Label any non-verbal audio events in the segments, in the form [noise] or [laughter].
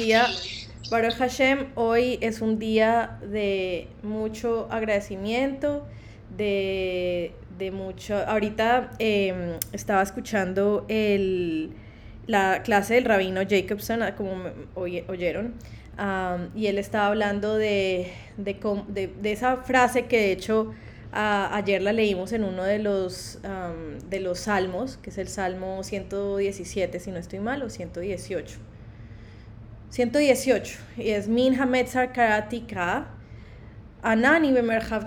día, Baruch Hashem, hoy es un día de mucho agradecimiento, de, mucho... Ahorita em, estaba escuchando el, la clase del rabino Jacobson, ah, como oyeron, y él estaba hablando de, de, esa frase que de hecho ayer la leímos en uno de los, de los salmos, que es el Salmo 117, si no estoy mal, o 118 118. Y es Min Hametzar Karati Ka, Anani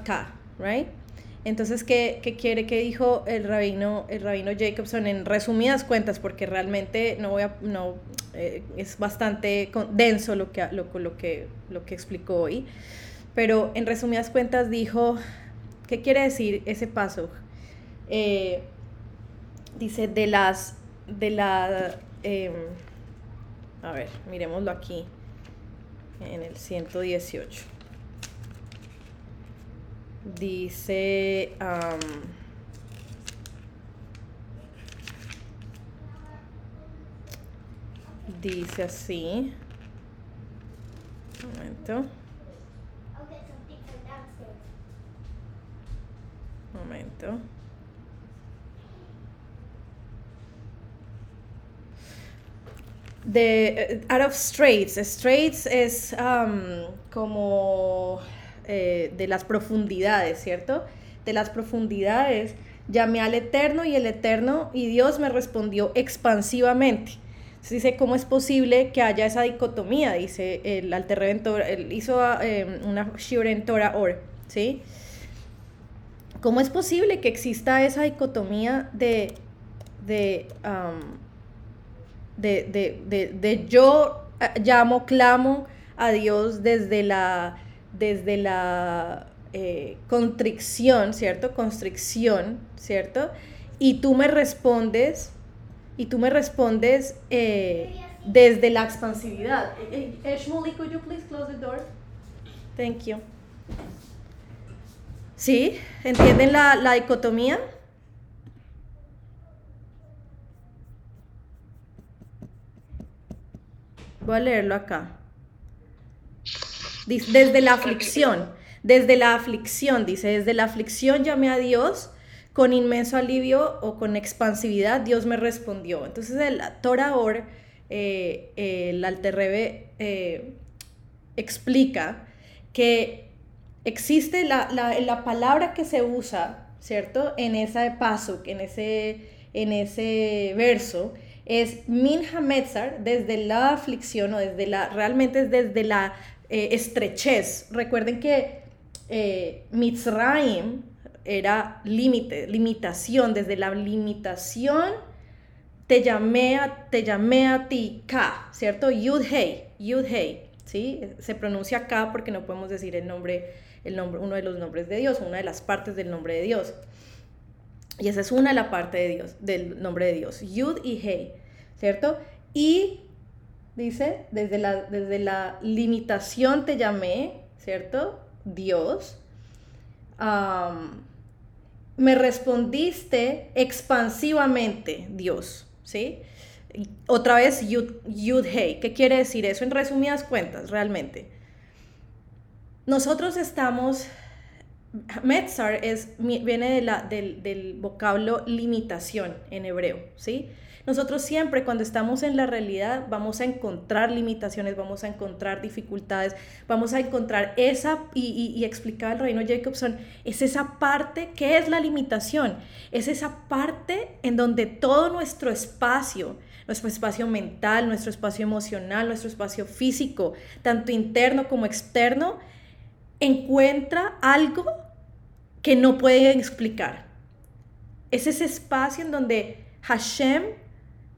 Ka, right? Entonces, ¿qué, ¿qué, quiere? ¿Qué dijo el rabino, el rabino Jacobson en resumidas cuentas? Porque realmente no voy a, no, eh, es bastante denso lo que, lo, lo, que, lo que explicó hoy. Pero en resumidas cuentas dijo, ¿qué quiere decir ese paso? Eh, dice, de las, de la, em, a ver, miremoslo aquí, en el 118. Dice... dice así. Momento. Momento. De uh, out of straits. Straits es um, como eh, de las profundidades, ¿cierto? De las profundidades llamé al Eterno y el Eterno y Dios me respondió expansivamente. Se dice, ¿cómo es posible que haya esa dicotomía? Dice el Alter él hizo eh, una Shiur en Torah Or, ¿sí? ¿Cómo es posible que exista esa dicotomía de, de um, de, yo eh, llamo, clamo a Dios desde la, desde la eh, constricción, ¿cierto? Constricción, ¿cierto? Y tú me respondes, y tú me respondes eh, desde la expansividad. Shmuley, could you please close the door? Thank you. ¿Sí? ¿Entienden la, la dicotomía? Voy a leerlo acá. desde la aflicción, desde la aflicción, dice, desde la aflicción llamé a Dios con inmenso alivio o con expansividad, Dios me respondió. Entonces el Torah Or, eh, el Alterrebe eh, explica que existe la, la, palabra que se usa, ¿cierto? En ese paso, en ese, en ese verso, es Min Hametzar desde la aflicción o desde la, realmente es desde la eh, estrechez. Recuerden que eh, Mitzrayim era límite, limitación, desde la limitación te llamé a, te llamé a ti, Ka, ¿cierto? Yud Hei, Yud Hei, ¿sí? Se pronuncia Ka porque no podemos decir el nombre, el nombre, uno de los nombres de Dios, una de las partes del nombre de Dios. Y esa es una de la parte de Dios, del nombre de Dios, Yud y Hei, ¿cierto? Y dice, desde la, desde la limitación te llamé, ¿cierto? Dios. me respondiste expansivamente, Dios, ¿sí? Otra vez, Yud, yud Hey. ¿Qué quiere decir eso en resumidas cuentas, realmente? Nosotros estamos Metzar es, viene de la, del, del, vocablo limitación en hebreo, ¿sí? Nosotros siempre cuando estamos en la realidad vamos a encontrar limitaciones, vamos a encontrar dificultades, vamos a encontrar esa, y, y, explicaba el reino Jacobson, es esa parte, ¿qué es la limitación? Es esa parte en donde todo nuestro espacio, nuestro espacio mental, nuestro espacio emocional, nuestro espacio físico, tanto interno como externo, encuentra algo que no puede explicar. Es ese espacio en donde Hashem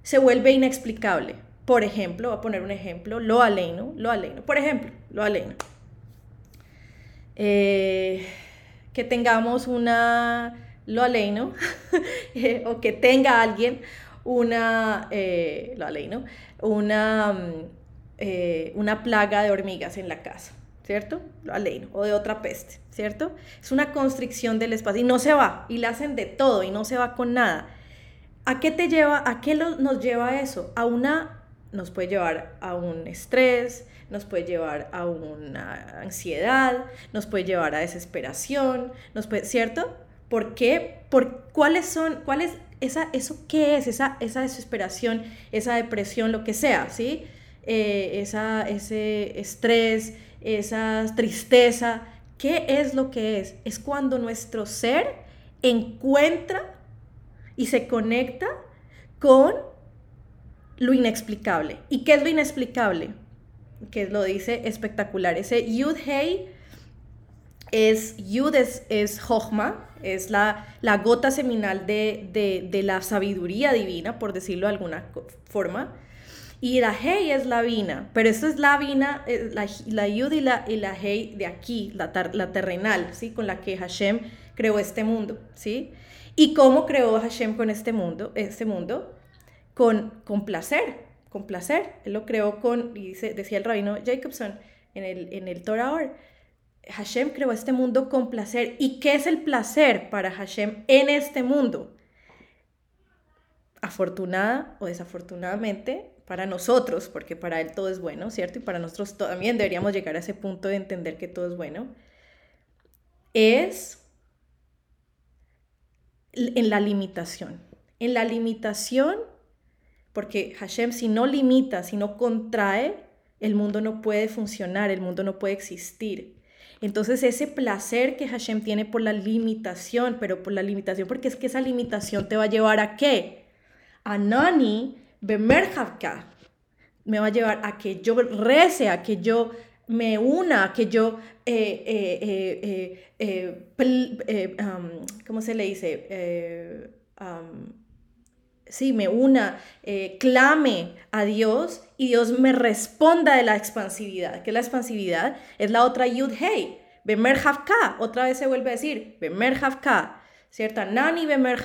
se vuelve inexplicable. Por ejemplo, voy a poner un ejemplo, lo aleino, lo aleino. Por ejemplo, lo aleino. Eh, que tengamos una, lo aleino, [laughs] o que tenga alguien una, eh, lo aleino, una, mm, eh, una plaga de hormigas en la casa. ¿Cierto? Aleino, o de otra peste, ¿cierto? Es una constricción del espacio y no se va, y le hacen de todo y no se va con nada. ¿A qué te lleva, a qué nos lleva eso? A una nos puede llevar a un estrés, nos puede llevar a una ansiedad, nos puede llevar a desesperación, nos puede, ¿cierto? ¿Por qué? Por, ¿Cuáles son, cuál es esa, eso qué es, esa, esa desesperación, esa depresión, lo que sea, ¿sí? Eh, esa, ese estrés, esa tristeza, ¿qué es lo que es? Es cuando nuestro ser encuentra y se conecta con lo inexplicable. ¿Y qué es lo inexplicable? Que lo dice espectacular. Ese Yud Hey es Yud es, es es la, la gota seminal de, la sabiduría divina, por decirlo de alguna forma. Y la Hey es la vina, pero esto es la vina, eh, la, la Yud y la, y la Hey de aquí, la, terrenal, ¿sí? Con la que Hashem creó este mundo, ¿sí? ¿Y cómo creó Hashem con este mundo? Este mundo con, con placer, con placer. Él lo creó con, y dice, decía el rabino Jacobson en el, en el Torah Hashem creó este mundo con placer. ¿Y qué es el placer para Hashem en este mundo? Afortunada o desafortunadamente para nosotros, porque para Él todo es bueno, ¿cierto? Y para nosotros también deberíamos llegar a ese punto de entender que todo es bueno. Es en la limitación. En la limitación, porque Hashem si no limita, si no contrae, el mundo no puede funcionar, el mundo no puede existir. Entonces ese placer que Hashem tiene por la limitación, pero por la limitación, porque es que esa limitación te va a llevar a qué? A Nani Bemerhavka. Me va a llevar a que yo rece, a que yo me una, que yo, eh, eh, eh, ¿cómo se le dice? sí, me una, clame a Dios y Dios me responda de la expansividad. ¿Qué es la expansividad? Es la otra Yud Hey. Bemer Otra vez se vuelve a decir Bemer ¿Cierta? Nani Bemer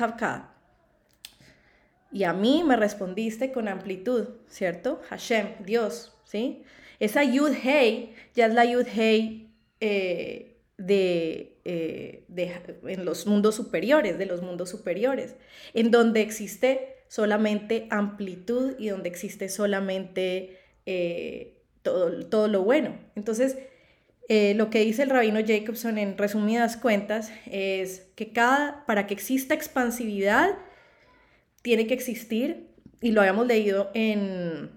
Y a mí me respondiste con amplitud, ¿cierto? Hashem, Dios, ¿sí? Esa Yud Hey ya es la Yud Hey eh, de, eh, de, en los mundos superiores, de los mundos superiores, en donde existe solamente amplitud y donde existe solamente eh, todo, todo, lo bueno. Entonces, lo que dice el rabino Jacobson en resumidas cuentas es que cada, para que exista expansividad, tiene que existir, y lo habíamos leído en,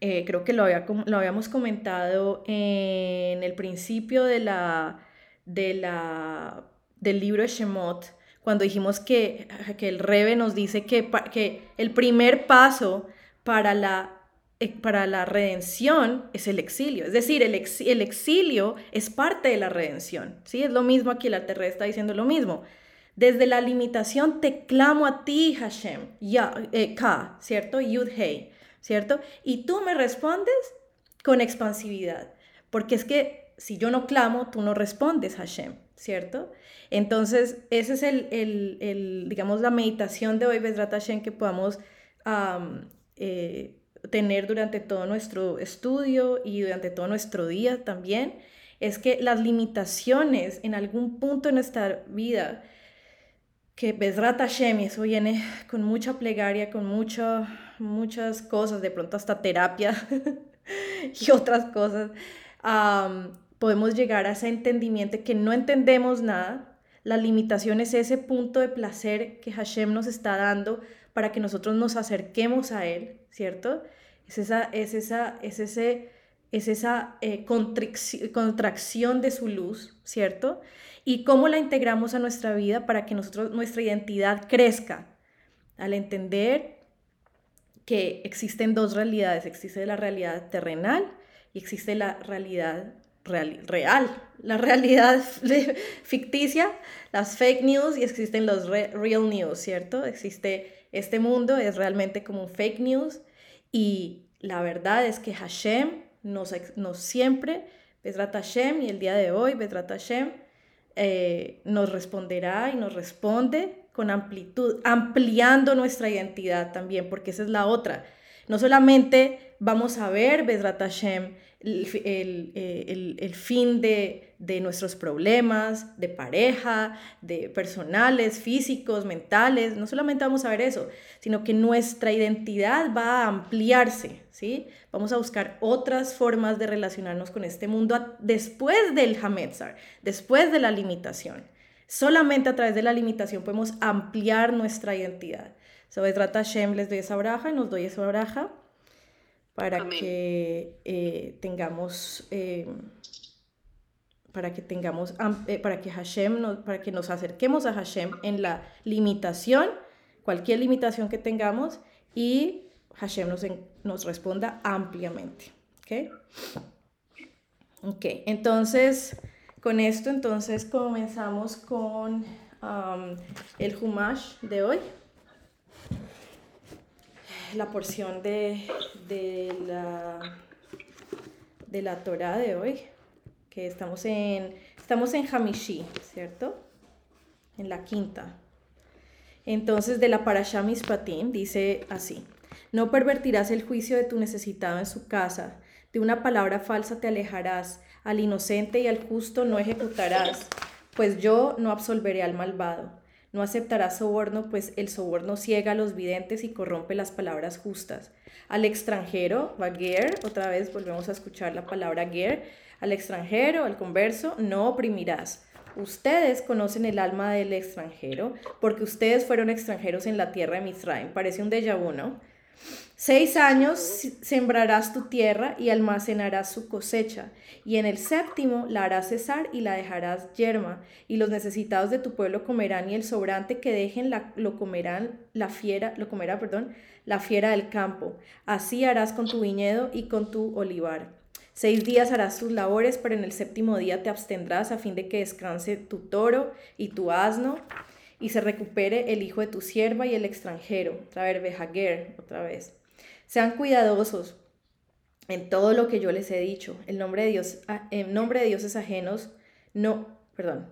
eh, creo que lo, había, lo habíamos comentado en el principio de la, de la, del libro de Shemot, cuando dijimos que, que el Rebe nos dice que, que el primer paso para la, eh, para la redención es el exilio. Es decir, el, el exilio es parte de la redención. ¿sí? Es lo mismo aquí, la terrestre está diciendo lo mismo. Desde la limitación te clamo a ti, Hashem, ya, eh, Ka, ¿cierto? Yud Hei. ¿cierto? Y tú me respondes con expansividad, porque es que si yo no clamo, tú no respondes, Hashem, ¿cierto? Entonces, esa es el, el, digamos, la meditación de hoy, Besrat Hashem, que podamos eh, tener durante todo nuestro estudio y durante todo nuestro día también, es que las limitaciones en algún punto de nuestra vida, que Besrat Hashem, y eso viene con mucha plegaria, con mucho muchas cosas, de pronto hasta terapia [laughs] y otras cosas, podemos llegar a ese entendimiento que no entendemos nada. La limitación es ese punto de placer que Hashem nos está dando para que nosotros nos acerquemos a Él, ¿cierto? Es esa, es esa, es ese, es esa eh, contracción de su luz, ¿cierto? Y cómo la integramos a nuestra vida para que nosotros, nuestra identidad crezca. Al entender que existen dos realidades, existe la realidad terrenal y existe la realidad real, la realidad [laughs] ficticia, las fake news y existen los real news, ¿cierto? Existe este mundo, es realmente como un fake news y la verdad es que Hashem nos, nos siempre, Besrat Hashem y el día de hoy, Besrat Hashem, eh, nos responderá y nos responde con amplitud, ampliando nuestra identidad también, porque esa es la otra. No solamente vamos a ver Bezrat Hashem, eh, el, el, fin de, de, nuestros problemas de pareja, de personales, físicos, mentales. No solamente vamos a ver eso, sino que nuestra identidad va a ampliarse, ¿sí? Vamos a buscar otras formas de relacionarnos con este mundo después del Hametzar, después de la limitación. Solamente a través de la limitación podemos ampliar nuestra identidad. So, trata Hashem les doy esa braja nos doy esa braja para que eh, tengamos, eh, para que tengamos, eh, para que Hashem, nos, para que nos acerquemos a Hashem en la limitación, cualquier limitación que tengamos, y Hashem nos, nos responda ampliamente. ¿Ok? Ok, entonces, con esto, entonces comenzamos con um, el Humash de hoy la porción de, la, de la Torah de hoy, que estamos en, estamos en Hamishi, ¿cierto? En la quinta. Entonces, de la Parashah Mispatim dice así: No pervertirás el juicio de tu necesitado en su casa, de una palabra falsa te alejarás, al inocente y al justo no ejecutarás, pues yo no absolveré al malvado. No aceptarás soborno, pues el soborno ciega a los videntes y corrompe las palabras justas. Al extranjero, Baguer, otra vez volvemos a escuchar la palabra ger, al extranjero, al converso, no oprimirás. Ustedes conocen el alma del extranjero, porque ustedes fueron extranjeros en la tierra de Misraim. Parece un déjà. Seis años sembrarás tu tierra y almacenarás su cosecha, y en el séptimo la harás cesar y la dejarás yerma, y los necesitados de tu pueblo comerán, y el sobrante que dejen la, lo comerán la fiera, lo comerá, perdón, la fiera del campo. Así harás con tu viñedo y con tu olivar. Seis días harás tus labores, pero en el séptimo día te abstendrás a fin de que descanse tu toro y tu asno, y se recupere el hijo de tu sierva y el extranjero. Otra vez, Behager, otra vez. Sean cuidadosos en todo lo que yo les he dicho. El nombre de Dios, ah, en nombre de dioses ajenos, no, perdón.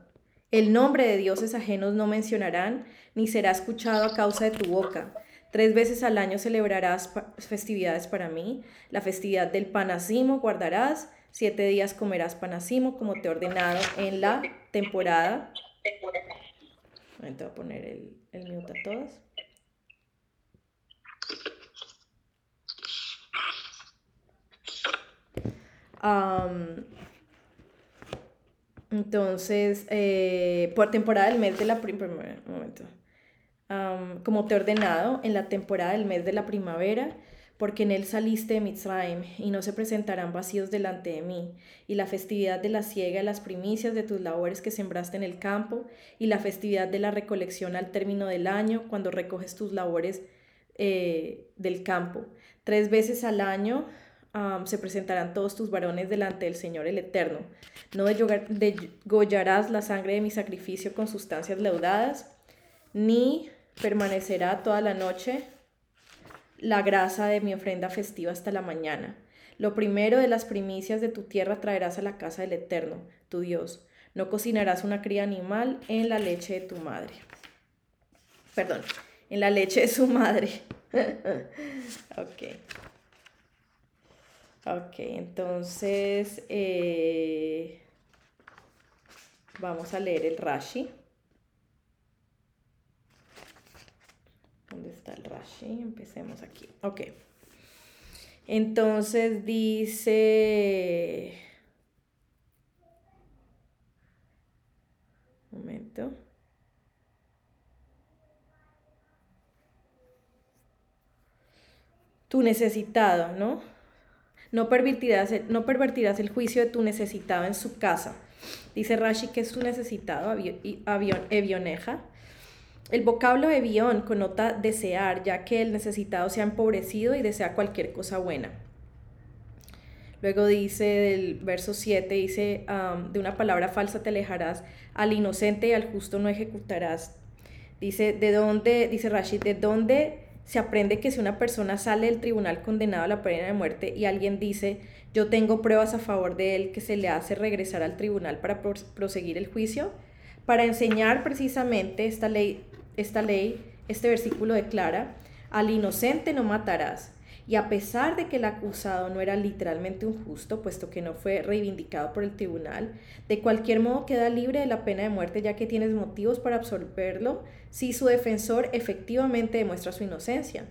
El nombre de dioses ajenos no mencionarán, ni será escuchado a causa de tu boca. Tres veces al año celebrarás festividades para mí. La festividad del panacimo guardarás. Siete días comerás panacimo como te he ordenado en la temporada te voy a poner el, el mute a todos. entonces, eh, por temporada del mes de la primavera, momento. como te he ordenado, en la temporada del mes de la primavera, porque en él saliste de Mitzrayim, y no se presentarán vacíos delante de mí, y la festividad de la siega las primicias de tus labores que sembraste en el campo, y la festividad de la recolección al término del año, cuando recoges tus labores eh, del campo. Tres veces al año se presentarán todos tus varones delante del Señor el Eterno. No degollarás la sangre de mi sacrificio con sustancias leudadas, ni permanecerá toda la noche la grasa de mi ofrenda festiva hasta la mañana. Lo primero de las primicias de tu tierra traerás a la casa del Eterno, tu Dios. No cocinarás una cría animal en la leche de tu madre. Perdón, en la leche de su madre. [laughs] ok. Ok, entonces eh, vamos a leer el Rashi. ¿Dónde está el Rashi? Empecemos aquí. Ok. Entonces dice... Un momento. Tu necesitado, ¿no? No pervertirás, el, juicio de tu necesitado en su casa. Dice Rashi que es tu necesitado, avión, evioneja el vocablo evión connota desear, ya que el necesitado se ha empobrecido y desea cualquier cosa buena. Luego dice del verso 7, dice, de una palabra falsa te alejarás, al inocente y al justo no ejecutarás. Dice, ¿de dónde, dice Rashid, de dónde se aprende que si una persona sale del tribunal condenado a la pena de muerte y alguien dice, yo tengo pruebas a favor de él, que se le hace regresar al tribunal para proseguir el juicio? Para enseñar precisamente esta ley esta ley, este versículo declara, al inocente no matarás, Y a pesar de que el acusado no era literalmente un justo, puesto que no fue reivindicado por el tribunal, de cualquier modo queda libre de la pena de muerte ya que tienes motivos para absorberlo si su defensor efectivamente demuestra su inocencia.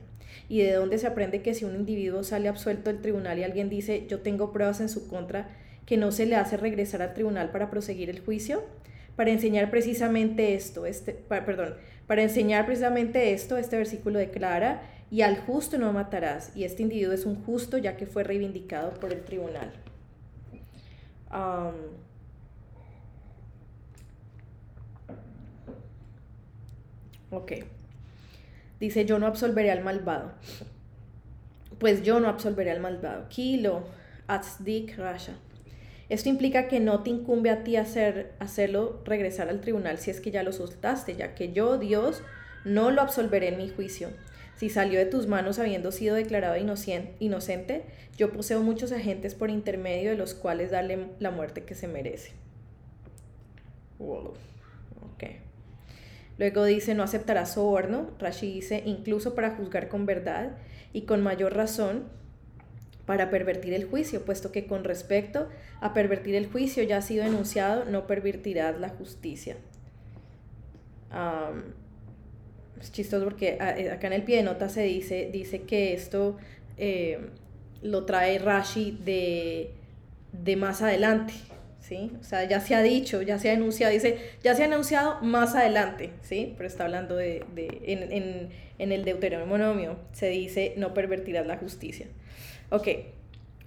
¿Y de dónde se aprende que si un individuo sale absuelto del tribunal y alguien dice yo tengo pruebas en su contra, que no se le hace regresar al tribunal para proseguir el juicio? Para enseñar precisamente esto, este, perdón, para enseñar precisamente esto, este versículo declara y al justo no matarás, y este individuo es un justo ya que fue reivindicado por el tribunal. ok. Dice, yo no absolveré al malvado. Pues yo no absolveré al malvado. Kilo, atzdik rasha. Esto implica que no te incumbe a ti hacer, hacerlo regresar al tribunal si es que ya lo soltaste, ya que yo, Dios, no lo absolveré en mi juicio. Si salió de tus manos habiendo sido declarado inocente, yo poseo muchos agentes por intermedio de los cuales darle la muerte que se merece. Luego dice, no aceptará soborno. Rashi dice, incluso para juzgar con verdad y con mayor razón para pervertir el juicio, puesto que con respecto a pervertir el juicio ya ha sido enunciado, no pervertirás la justicia es chistoso porque eh, acá en el pie de nota se dice, dice que esto eh, lo trae Rashi de, de más adelante, ¿sí? O sea, ya se ha dicho, ya se ha anunciado, dice, ya se ha anunciado más adelante, ¿sí? Pero está hablando de, de en, en, en, el Deuteronomio, se dice, no pervertirás la justicia. Ok,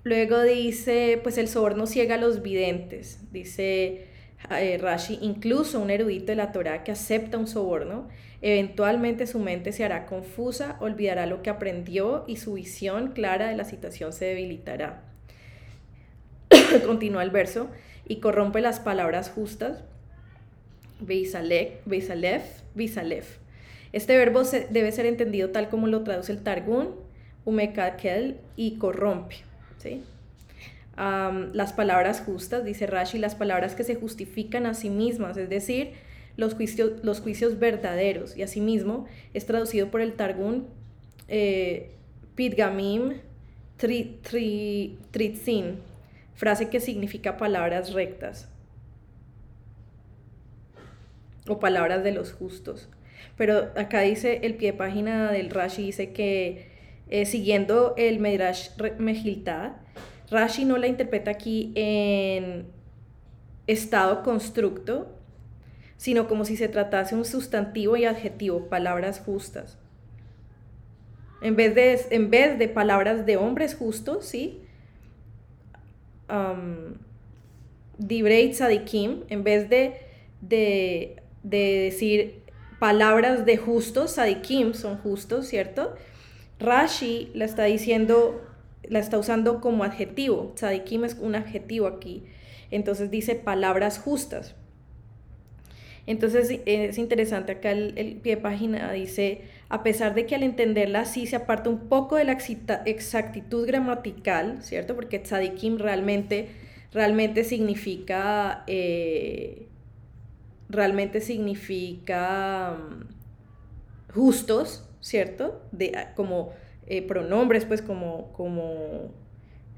luego dice, pues el soborno ciega a los videntes, dice eh, Rashi, incluso un erudito de la Torah que acepta un soborno, Eventualmente su mente se hará confusa, olvidará lo que aprendió y su visión clara de la situación se debilitará. [coughs] Continúa el verso y corrompe las palabras justas. Beisalef, Beisalef. Este verbo debe ser entendido tal como lo traduce el Targum, Umekakel y corrompe. ¿sí? las palabras justas, dice Rashi, las palabras que se justifican a sí mismas, es decir, los juicios, los juicios verdaderos. Y asimismo es traducido por el Targum eh, Pitgamim Tritzin, frase que significa palabras rectas o palabras de los justos. Pero acá dice el pie de página del Rashi, dice que eh, siguiendo el Medrash Mejiltad, Rashi no la interpreta aquí en estado constructo, sino como si se tratase un sustantivo y adjetivo, palabras justas. En vez de, en vez de palabras de hombres justos, ¿sí? Um, Dibrei tzadikim, en vez de, de, decir palabras de justos, tzadikim son justos, ¿cierto? Rashi la está diciendo, la está usando como adjetivo. Tzadikim es un adjetivo aquí. Entonces dice palabras justas. Entonces es interesante acá el, pie de página dice, a pesar de que al entenderla sí se aparta un poco de la exactitud gramatical, ¿cierto? Porque tzadikim realmente, realmente significa, eh, realmente significa mm, justos, ¿cierto? De, ah, como eh, pronombres, pues como, como,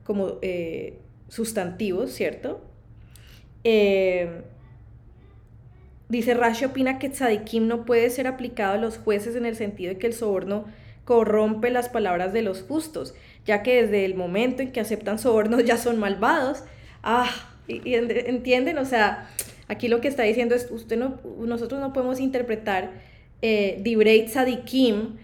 como eh, sustantivos, ¿cierto? Dice Rashi opina que tzadikim no puede ser aplicado a los jueces en el sentido de que el soborno corrompe las palabras de los justos, ya que desde el momento en que aceptan sobornos [laughs] ya son malvados. Ah, y, entienden, o sea, aquí lo que está diciendo es, usted no, nosotros no podemos interpretar eh, Dibrei tzadikim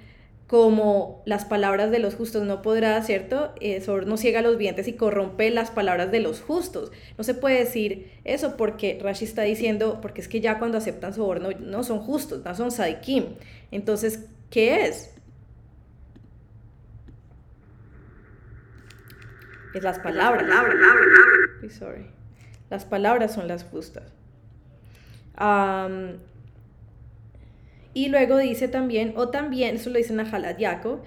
como las palabras de los justos no podrá, ¿cierto? Eso no ciega los vientres y corrompe las palabras de los justos. No se puede decir eso porque Rashi está diciendo, porque es que ya cuando aceptan soborno no son justos, no son sadikim. Entonces, ¿qué es? Es las palabras. Sorry. Las palabras son las justas. Y luego dice también, o también, eso lo dice Nahalat Yaakov,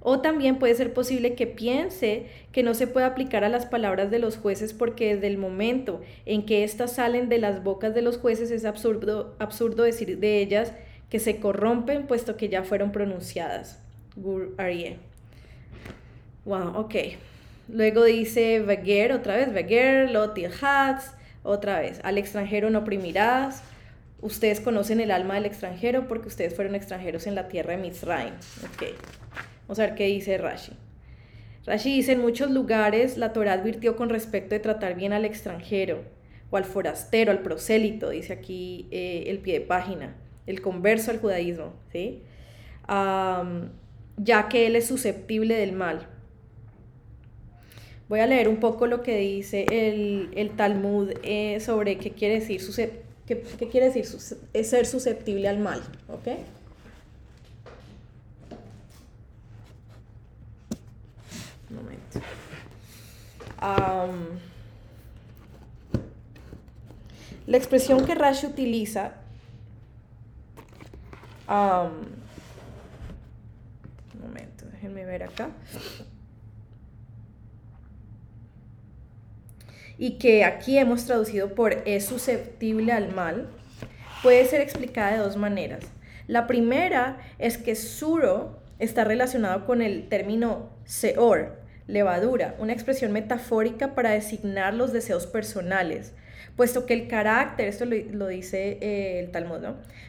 o también puede ser posible que piense que no se puede aplicar a las palabras de los jueces porque desde el momento en que éstas salen de las bocas de los jueces es absurdo, absurdo decir de ellas que se corrompen puesto que ya fueron pronunciadas. Gur Arie. Wow, ok. Luego dice Veguer, otra vez, Veguer, Lotil Hats, otra vez, al extranjero no oprimirás. Ustedes conocen el alma del extranjero porque ustedes fueron extranjeros en la tierra de Mizraim. Ok. Vamos a ver qué dice Rashi. Rashi dice, en muchos lugares la Torah advirtió con respecto de tratar bien al extranjero o al forastero, al prosélito, dice aquí eh, el pie de página, el converso al judaísmo, ¿sí? ya que él es susceptible del mal. Voy a leer un poco lo que dice el, Talmud eh, sobre qué quiere decir, qué, qué quiere decir ser susceptible al mal, ¿ok? Un momento. la expresión que Rashi utiliza un momento, déjenme ver acá. Y que aquí hemos traducido por es susceptible al mal, puede ser explicada de dos maneras. La primera es que suro está relacionado con el término seor, levadura, una expresión metafórica para designar los deseos personales, puesto que el carácter, esto lo, dice eh, el Talmud.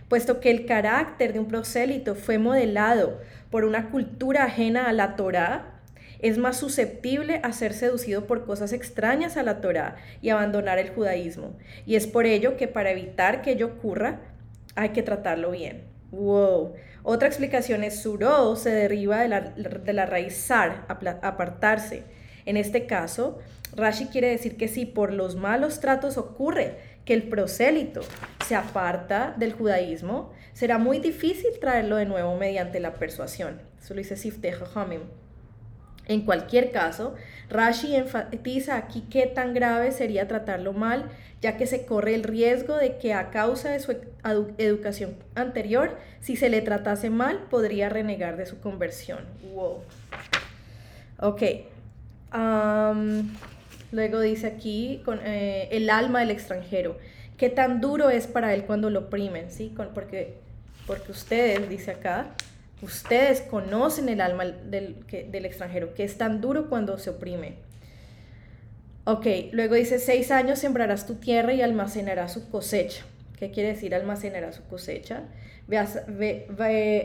Puesto que el carácter de un prosélito fue modelado por una cultura ajena a la Torá, es más susceptible a ser seducido por cosas extrañas a la Torá y abandonar el judaísmo. Y es por ello que para evitar que ello ocurra, hay que tratarlo bien. Wow. Otra explicación es suro se deriva de la, de la raíz sar, apartarse. En este caso, Rashi quiere decir que si por los malos tratos ocurre que el prosélito se aparta del judaísmo, será muy difícil traerlo de nuevo mediante la persuasión. Eso lo dice Sifteh Hamim. En cualquier caso, Rashi enfatiza aquí qué tan grave sería tratarlo mal, ya que se corre el riesgo de que a causa de su educación anterior, si se le tratase mal, podría renegar de su conversión. Wow. Ok. luego dice aquí con, eh, el alma del extranjero. ¿Qué tan duro es para él cuando lo oprimen? ¿Sí? porque, porque ustedes, dice acá, Ustedes conocen el alma del, del extranjero, que es tan duro cuando se oprime. Ok, luego dice, seis años sembrarás tu tierra y almacenarás su cosecha. ¿Qué quiere decir almacenará su cosecha?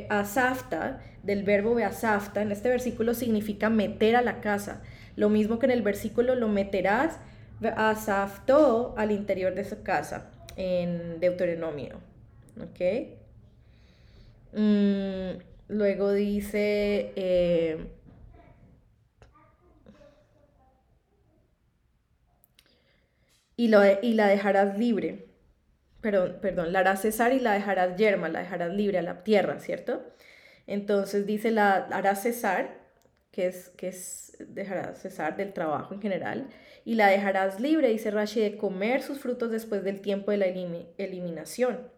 Asafta, del verbo beasafta, en este versículo significa meter a la casa. Lo mismo que en el versículo lo meterás asafto al interior de su casa, en Deuteronomio. ¿Ok? Mm, Luego dice... Eh, y, lo, y, la dejarás libre. Perdón, perdón, la harás cesar y la dejarás yerma, la dejarás libre a la tierra, ¿cierto? Entonces dice la harás cesar, que es, que es dejarás cesar del trabajo en general, y la dejarás libre, dice Rashi, de comer sus frutos después del tiempo de la eliminación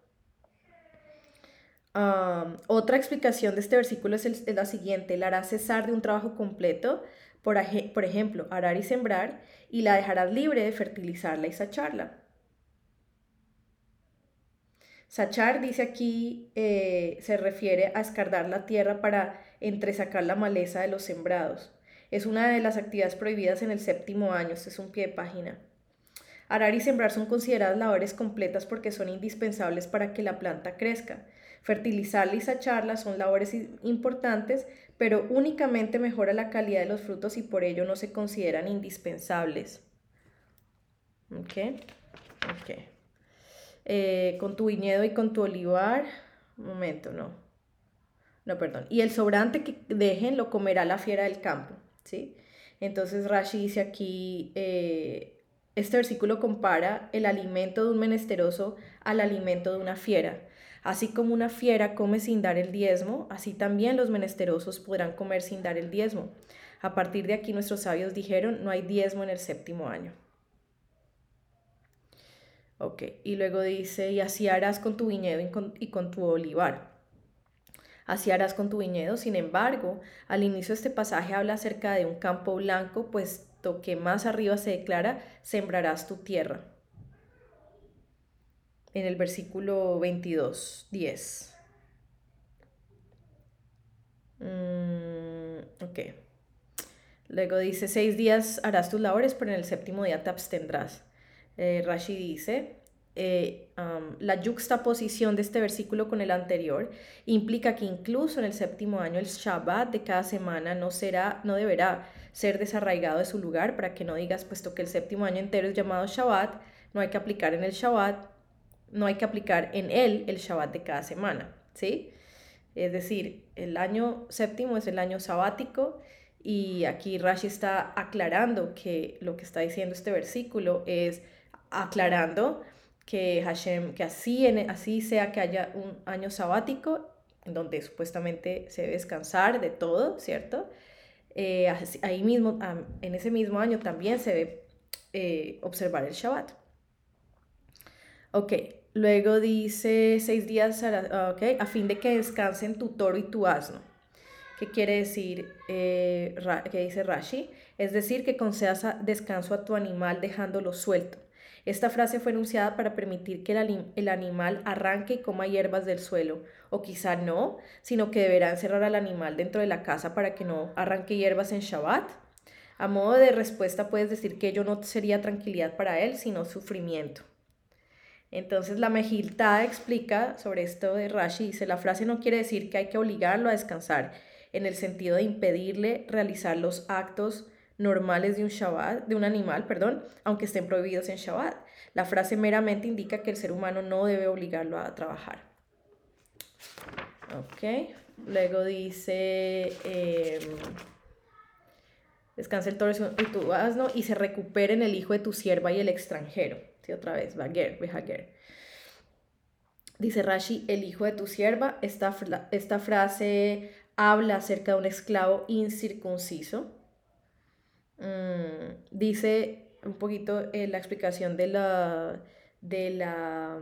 otra explicación de este versículo es, la siguiente, la harás cesar de un trabajo completo, por, por, ejemplo, arar y sembrar, y la dejarás libre de fertilizarla y sacharla. Sachar, dice aquí, eh, se refiere a escardar la tierra para entresacar la maleza de los sembrados. Es una de las actividades prohibidas en el séptimo año, este es un pie de página. Arar y sembrar son consideradas labores completas porque son indispensables para que la planta crezca. Fertilizarla y sacharla son labores importantes, pero únicamente mejora la calidad de los frutos y por ello no se consideran indispensables. ¿Ok? Ok. Eh, con tu viñedo y con tu olivar, un momento, no. No, perdón. Y el sobrante que dejen lo comerá la fiera del campo, ¿sí? Entonces Rashi dice aquí, eh, este versículo compara el alimento de un menesteroso al alimento de una fiera. Así como una fiera come sin dar el diezmo, así también los menesterosos podrán comer sin dar el diezmo. A partir de aquí nuestros sabios dijeron, no hay diezmo en el séptimo año. Ok, y luego dice, y así harás con tu viñedo y con, tu olivar. Así harás con tu viñedo. Sin embargo, al inicio de este pasaje habla acerca de un campo blanco, puesto que más arriba se declara, sembrarás tu tierra en el versículo 22, 10. Mm, ok. Luego dice, seis días harás tus labores, pero en el séptimo día te abstendrás. Eh, Rashi dice, eh, la juxtaposición de este versículo con el anterior implica que incluso en el séptimo año el Shabbat de cada semana no será, no deberá ser desarraigado de su lugar para que no digas, puesto que el séptimo año entero es llamado Shabbat, no hay que aplicar en el Shabbat, no hay que aplicar en él el Shabbat de cada semana, ¿sí? Es decir, el año séptimo es el año sabático y aquí Rashi está aclarando que lo que está diciendo este versículo es aclarando que Hashem, que así, así sea que haya un año sabático, en donde supuestamente se debe descansar de todo, ¿cierto? Eh, ahí mismo, en ese mismo año también se debe eh, observar el Shabbat. Ok, luego dice seis días, ok, a fin de que descansen tu toro y tu asno. ¿Qué quiere decir? Eh, ¿Qué dice Rashi? Es decir, que concedas descanso a tu animal dejándolo suelto esta frase fue enunciada para permitir que el, animal arranque y coma hierbas del suelo, o quizá no, sino que deberá encerrar al animal dentro de la casa para que no arranque hierbas en Shabbat. A modo de respuesta puedes decir que ello no sería tranquilidad para él, sino sufrimiento. Entonces la Mejilta explica sobre esto de Rashi, dice, la frase no quiere decir que hay que obligarlo a descansar, en el sentido de impedirle realizar los actos normales de un Shabbat, de un animal, perdón, aunque estén prohibidos en Shabbat. La frase meramente indica que el ser humano no debe obligarlo a trabajar. Ok, luego dice, eh, descansa el toro y tu asno y se recuperen el hijo de tu sierva y el extranjero. Otra vez, Behager. Dice Rashi, el hijo de tu sierva. Esta, esta frase habla acerca de un esclavo incircunciso Mm, dice un poquito eh, la explicación de la, de la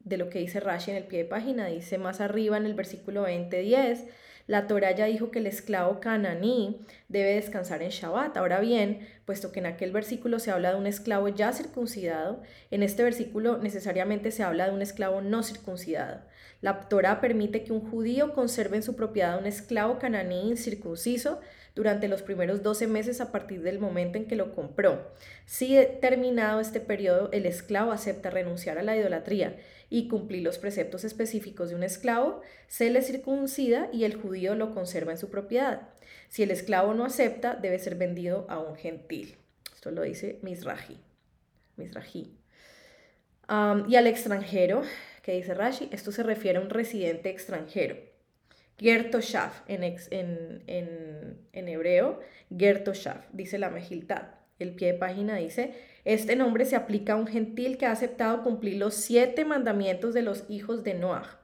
de lo que dice Rashi en el pie de página, dice más arriba en el versículo 20:10, la Torah ya dijo que el esclavo cananí debe descansar en Shabbat. Ahora bien, puesto que en aquel versículo se habla de un esclavo ya circuncidado, en este versículo necesariamente se habla de un esclavo no circuncidado. La Torah permite que un judío conserve en su propiedad un esclavo cananí incircunciso durante los primeros 12 meses a partir del momento en que lo compró. Si terminado este periodo, el esclavo acepta renunciar a la idolatría y cumplir los preceptos específicos de un esclavo, se le circuncida y el judío lo conserva en su propiedad. Si el esclavo no acepta, debe ser vendido a un gentil. Esto lo dice Misraji. Misraji. y al extranjero, que dice Rashi, esto se refiere a un residente extranjero. Gertoshav en, en, en, hebreo, Gertoshav, dice la Mejiltad. El pie de página dice, este nombre se aplica a un gentil que ha aceptado cumplir los siete mandamientos de los hijos de Noah.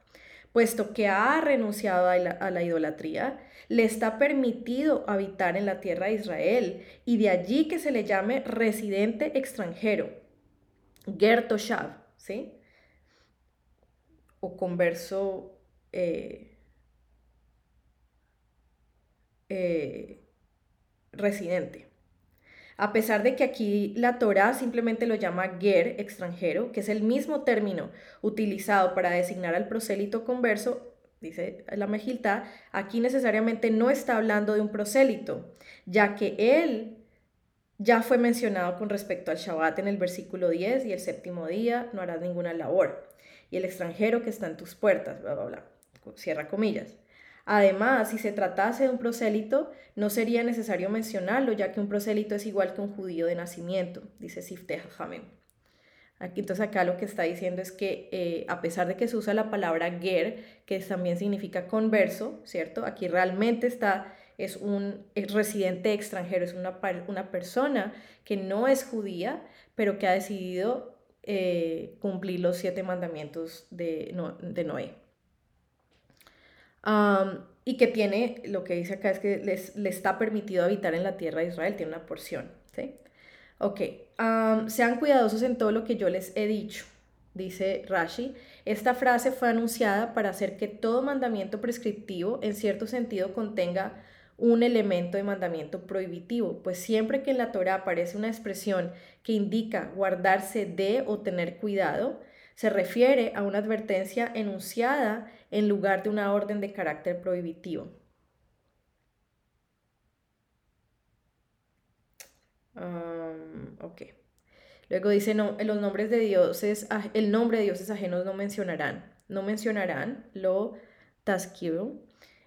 Puesto que ha renunciado a la, idolatría, le está permitido habitar en la tierra de Israel y de allí que se le llame residente extranjero, Gertoshav, ¿sí? O converso eh, eh, residente. A pesar de que aquí la Torah simplemente lo llama ger, extranjero, que es el mismo término utilizado para designar al prosélito converso, dice la Mejilta, aquí necesariamente no está hablando de un prosélito, ya que él ya fue mencionado con respecto al Shabbat en el versículo 10 y el séptimo día no harás ninguna labor. Y el extranjero que está en tus puertas, bla, bla, bla. Cierra comillas. Además, si se tratase de un prosélito, no sería necesario mencionarlo, ya que un prosélito es igual que un judío de nacimiento, dice Sifte Jamem. Aquí entonces acá lo que está diciendo es que eh, a pesar de que se usa la palabra ger, que también significa converso, ¿cierto? Aquí realmente está, es un residente extranjero, es una, una, persona que no es judía, pero que ha decidido eh, cumplir los siete mandamientos de Noé y que tiene, lo que dice acá es que le está permitido habitar en la tierra de Israel, tiene una porción. ¿sí? Ok, sean cuidadosos en todo lo que yo les he dicho, dice Rashi. Esta frase fue anunciada para hacer que todo mandamiento prescriptivo en cierto sentido contenga un elemento de mandamiento prohibitivo, pues siempre que en la Torah aparece una expresión que indica guardarse de o tener cuidado, se refiere a una advertencia enunciada en lugar de una orden de carácter prohibitivo. ok. Luego dice, no, los nombres de dioses, el nombre de dioses ajenos no mencionarán. No mencionarán lo.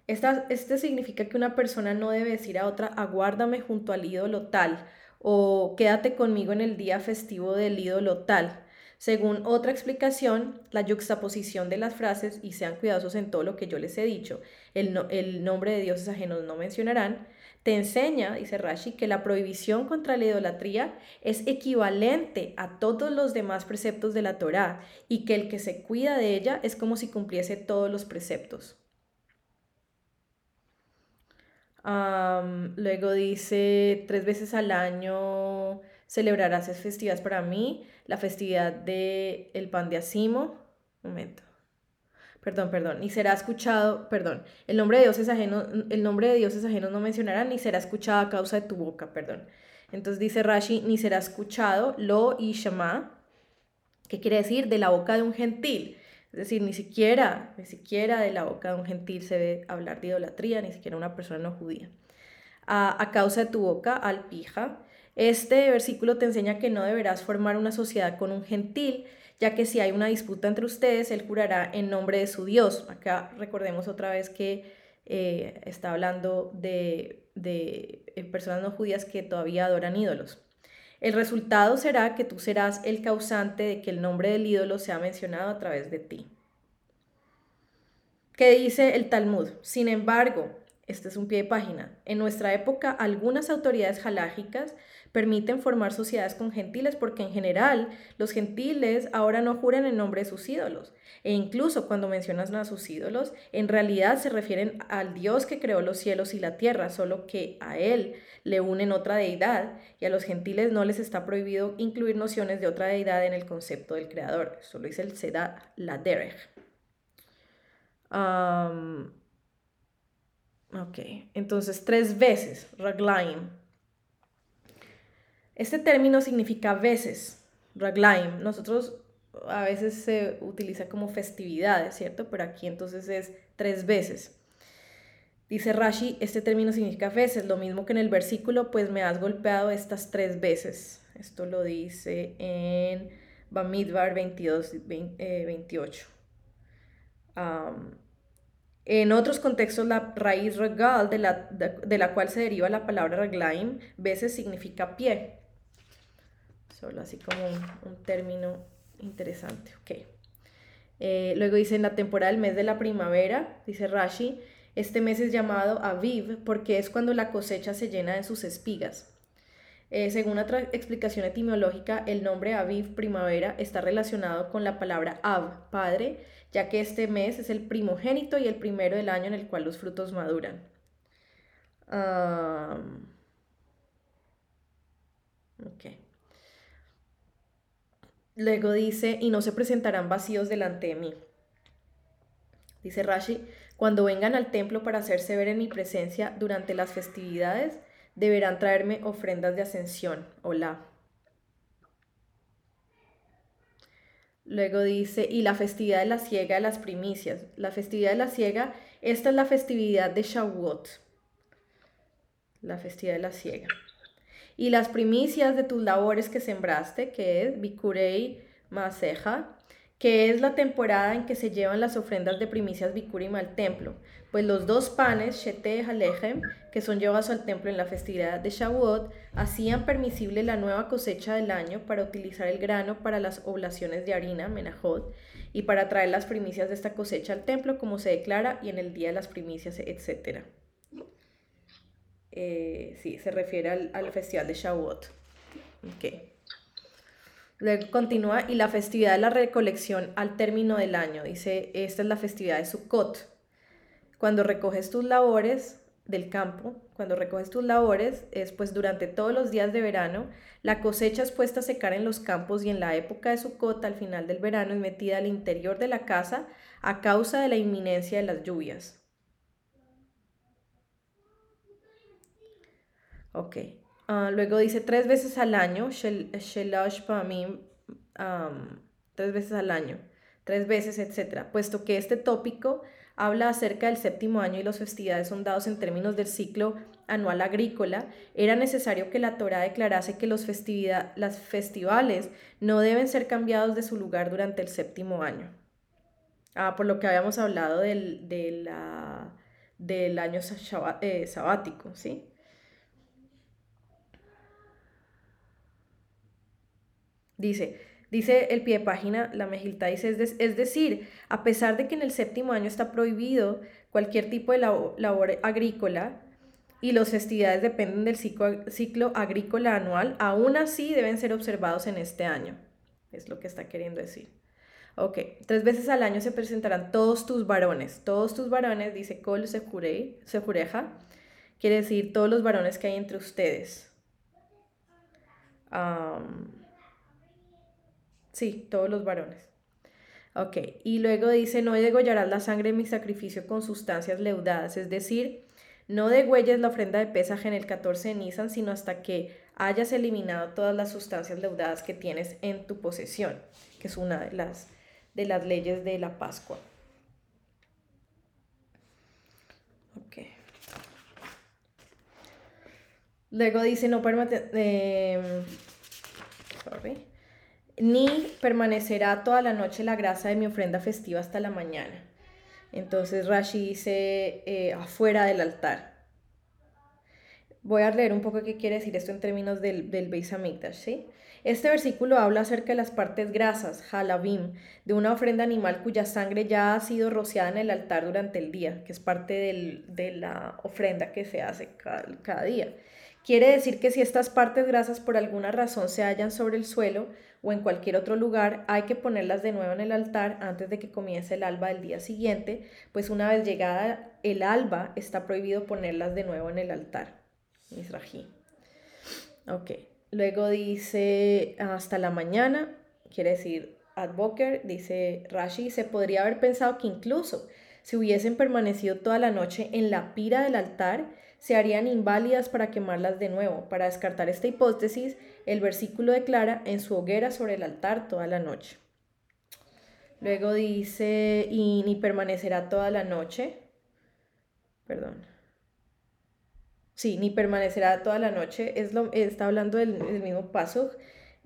Esta, este significa que una persona no debe decir a otra, aguárdame junto al ídolo tal, o quédate conmigo en el día festivo del ídolo tal. Según otra explicación, la yuxtaposición de las frases, y sean cuidadosos en todo lo que yo les he dicho, el, el nombre de dioses ajenos no mencionarán, te enseña, dice Rashi, que la prohibición contra la idolatría es equivalente a todos los demás preceptos de la Torá y que el que se cuida de ella es como si cumpliese todos los preceptos. luego dice, tres veces al año celebrarás festividades para mí, la festividad del el pan de Asimo. Momento perdón, perdón, ni será escuchado, perdón, el nombre de Dios es ajeno, el nombre de Dios es ajeno no mencionará, ni será escuchado a causa de tu boca, perdón. Entonces dice Rashi, ni será escuchado lo y shama, que quiere decir de la boca de un gentil. Es decir, ni siquiera, ni siquiera de la boca de un gentil se debe hablar de idolatría, ni siquiera una persona no judía. A, a causa de tu boca, al pija. Este versículo te enseña que no deberás formar una sociedad con un gentil, ya que si hay una disputa entre ustedes, él jurará en nombre de su Dios. Acá recordemos otra vez que eh, está hablando de, de eh, personas no judías que todavía adoran ídolos. El resultado será que tú serás el causante de que el nombre del ídolo sea mencionado a través de ti. ¿Qué dice el Talmud? Sin embargo, este es un pie de página, en nuestra época algunas autoridades halágicas permiten formar sociedades con gentiles porque en general los gentiles ahora no juran en nombre de sus ídolos. E incluso cuando mencionas a sus ídolos, en realidad se refieren al Dios que creó los cielos y la tierra, solo que a él le unen otra deidad y a los gentiles no les está prohibido incluir nociones de otra deidad en el concepto del creador. Solo dice el Seda la Derech. ok, entonces tres veces, Raglaim este término significa veces, raglaim. Nosotros a veces se utiliza como festividades, ¿cierto? Pero aquí entonces es tres veces. Dice Rashi, este término significa veces, lo mismo que en el versículo, pues me has golpeado estas tres veces. Esto lo dice en Bamidbar 22, 28. en otros contextos, la raíz regal, de la, de, la cual se deriva la palabra raglaim, veces significa pie solo así como un, término interesante. Okay. Eh, luego dice en la temporada del mes de la primavera, dice Rashi, este mes es llamado Aviv porque es cuando la cosecha se llena de sus espigas. Eh, según otra explicación etimológica, el nombre Aviv, primavera, está relacionado con la palabra Av, padre, ya que este mes es el primogénito y el primero del año en el cual los frutos maduran. ok. Luego dice, y no se presentarán vacíos delante de mí. Dice Rashi, cuando vengan al templo para hacerse ver en mi presencia durante las festividades, deberán traerme ofrendas de ascensión. Hola. Luego dice, y la festividad de la siega de las primicias. La festividad de la siega, esta es la festividad de Shavuot. La festividad de la siega y las primicias de tus labores que sembraste, que es Bikurei Maseja, que es la temporada en que se llevan las ofrendas de primicias Bikurim al templo, pues los dos panes, Shete y que son llevados al templo en la festividad de Shavuot, hacían permisible la nueva cosecha del año para utilizar el grano para las oblaciones de harina, Menajot, y para traer las primicias de esta cosecha al templo, como se declara, y en el día de las primicias, etc. Eh, sí, se refiere al, festival de Shavuot. Okay. Luego continúa, y la festividad de la recolección al término del año. Dice, esta es la festividad de Sukkot. Cuando recoges tus labores del campo, cuando recoges tus labores, es pues durante todos los días de verano, la cosecha es puesta a secar en los campos y en la época de Sukkot, al final del verano, es metida al interior de la casa a causa de la inminencia de las lluvias. Ok. Ah, luego dice tres veces al año, shelash pamim, tres veces al año, tres veces, etc. Puesto que este tópico habla acerca del séptimo año y las festividades son dados en términos del ciclo anual agrícola, era necesario que la Torah declarase que los las festivales no deben ser cambiados de su lugar durante el séptimo año. Ah, por lo que habíamos hablado del, del año eh, sabático, ¿sí? Dice, dice el pie de página, la Mejilta dice, es, es, decir, a pesar de que en el séptimo año está prohibido cualquier tipo de labor, agrícola y las festividades dependen del ciclo, ciclo agrícola anual, aún así deben ser observados en este año. Es lo que está queriendo decir. Ok, tres veces al año se presentarán todos tus varones. Todos tus varones, dice Kol Sejureja, quiere decir todos los varones que hay entre ustedes. Sí, todos los varones. Ok, y luego dice, no degollarás la sangre de mi sacrificio con sustancias leudadas, es decir, no degüelles la ofrenda de pesaje en el 14 de Nisan, sino hasta que hayas eliminado todas las sustancias leudadas que tienes en tu posesión, que es una de las de las leyes de la Pascua. Luego dice, no eh, ni permanecerá toda la noche la grasa de mi ofrenda festiva hasta la mañana. Entonces Rashi dice, eh, afuera del altar. Voy a leer un poco qué quiere decir esto en términos del, del Beis Hamikdash. Este versículo habla acerca de las partes grasas, halabim, de una ofrenda animal cuya sangre ya ha sido rociada en el altar durante el día, que es parte de la ofrenda que se hace cada, día. Quiere decir que si estas partes grasas por alguna razón se hallan sobre el suelo o en cualquier otro lugar, hay que ponerlas de nuevo en el altar antes de que comience el alba del día siguiente, pues una vez llegada el alba está prohibido ponerlas de nuevo en el altar. Misrají. Ok. Luego dice hasta la mañana, quiere decir Advoker, dice Rashi, se podría haber pensado que incluso si hubiesen permanecido toda la noche en la pira del altar, se harían inválidas para quemarlas de nuevo. Para descartar esta hipótesis, el versículo declara en su hoguera sobre el altar toda la noche. Luego dice, y ni permanecerá toda la noche. Perdón sí, ni permanecerá toda la noche, es lo, está hablando del, mismo paso.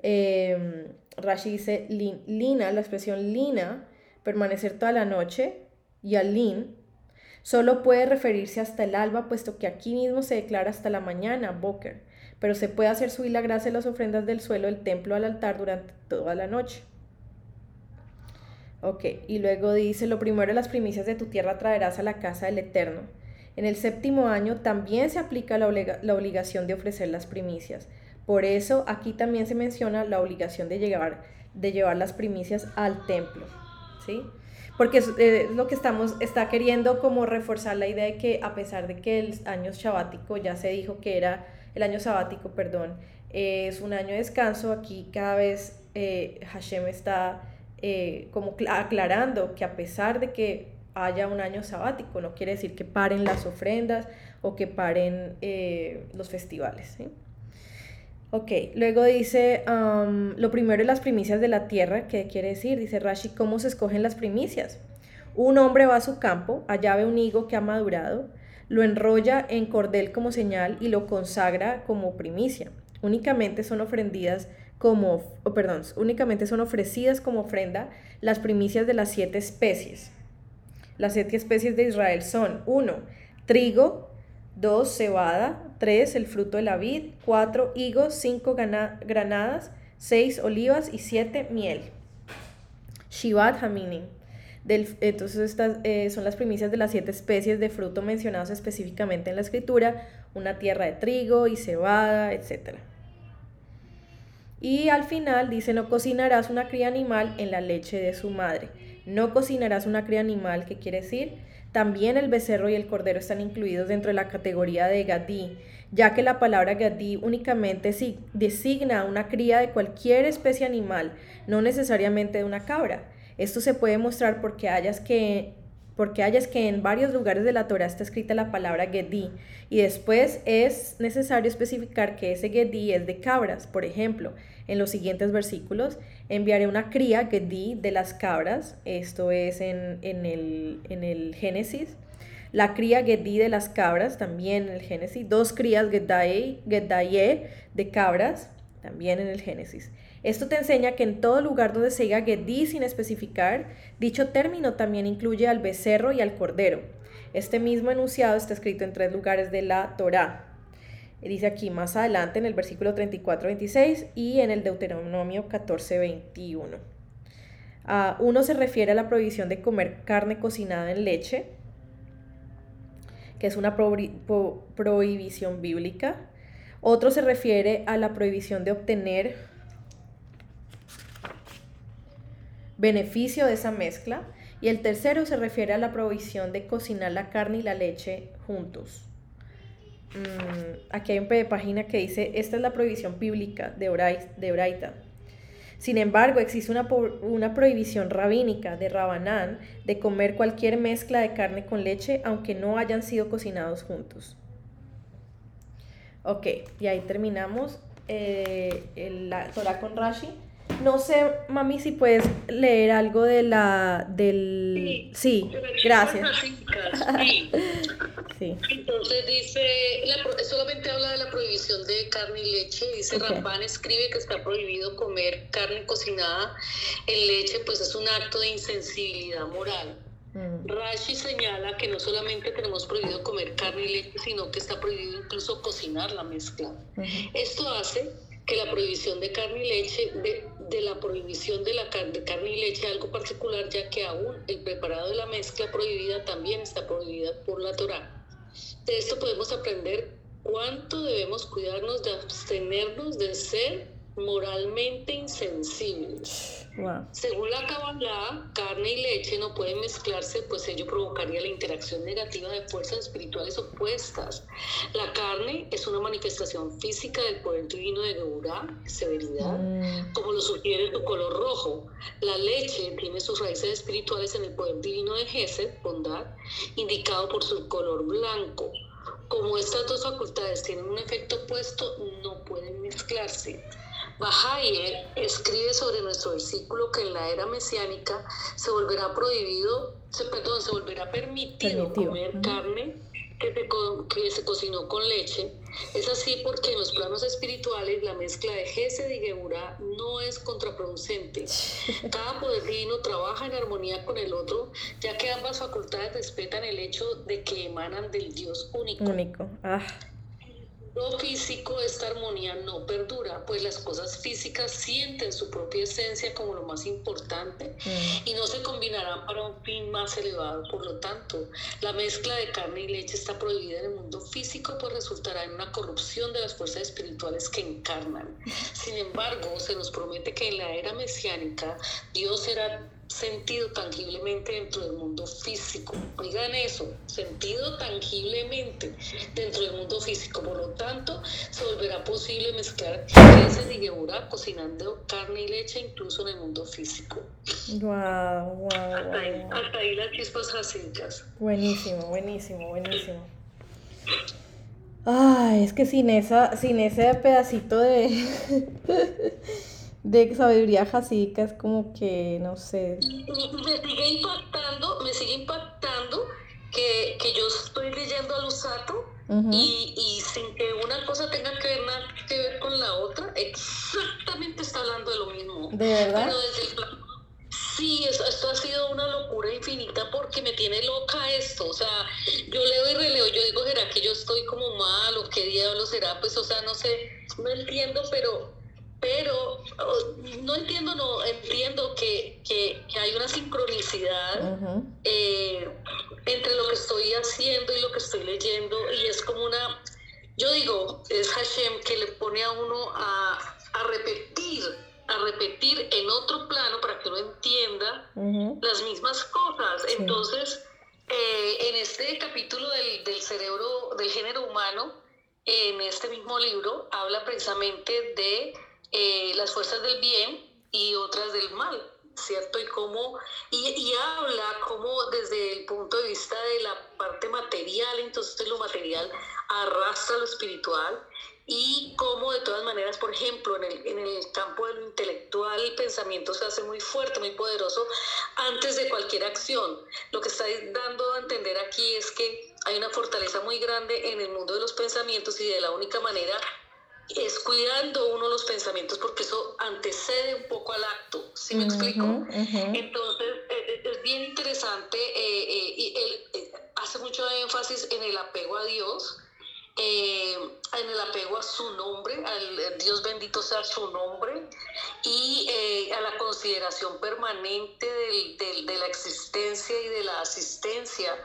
Eh, Rashi dice lina, la expresión lina, permanecer toda la noche, y al lin, solo puede referirse hasta el alba, puesto que aquí mismo se declara hasta la mañana, boker, pero se puede hacer subir la grasa de las ofrendas del suelo del templo al altar durante toda la noche. Ok, y luego dice, lo primero de las primicias de tu tierra traerás a la casa del Eterno en el séptimo año también se aplica la, obligación de ofrecer las primicias. Por eso aquí también se menciona la obligación de llevar, de llevar las primicias al templo. ¿sí? Porque es, eh, lo que estamos, está queriendo como reforzar la idea de que a pesar de que el año sabático ya se dijo que era, el año sabático, perdón, es un año de descanso, aquí cada vez eh, Hashem está eh, como aclarando que a pesar de que haya un año sabático, no quiere decir que paren las ofrendas o que paren eh, los festivales. Ok, luego dice, lo primero es las primicias de la tierra, ¿qué quiere decir? Dice Rashi, ¿cómo se escogen las primicias? Un hombre va a su campo, allá ve un higo que ha madurado, lo enrolla en cordel como señal y lo consagra como primicia. Únicamente son ofrendidas como, perdón, únicamente son ofrecidas como ofrenda las primicias de las siete especies. Las siete especies de Israel son 1. Trigo, 2. Cebada, 3. El fruto de la vid, 4. Higos, 5. Granadas, 6. Olivas y 7. Miel. Shivat Haminin. entonces estas eh, son las primicias de las siete especies de fruto mencionadas específicamente en la escritura, una tierra de trigo y cebada, etc. Y al final dice, no cocinarás una cría animal en la leche de su madre. No cocinarás una cría animal, ¿qué quiere decir? También el becerro y el cordero están incluidos dentro de la categoría de gadí, ya que la palabra gadí únicamente designa una cría de cualquier especie animal, no necesariamente de una cabra. Esto se puede mostrar porque hayas que porque hayas que en varios lugares de la Torah está escrita la palabra Gedi y después es necesario especificar que ese Gedi es de cabras. Por ejemplo, en los siguientes versículos, enviaré una cría Gedi de las cabras, esto es en, el, en el Génesis. La cría Gedi de las cabras, también en el Génesis. Dos crías Gedaye, de cabras, también en el Génesis. Esto te enseña que en todo lugar donde se diga Gedi sin especificar, dicho término también incluye al becerro y al cordero. Este mismo enunciado está escrito en tres lugares de la Torá. Dice aquí más adelante en el versículo 34-26 y en el Deuteronomio 14-21. Ah, uno se refiere a la prohibición de comer carne cocinada en leche, que es una prohibición bíblica. Otro se refiere a la prohibición de obtener beneficio de esa mezcla. Y el tercero se refiere a la provisión de cocinar la carne y la leche juntos. Mm, aquí hay un de página que dice, esta es la prohibición bíblica de, Oraita. Sin embargo, existe una, una, prohibición rabínica de Rabanán de comer cualquier mezcla de carne con leche aunque no hayan sido cocinados juntos. Ok, y ahí terminamos eh, la Torah con Rashi. No sé, mami, si puedes leer algo de la del sí, gracias. [laughs] Sí. Entonces dice, solamente habla de la prohibición de carne y leche. Dice okay. escribe que está prohibido comer carne cocinada en leche, pues es un acto de insensibilidad moral. Mm. Rashi señala que no solamente tenemos prohibido comer carne y leche, sino que está prohibido incluso cocinar la mezcla. Esto hace que la prohibición de carne y leche, de, de la prohibición de la carne, de carne y leche, algo particular, ya que aún el preparado de la mezcla prohibida también está prohibida por la Torah. De esto podemos aprender cuánto debemos cuidarnos de abstenernos de ser moralmente insensibles. Según la Kabbalah, carne y leche no pueden mezclarse, pues ello provocaría la interacción negativa de fuerzas espirituales opuestas. La carne es una manifestación física del poder divino de Geburah, severidad, mm. como lo sugiere su color rojo. La leche tiene sus raíces espirituales en el poder divino de Gesed, bondad, indicado por su color blanco. Como estas dos facultades tienen un efecto opuesto, no pueden mezclarse. Bahaye escribe sobre nuestro versículo que en la era mesiánica se volverá prohibido, se, perdón, se volverá permitido, comer carne que se, que se, cocinó con leche. Es así porque en los planos espirituales la mezcla de Gesed y Geburah no es contraproducente. [laughs] Cada poder divino trabaja en armonía con el otro, ya que ambas facultades respetan el hecho de que emanan del Dios único. Único. Ah lo físico, esta armonía no perdura, pues las cosas físicas sienten su propia esencia como lo más importante mm. y no se combinarán para un fin más elevado. Por lo tanto, la mezcla de carne y leche está prohibida en el mundo físico, pues resultará en una corrupción de las fuerzas espirituales que encarnan. Sin embargo, se nos promete que en la era mesiánica Dios será sentido tangiblemente dentro del mundo físico. Oigan eso, sentido tangiblemente dentro del mundo físico. Por lo tanto, se volverá posible mezclar ese y Geburah cocinando carne y leche incluso en el mundo físico. Wow, wow, hasta, ahí, hasta ahí las chispas jacínicas. Buenísimo, buenísimo, buenísimo. Ay, es que sin esa, sin ese pedacito de [laughs] de sabiduría jasídica es como que, no sé. Me sigue impactando, me sigue impactando que, que yo estoy leyendo a Lusato y, y, sin que una cosa tenga que ver nada que ver con la otra, exactamente está hablando de lo mismo. ¿De verdad? Pero desde el Sí, esto, esto, ha sido una locura infinita porque me tiene loca esto. O sea, yo leo y releo, yo digo, ¿será que yo estoy como mal o qué diablo será? Pues, o sea, no sé, no entiendo, pero pero oh, no entiendo, no entiendo que, que, hay una sincronicidad eh, entre lo que estoy haciendo y lo que estoy leyendo y es como una, yo digo, es Hashem que le pone a uno a, a repetir, a repetir en otro plano para que uno entienda las mismas cosas. Entonces, eh, en este capítulo del, del cerebro, del género humano, en este mismo libro, habla precisamente de eh, las fuerzas del bien y otras del mal. ¿cierto? Y cómo, y, habla como desde el punto de vista de la parte material, entonces lo material arrastra lo espiritual y cómo de todas maneras, por ejemplo, en el, en el campo de lo intelectual, el pensamiento se hace muy fuerte, muy poderoso antes de cualquier acción. Lo que está dando a entender aquí es que hay una fortaleza muy grande en el mundo de los pensamientos y de la única manera es cuidando uno los pensamientos porque eso antecede un poco al acto, ¿sí me explico? Entonces, eh, eh, es bien interesante eh, y él hace mucho énfasis en el apego a Dios eh, en el apego a su nombre, al Dios bendito sea su nombre, y eh, a la consideración permanente de la existencia y de la asistencia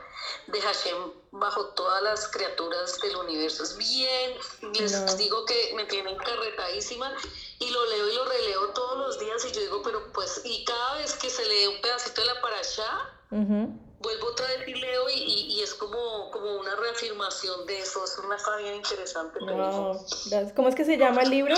de Hashem bajo todas las criaturas del universo. Es bien, les digo que me tienen carretadísima y lo leo y lo releo todos los días y yo digo, pero pues, y cada vez que se lee un pedacito de la parasha, vuelvo otra vez y leo y, y, es como, como una reafirmación de eso, es una cosa bien interesante. ¿Cómo es que se llama el libro?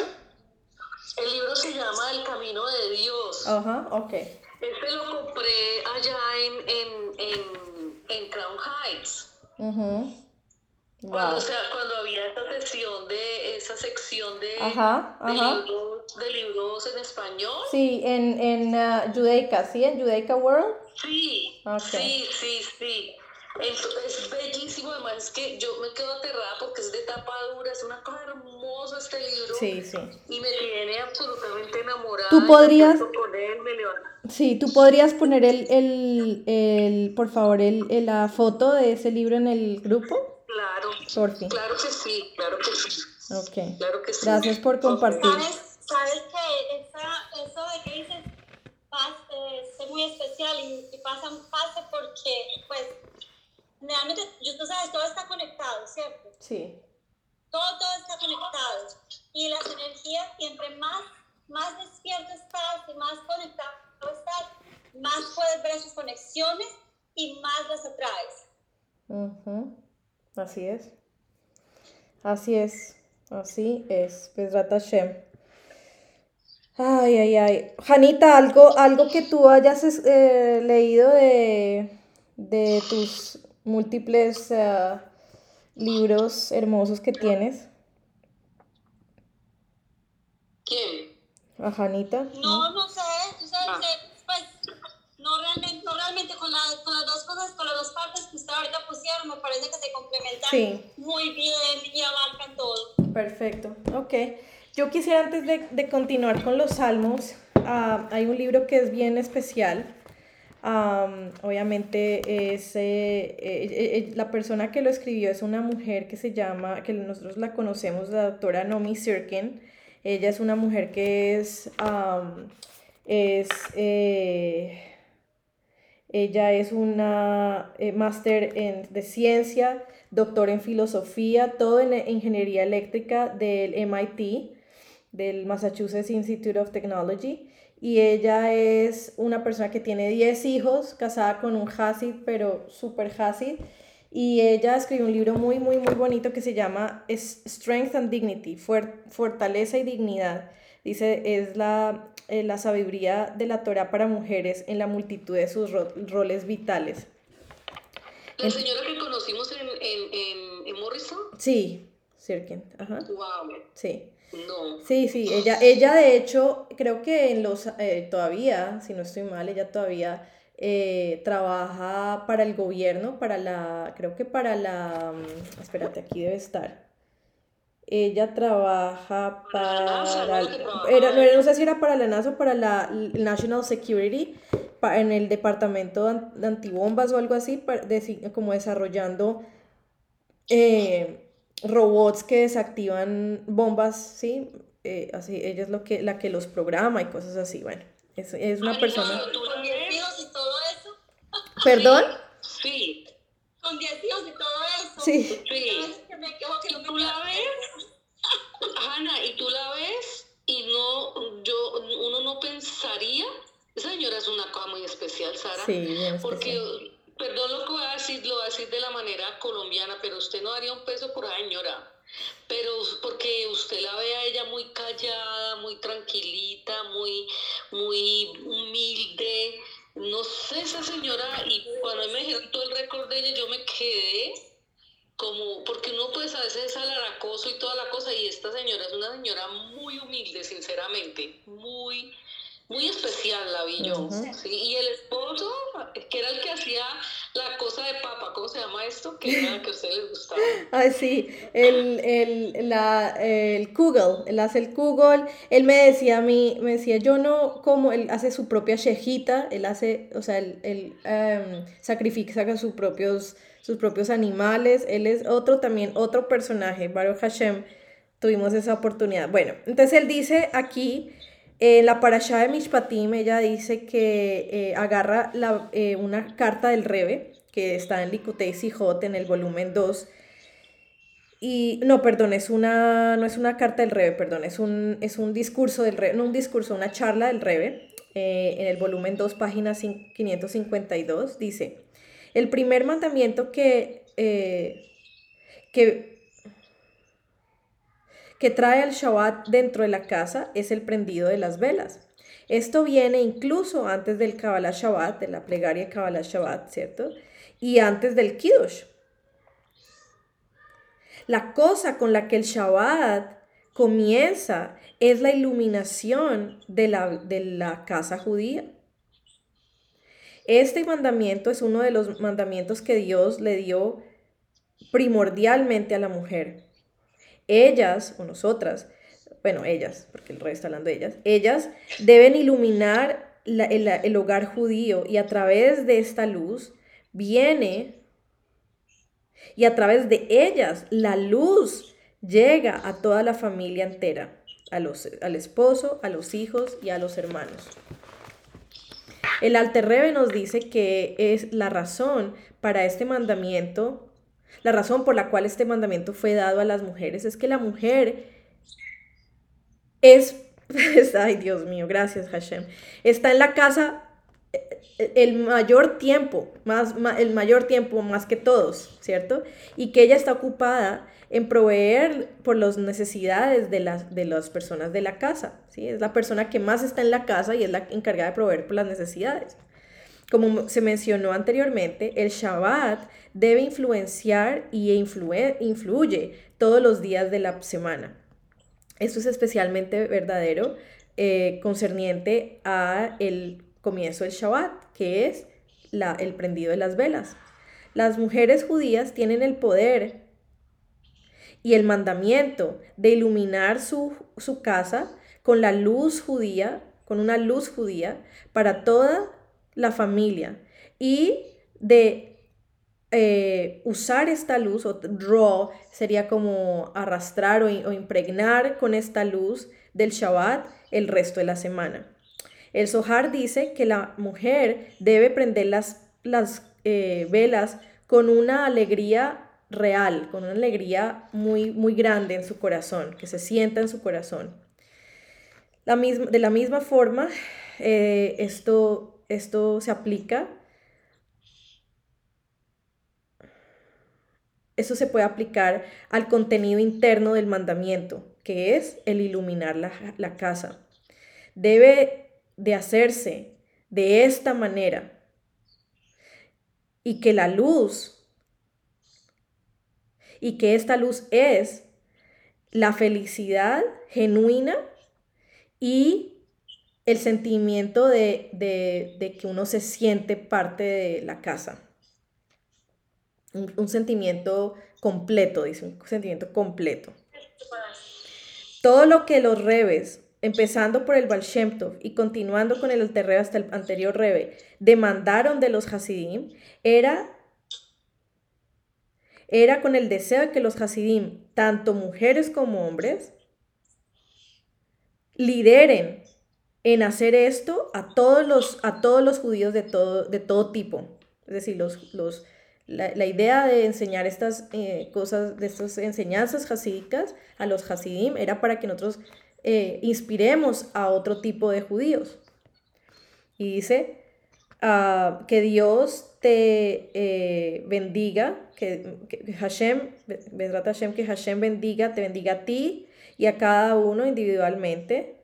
El libro se llama El Camino de Dios. Ajá, ok. Este lo compré allá en, en, en, en Crown Heights. Cuando, o sea, cuando había esa sección de esa sección de, ajá, de, libros, de libros, en español. Sí, en, en uh, Judaica, ¿sí? En Judaica World. Sí, sí, sí, sí. Es, bellísimo, además es que yo me quedo aterrada porque es de tapa dura, es una cosa hermosa este libro. Sí, sí. Y me tiene absolutamente enamorada. Tú podrías... sí, tú podrías poner el, el, el por favor, el, la foto de ese libro en el grupo. Claro. Claro que sí, claro que sí. Ok. Claro que sí. Gracias por compartir. ¿Sabes, sabes que esa, eso de que dices paz, es muy especial y, y pasa, pasa porque, pues, realmente, tú sabes, todo está conectado, ¿cierto? Sí. Todo, todo está conectado. Y las energías, siempre más, más despierto estás y más conectado estás, más puedes ver sus conexiones y más las atraes. Uh Así es. Así es. Así es. Pesrata Shem. Ay, ay, ay. Janita, algo, algo que tú hayas eh, leído de, de, tus múltiples eh, libros hermosos que tienes. ¿Quién? A Janita. No, no, sé. Tú sabes, ah no realmente, no realmente con, con, las dos cosas, con las dos partes que usted ahorita pusieron, me parece que se complementan muy bien y abarcan todo. Perfecto, ok. Yo quisiera antes de, de continuar con los salmos, uh, hay un libro que es bien especial. Obviamente es eh, eh, eh, la persona que lo escribió es una mujer que se llama, que nosotros la conocemos, la doctora Nomi Sirkin. Ella es una mujer que es, es ella es una máster en, de ciencia, doctor en filosofía, todo en ingeniería eléctrica del MIT, del Massachusetts Institute of Technology. Y ella es una persona que tiene 10 hijos, casada con un Hasid, pero súper Hasid. Y ella escribió un libro muy, muy, muy bonito que se llama Strength and Dignity, Fortaleza y Dignidad. Dice, es la eh, la sabiduría de la Torah para mujeres en la multitud de sus roles vitales. ¿La señora que conocimos en, en, en, Morrison? Sí, Sirkin. Ajá. Wow. Sí. No. Sí, sí, ella, ella de hecho, creo que en los, eh, todavía, si no estoy mal, ella todavía eh, trabaja para el gobierno, para la, creo que para la, mm, espérate, aquí debe estar. Ella trabaja para... Era, no, sé si era para la NASA o para la National Security, en el departamento de antibombas o algo así, como desarrollando eh, robots que desactivan bombas, ¿sí? Eh, así, ella es lo que, la que los programa y cosas así, bueno, es, es una persona... ¿Con 10 hijos y todo eso? [laughs] ¿Perdón? Sí. Con 10 hijos y todo eso. Sí. sí. ¿Tú la ves? [laughs] Ana, y tú la ves y no, yo, uno no pensaría, esa señora es una cosa muy especial, Sara, sí, porque, perdón lo que voy a decir, lo voy a decir de la manera colombiana, pero usted no daría un peso por esa señora pero porque usted la ve a ella muy callada, muy tranquilita, muy, muy humilde. No sé, esa señora, y cuando me dijeron todo el récord de ella, yo me quedé como, porque uno pues a veces es alaracoso y toda la cosa, y esta señora es una señora muy humilde, sinceramente, muy muy especial la vi yo. Y el esposo, que era el que hacía la cosa de papa, ¿cómo se llama esto? Que era que a ustedes les gustaba. [laughs] Ah, sí, el, el, la, el Google, él hace el Google, él me decía a mí, me decía, yo no como, él hace su propia shejita, él hace, o sea, él, él um, sacrifica sus propios, sus propios animales, él es otro también, otro personaje, Baruch Hashem, tuvimos esa oportunidad. Bueno, entonces él dice aquí la parasha de Mishpatim, ella dice que eh, agarra eh, una carta del Rebe, que está en Likutei Sijot, en el volumen 2. Y, no, perdón, es una, no es una carta del Rebe, perdón, es un, es un discurso del Rebe, no un discurso, una charla del Rebe, eh, en el volumen 2, página 552, dice, el primer mandamiento que, que que trae el Shabbat dentro de la casa es el prendido de las velas. Esto viene incluso antes del Kabbalah Shabbat, de la plegaria Kabbalah Shabbat, ¿cierto? Y antes del Kiddush. La cosa con la que el Shabbat comienza es la iluminación de la, de la casa judía. Este mandamiento es uno de los mandamientos que Dios le dio primordialmente a la mujer. Ellas, o nosotras, bueno, ellas, porque el rey está hablando de ellas, ellas deben iluminar el, hogar judío y a través de esta luz viene y a través de ellas la luz llega a toda la familia entera, a los, al esposo, a los hijos y a los hermanos. El Alterrebe nos dice que es la razón para este mandamiento la razón por la cual este mandamiento fue dado a las mujeres es que la mujer es, [laughs] ay Dios mío, gracias Hashem, está en la casa eh, el mayor tiempo, más, el mayor tiempo más que todos, ¿cierto? Y que ella está ocupada en proveer por las necesidades de las, de las personas de la casa, ¿sí? Es la persona que más está en la casa y es la encargada de proveer por las necesidades. Como se mencionó anteriormente, el Shabbat debe influenciar y influye todos los días de la semana. Esto es especialmente verdadero eh, concerniente a el comienzo del Shabbat, que es la, el prendido de las velas. Las mujeres judías tienen el poder y el mandamiento de iluminar su, su casa con la luz judía, con una luz judía, para toda la familia y de eh, usar esta luz, o draw sería como arrastrar o, impregnar con esta luz del Shabbat el resto de la semana. El Zohar dice que la mujer debe prender las, las eh, velas con una alegría real, con una alegría muy, muy grande en su corazón, que se sienta en su corazón. La misma, de la misma forma, eh, esto esto se aplica. Eso se puede aplicar al contenido interno del mandamiento, que es el iluminar la, casa. Debe de hacerse de esta manera y que la luz y que esta luz es la felicidad genuina y el sentimiento de, que uno se siente parte de la casa. Un, sentimiento completo, dice, un sentimiento completo. Todo lo que los rebes, empezando por el Baal y continuando con el Alterrebe hasta el anterior rebe, demandaron de los Hasidim, era, era con el deseo de que los Hasidim, tanto mujeres como hombres, lideren en hacer esto a todos los, a todos los judíos de todo, de todo tipo. Es decir, los, los, la, idea de enseñar estas eh, cosas, de estas enseñanzas hasídicas a los hasidim era para que nosotros eh, inspiremos a otro tipo de judíos. Y dice ah, que Dios te eh, bendiga, que, que Hashem, Hashem, que Hashem bendiga, te bendiga a ti y a cada uno individualmente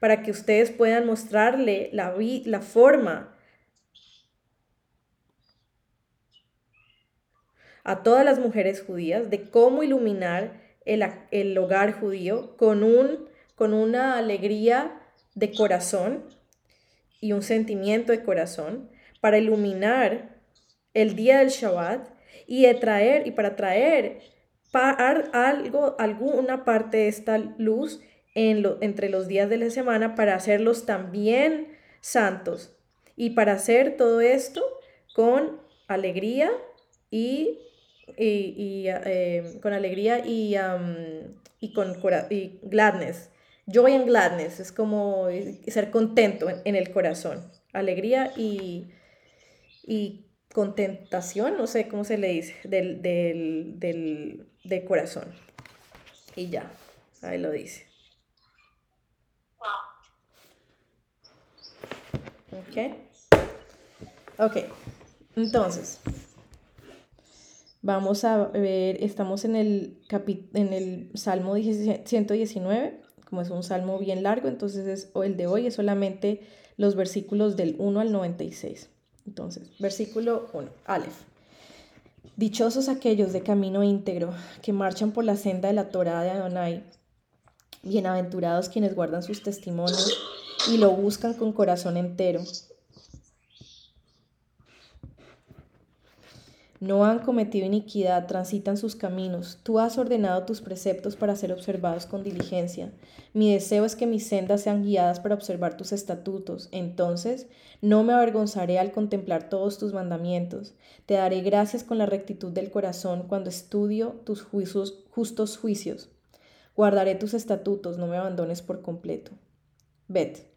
para que ustedes puedan mostrarle la, la forma a todas las mujeres judías de cómo iluminar el, hogar judío con, un, con una alegría de corazón y un sentimiento de corazón para iluminar el día del Shabbat y de traer y para traer algo, alguna parte de esta luz en entre los días de la semana para hacerlos también santos y para hacer todo esto con alegría y y, eh, con alegría y, y con y gladness. Joy and gladness es como ser contento en, el corazón. Alegría y, y contentación, no sé cómo se le dice, del, del, del, corazón. Y ya, ahí lo dice. Ok. Ok. Entonces, Vamos a ver, estamos en el, en el Salmo 119, como es un salmo bien largo, entonces es, el de hoy es solamente los versículos del 1 al 96. Entonces, versículo 1, Aleph. Dichosos aquellos de camino íntegro que marchan por la senda de la Torá de Adonai. Bienaventurados quienes guardan sus testimonios y lo buscan con corazón entero. No han cometido iniquidad, transitan sus caminos. Tú has ordenado tus preceptos para ser observados con diligencia. Mi deseo es que mis sendas sean guiadas para observar tus estatutos. Entonces no me avergonzaré al contemplar todos tus mandamientos. Te daré gracias con la rectitud del corazón cuando estudio tus justos juicios. Guardaré tus estatutos, no me abandones por completo. Bet.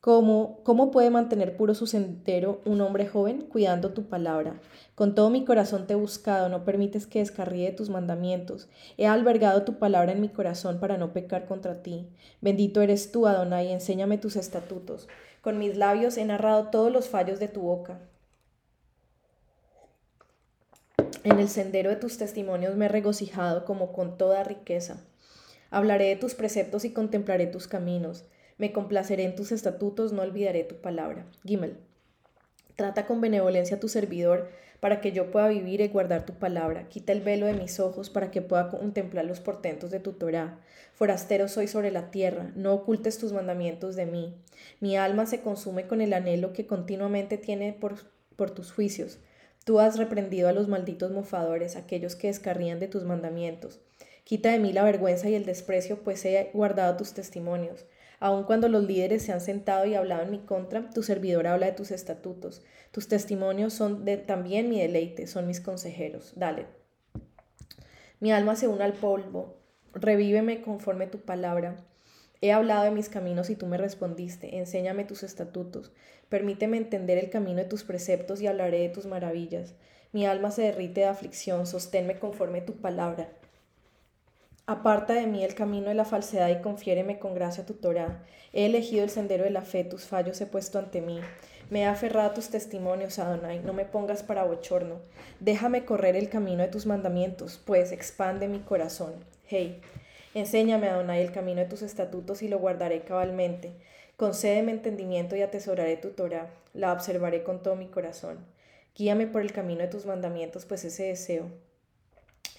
¿Cómo, ¿Cómo puede mantener puro su sendero un hombre joven? Cuidando tu palabra. Con todo mi corazón te he buscado, no permites que descarríe tus mandamientos. He albergado tu palabra en mi corazón para no pecar contra ti. Bendito eres tú, Adonai, enséñame tus estatutos. Con mis labios he narrado todos los fallos de tu boca. En el sendero de tus testimonios me he regocijado como con toda riqueza. Hablaré de tus preceptos y contemplaré tus caminos. Me complaceré en tus estatutos, no olvidaré tu palabra. Gimel. Trata con benevolencia a tu servidor para que yo pueda vivir y guardar tu palabra. Quita el velo de mis ojos para que pueda contemplar los portentos de tu Torah. Forastero soy sobre la tierra, no ocultes tus mandamientos de mí. Mi alma se consume con el anhelo que continuamente tiene por, por tus juicios. Tú has reprendido a los malditos mofadores, aquellos que descarrían de tus mandamientos. Quita de mí la vergüenza y el desprecio, pues he guardado tus testimonios. Aun cuando los líderes se han sentado y hablado en mi contra, tu servidor habla de tus estatutos. Tus testimonios son de, también mi deleite, son mis consejeros. Dale. Mi alma se une al polvo. Revíveme conforme tu palabra. He hablado de mis caminos y tú me respondiste. Enséñame tus estatutos. Permíteme entender el camino de tus preceptos y hablaré de tus maravillas. Mi alma se derrite de aflicción. Sosténme conforme tu palabra. Aparta de mí el camino de la falsedad y confiéreme con gracia tu Torah. He elegido el sendero de la fe, tus fallos he puesto ante mí. Me he aferrado a tus testimonios, Adonai, no me pongas para bochorno. Déjame correr el camino de tus mandamientos, pues expande mi corazón. Hey, enséñame, Adonai, el camino de tus estatutos y lo guardaré cabalmente. Concédeme entendimiento y atesoraré tu Torah, la observaré con todo mi corazón. Guíame por el camino de tus mandamientos, pues ese deseo.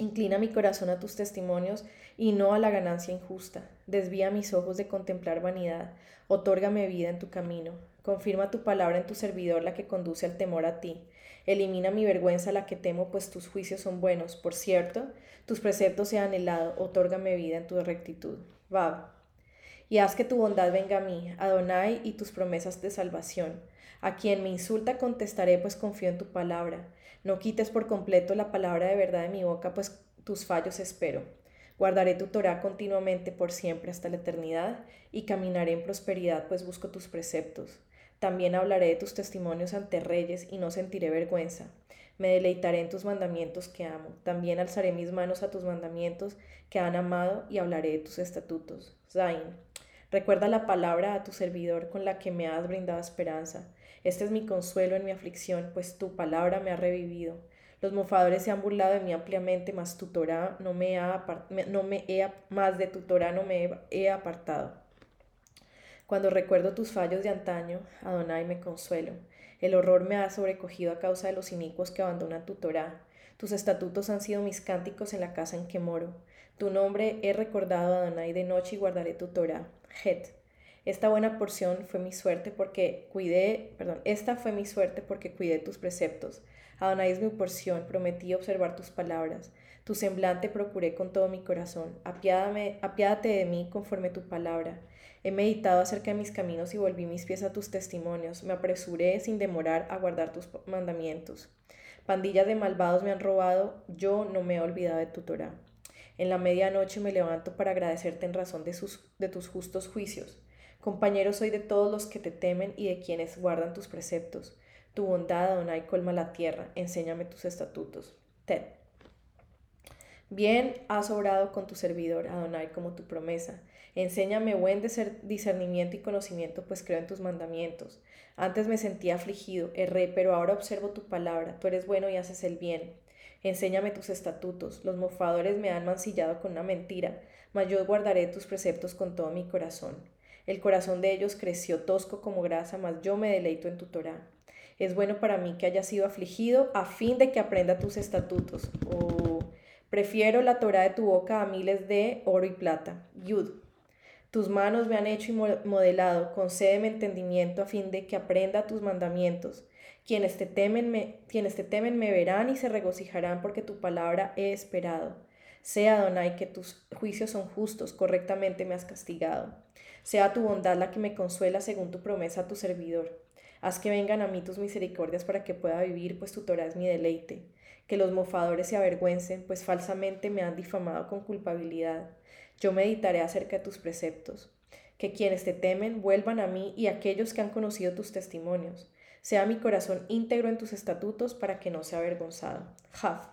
Inclina mi corazón a tus testimonios y no a la ganancia injusta. Desvía mis ojos de contemplar vanidad. Otórgame vida en tu camino. Confirma tu palabra en tu servidor, la que conduce al temor a ti. Elimina mi vergüenza, la que temo, pues tus juicios son buenos. Por cierto, tus preceptos sean anhelado. Otórgame vida en tu rectitud. Vab. Y haz que tu bondad venga a mí, Adonai, y tus promesas de salvación. A quien me insulta contestaré, pues confío en tu palabra. No quites por completo la palabra de verdad de mi boca, pues tus fallos espero. Guardaré tu Torah continuamente por siempre hasta la eternidad y caminaré en prosperidad, pues busco tus preceptos. También hablaré de tus testimonios ante reyes y no sentiré vergüenza. Me deleitaré en tus mandamientos que amo. También alzaré mis manos a tus mandamientos que han amado y hablaré de tus estatutos. Zain. Recuerda la palabra a tu servidor con la que me has brindado esperanza este es mi consuelo en mi aflicción, pues tu palabra me ha revivido. Los mofadores se han burlado de mí ampliamente, mas tu Torah no me ha no me he, más de tu Torah no me he apartado. Cuando recuerdo tus fallos de antaño, Adonai me consuelo. El horror me ha sobrecogido a causa de los inicuos que abandonan tu Torah. Tus estatutos han sido mis cánticos en la casa en que moro. Tu nombre he recordado, Adonai, de noche y guardaré tu Torah. Het. Esta buena porción fue mi suerte porque cuidé, perdón, esta fue mi suerte porque cuidé tus preceptos. Adonai es mi porción, prometí observar tus palabras. Tu semblante procuré con todo mi corazón. Apiádame, apiádate de mí conforme tu palabra. He meditado acerca de mis caminos y volví mis pies a tus testimonios. Me apresuré sin demorar a guardar tus mandamientos. Pandillas de malvados me han robado, yo no me he olvidado de tu Torah. En la medianoche me levanto para agradecerte en razón de, tus justos juicios. Compañero soy de todos los que te temen y de quienes guardan tus preceptos. Tu bondad, Adonai, colma la tierra. Enséñame tus estatutos. Ted. Bien has obrado con tu servidor, Adonai, como tu promesa. Enséñame buen discernimiento y conocimiento, pues creo en tus mandamientos. Antes me sentía afligido, erré, pero ahora observo tu palabra. Tú eres bueno y haces el bien. Enséñame tus estatutos. Los mofadores me han mancillado con una mentira, mas yo guardaré tus preceptos con todo mi corazón. El corazón de ellos creció tosco como grasa, mas yo me deleito en tu Torah. Es bueno para mí que haya sido afligido a fin de que aprenda tus estatutos. Oh, prefiero la Torah de tu boca a miles de oro y plata. Yud. Tus manos me han hecho y modelado, concédeme entendimiento a fin de que aprenda tus mandamientos. Quienes te, temen me, verán y se regocijarán porque tu palabra he esperado. Sea, Adonai, que tus juicios son justos, correctamente me has castigado. Sea tu bondad la que me consuela según tu promesa a tu servidor. Haz que vengan a mí tus misericordias para que pueda vivir, pues tu Torah es mi deleite. Que los mofadores se avergüencen, pues falsamente me han difamado con culpabilidad. Yo meditaré acerca de tus preceptos. Que quienes te temen vuelvan a mí y aquellos que han conocido tus testimonios. Sea mi corazón íntegro en tus estatutos para que no sea avergonzado. Jaf.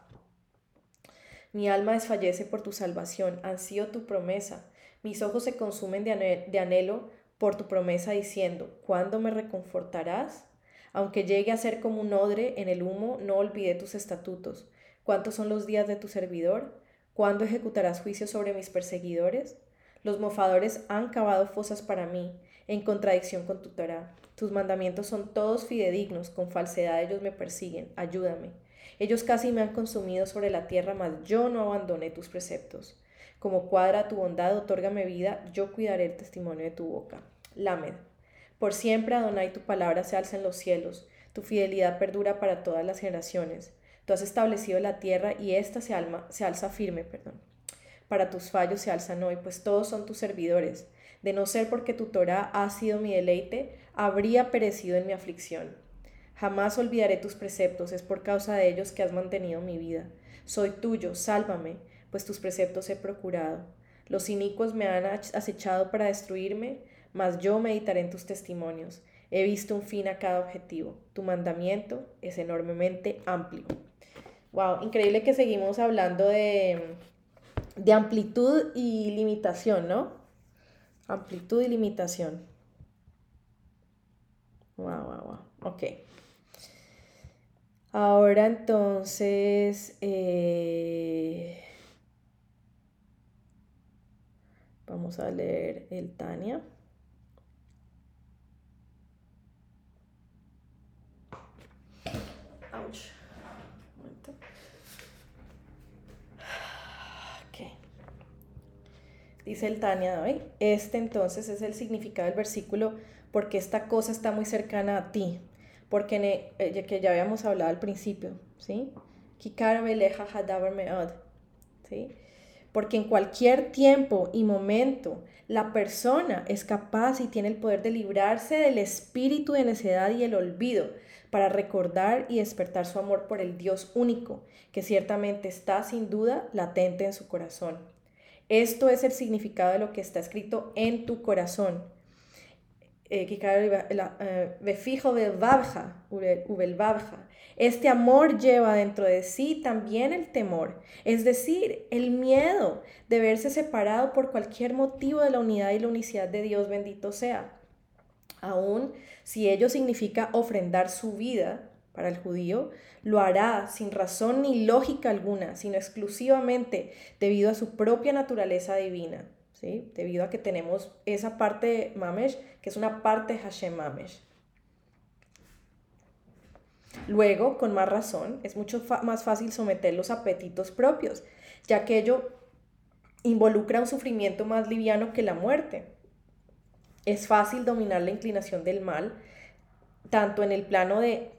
Mi alma desfallece por tu salvación, ansío tu promesa. Mis ojos se consumen de anhelo por tu promesa diciendo, ¿cuándo me reconfortarás? Aunque llegue a ser como un odre en el humo, no olvidé tus estatutos. ¿Cuántos son los días de tu servidor? ¿Cuándo ejecutarás juicio sobre mis perseguidores? Los mofadores han cavado fosas para mí, en contradicción con tu Torah. Tus mandamientos son todos fidedignos, con falsedad ellos me persiguen. Ayúdame. Ellos casi me han consumido sobre la tierra, mas yo no abandoné tus preceptos. Como cuadra tu bondad, otórgame vida, yo cuidaré el testimonio de tu boca. Lamed. Por siempre, Adonai, tu palabra se alza en los cielos, tu fidelidad perdura para todas las generaciones. Tú has establecido la tierra y ésta se, se alza firme, perdón. Para tus fallos se alzan hoy, pues todos son tus servidores. De no ser porque tu Torah ha sido mi deleite, habría perecido en mi aflicción. Jamás olvidaré tus preceptos, es por causa de ellos que has mantenido mi vida. Soy tuyo, sálvame, pues tus preceptos he procurado. Los inicuos me han acechado para destruirme, mas yo meditaré en tus testimonios. He visto un fin a cada objetivo. Tu mandamiento es enormemente amplio. Wow, increíble que seguimos hablando de, de amplitud y limitación, ¿no? Amplitud y limitación. Wow, wow, wow. Ok. Ahora entonces, eh, vamos a leer el Tania. Dice el Tania hoy, este entonces es el significado del versículo porque esta cosa está muy cercana a ti, porque eh, que ya habíamos hablado al principio, ¿sí? ¿sí? Porque en cualquier tiempo y momento la persona es capaz y tiene el poder de librarse del espíritu de necedad y el olvido para recordar y despertar su amor por el Dios único, que ciertamente está sin duda latente en su corazón. Esto es el significado de lo que está escrito en tu corazón. Este amor lleva dentro de sí también el temor, es decir, el miedo de verse separado por cualquier motivo de la unidad y la unicidad de Dios, bendito sea. Aún si ello significa ofrendar su vida, para el judío, lo hará sin razón ni lógica alguna, sino exclusivamente debido a su propia naturaleza divina. ¿Sí? Debido a que tenemos esa parte Mamesh, que es una parte Hashem Mamesh. Luego, con más razón, es mucho más fácil someter los apetitos propios, ya que ello involucra un sufrimiento más liviano que la muerte. Es fácil dominar la inclinación del mal, tanto en el plano de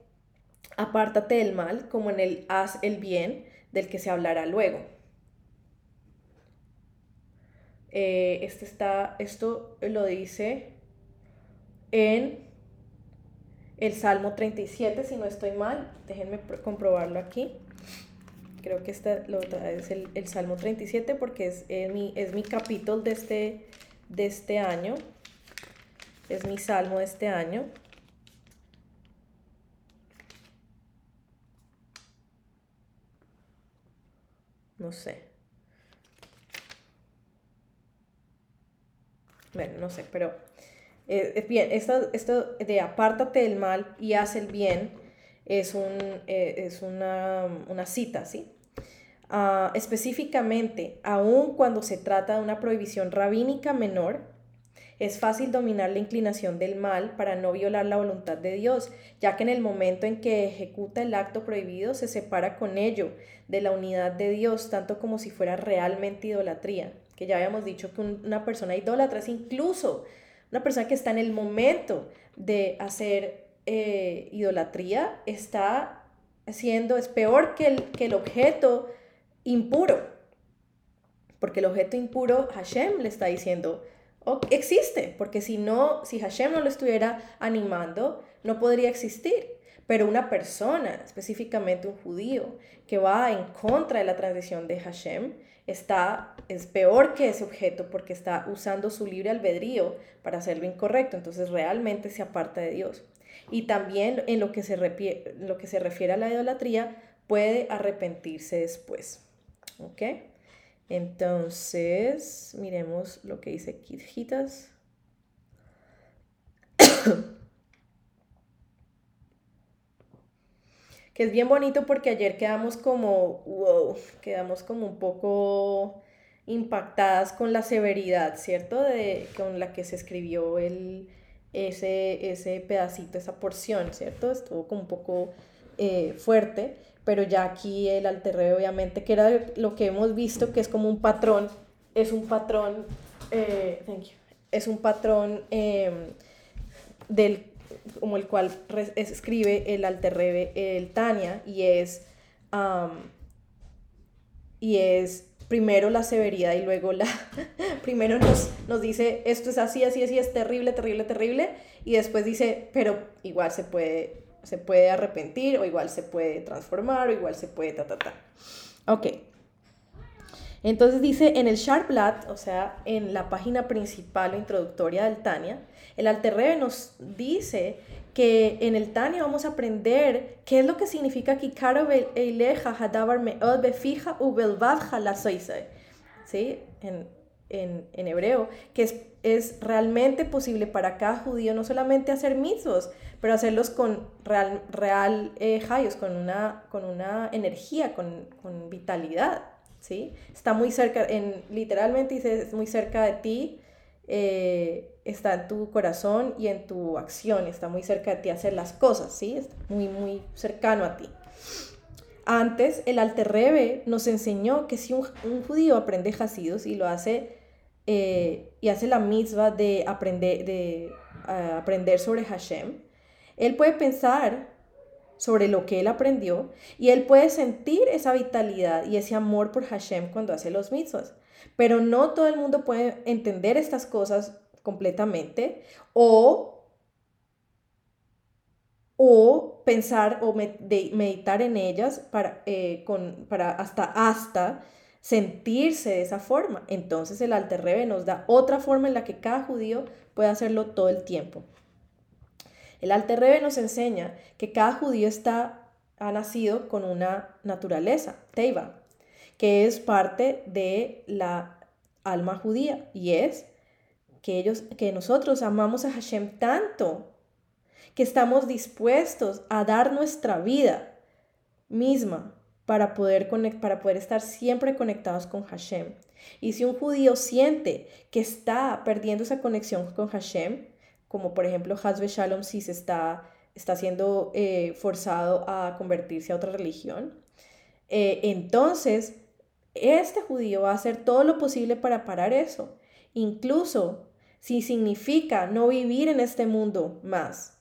apártate del mal como en el haz el bien, del que se hablará luego. Eh, este está, esto lo dice en el Salmo 37, si no estoy mal. Déjenme comprobarlo aquí. Creo que esta lo es el, el, Salmo 37 porque es, mi, es mi capítulo de este, de este año. Es mi salmo de este año. No sé. Bueno, no sé, pero eh, es bien, esto, esto de apártate del mal y haz el bien es, un, eh, es una, una, cita, ¿sí? Uh, específicamente, aun cuando se trata de una prohibición rabínica menor, es fácil dominar la inclinación del mal para no violar la voluntad de Dios, ya que en el momento en que ejecuta el acto prohibido se separa con ello de la unidad de Dios, tanto como si fuera realmente idolatría, que ya habíamos dicho que una persona idólatra incluso una persona que está en el momento de hacer eh, idolatría está haciendo, es peor que el, que el objeto impuro. Porque el objeto impuro, Hashem le está diciendo, oh, existe, porque si no, si Hashem no lo estuviera animando, no podría existir. Pero una persona, específicamente un judío, que va en contra de la tradición de Hashem, está, es peor que ese objeto porque está usando su libre albedrío para hacerlo incorrecto, entonces realmente se aparta de Dios. Y también en lo que se, lo que se refiere a la idolatría, puede arrepentirse después. ¿Ok? Entonces, miremos lo que dice Kidjitas. [coughs] que es bien bonito porque ayer quedamos como, wow, quedamos como un poco impactadas con la severidad, ¿cierto? De, con la que se escribió el, ese, ese pedacito, esa porción, ¿cierto? Estuvo como un poco eh, fuerte, pero ya aquí el alterreo, obviamente, que era lo que hemos visto, que es como un patrón, es un patrón, eh, thank you, es un patrón em, del como el cual escribe el alterrebe, el Tania, y es, y es primero la severidad y luego la, [laughs] primero nos, nos dice, esto es así, así, así, es terrible, terrible, terrible, y después dice, pero igual se puede, se puede arrepentir, o igual se puede transformar, o igual se puede ta, ta, ta. Ok. Entonces dice en el Sharpblatt, o sea, en la página principal o introductoria del Tania, el Alterrebe nos dice que en el Tania vamos a aprender qué es lo que significa Kikaro Eileja Hadabar Meod Befija Ubelvadja la ¿sí? En, en, en, hebreo, que es, es, realmente posible para cada judío no solamente hacer mitzvos, pero hacerlos con real, real eh, con una, con una energía, con, con vitalidad, ¿sí? Está muy cerca, en, literalmente dice, es muy cerca de ti, eh, está en tu corazón y en tu acción, está muy cerca de ti hacer las cosas, ¿sí? Está muy, muy cercano a ti. Antes, el Alterrebe nos enseñó que si un, judío aprende Hasidus y lo hace, eh, y hace la misma de aprender, de, aprender sobre Hashem, él puede pensar sobre lo que él aprendió y él puede sentir esa vitalidad y ese amor por Hashem cuando hace los mitzvahs. Pero no todo el mundo puede entender estas cosas completamente o, o pensar o meditar en ellas para, eh, con, para hasta, hasta sentirse de esa forma. Entonces el Alter nos da otra forma en la que cada judío puede hacerlo todo el tiempo. El Alter nos enseña que cada judío está, ha nacido con una naturaleza, Teiva, que es parte de la alma judía y es que ellos que nosotros amamos a Hashem tanto que estamos dispuestos a dar nuestra vida misma para poder, para poder estar siempre conectados con Hashem. Y si un judío siente que está perdiendo esa conexión con Hashem, como por ejemplo Hasbe Shalom si se está, está siendo eh, forzado a convertirse a otra religión, eh, entonces este judío va a hacer todo lo posible para parar eso. Incluso si significa no vivir en este mundo más,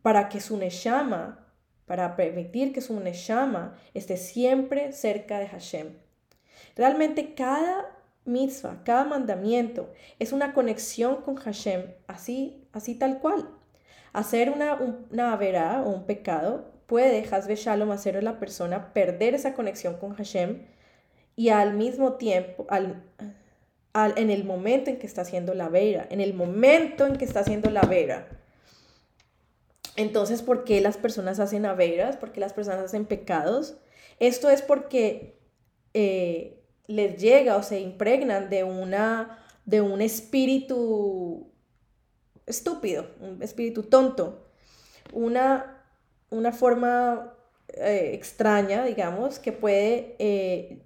para que su neshama, para permitir que su neshama esté siempre cerca de Hashem. Realmente cada mitzvah, cada mandamiento es una conexión con Hashem, así, así tal cual. Hacer una, una o un pecado puede, Hasbe Shalom, hacer a la persona perder esa conexión con Hashem y al mismo tiempo, al, en el momento en que está haciendo la vera, en el momento en que está haciendo la vera. Entonces, ¿por qué las personas hacen averas? ¿Por qué las personas hacen pecados? Esto es porque eh, les llega o se impregnan de, una, de un espíritu estúpido, un espíritu tonto, una, una forma eh, extraña, digamos, que puede eh,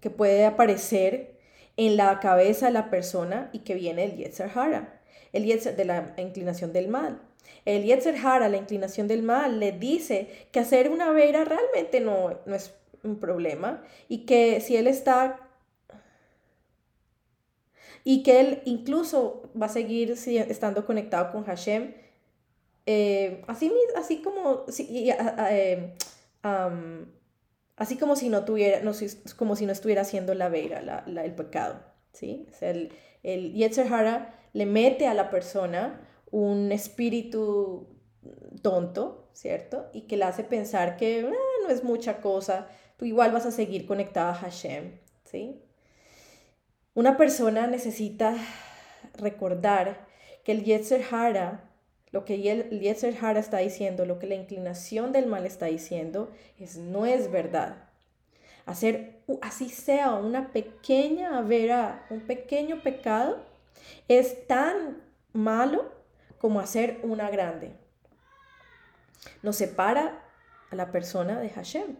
que puede aparecer en la cabeza de la persona y que viene el Yetzer Hara, el Yetzer de la inclinación del mal. El Yetzer Hara, la inclinación del mal, le dice que hacer una vera realmente no, no es un problema y que si él está y que él incluso va a seguir estando conectado con Hashem, eh, así, así como eh, Así como si no, tuviera, no, como si no estuviera haciendo la vera, el pecado. ¿sí? el, el Yetzer Hara le mete a la persona un espíritu tonto, ¿cierto? Y que le hace pensar que ah, no es mucha cosa, tú igual vas a seguir conectada a Hashem, ¿sí? Una persona necesita recordar que el Yetzer Hara lo que Yetzer Hara está diciendo, lo que la inclinación del mal está diciendo, es no es verdad. Hacer así sea una pequeña vera, un pequeño pecado, es tan malo como hacer una grande. Nos separa a la persona de Hashem.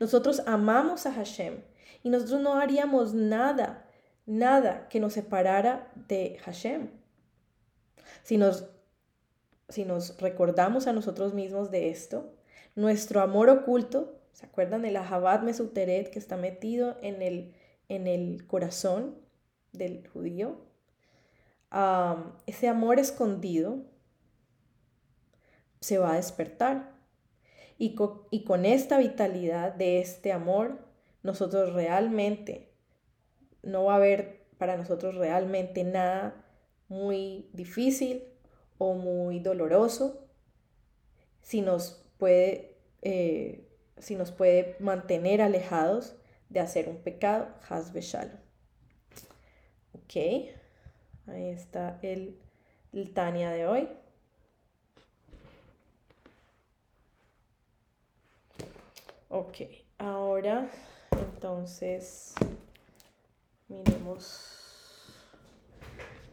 Nosotros amamos a Hashem y nosotros no haríamos nada, nada que nos separara de Hashem. Si nos, si nos recordamos a nosotros mismos de esto, nuestro amor oculto, ¿se acuerdan del Ahabat Mesuteret que está metido en el, en el corazón del judío? ese amor escondido se va a despertar. Y y con esta vitalidad de este amor, nosotros realmente, no va a haber para nosotros realmente nada muy difícil o muy doloroso, si nos puede, eh, si nos puede mantener alejados de hacer un pecado, Hasbe Shalom. Ok, ahí está el, el Tania de hoy. Ok, ahora entonces miremos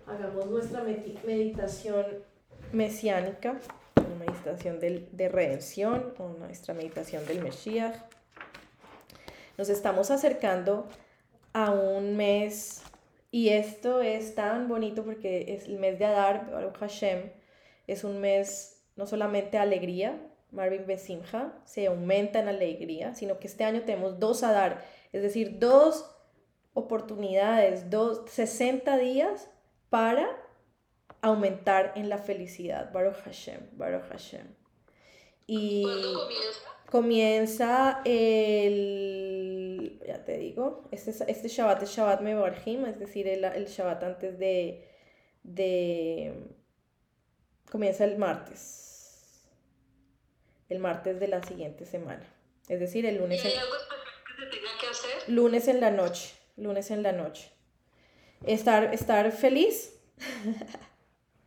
hagamos nuestra meditación mesiánica, una meditación de redención, nuestra meditación del Mesías. Nos estamos acercando a un mes y esto es tan bonito porque es el mes de Adar, Baruch Hashem, es un mes no solamente alegría, Marvin Besimha, se aumenta en alegría, sino que este año tenemos dos Adar, es decir, dos oportunidades, dos, 60 días para aumentar en la felicidad. Baruch Hashem, Baruch Hashem. Y ¿Cuándo comienza? Comienza el, ya te digo, este, este Shabbat es Shabbat Mevarjim, es decir, el, el Shabbat antes de, de, comienza el martes, el martes de la siguiente semana, es decir, el lunes. ¿Y hay algo especial que se tenga que hacer? Lunes en la noche, lunes en la noche estar, estar feliz.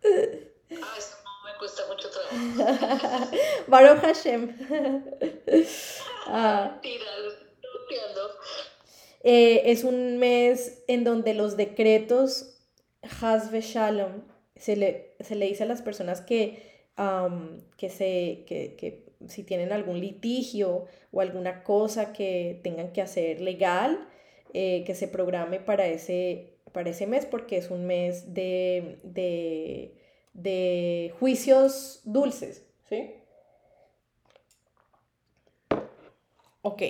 Ah, eso no me cuesta mucho trabajo. [laughs] Baruch Hashem. [laughs] ah, eh, es un mes en donde los decretos Hazve Shalom se le, se le dice a las personas que que, se, que, que si tienen algún litigio o alguna cosa que tengan que hacer legal, eh, que se programe para ese, para ese mes porque es un mes de, de, de juicios dulces, ¿sí? Ok,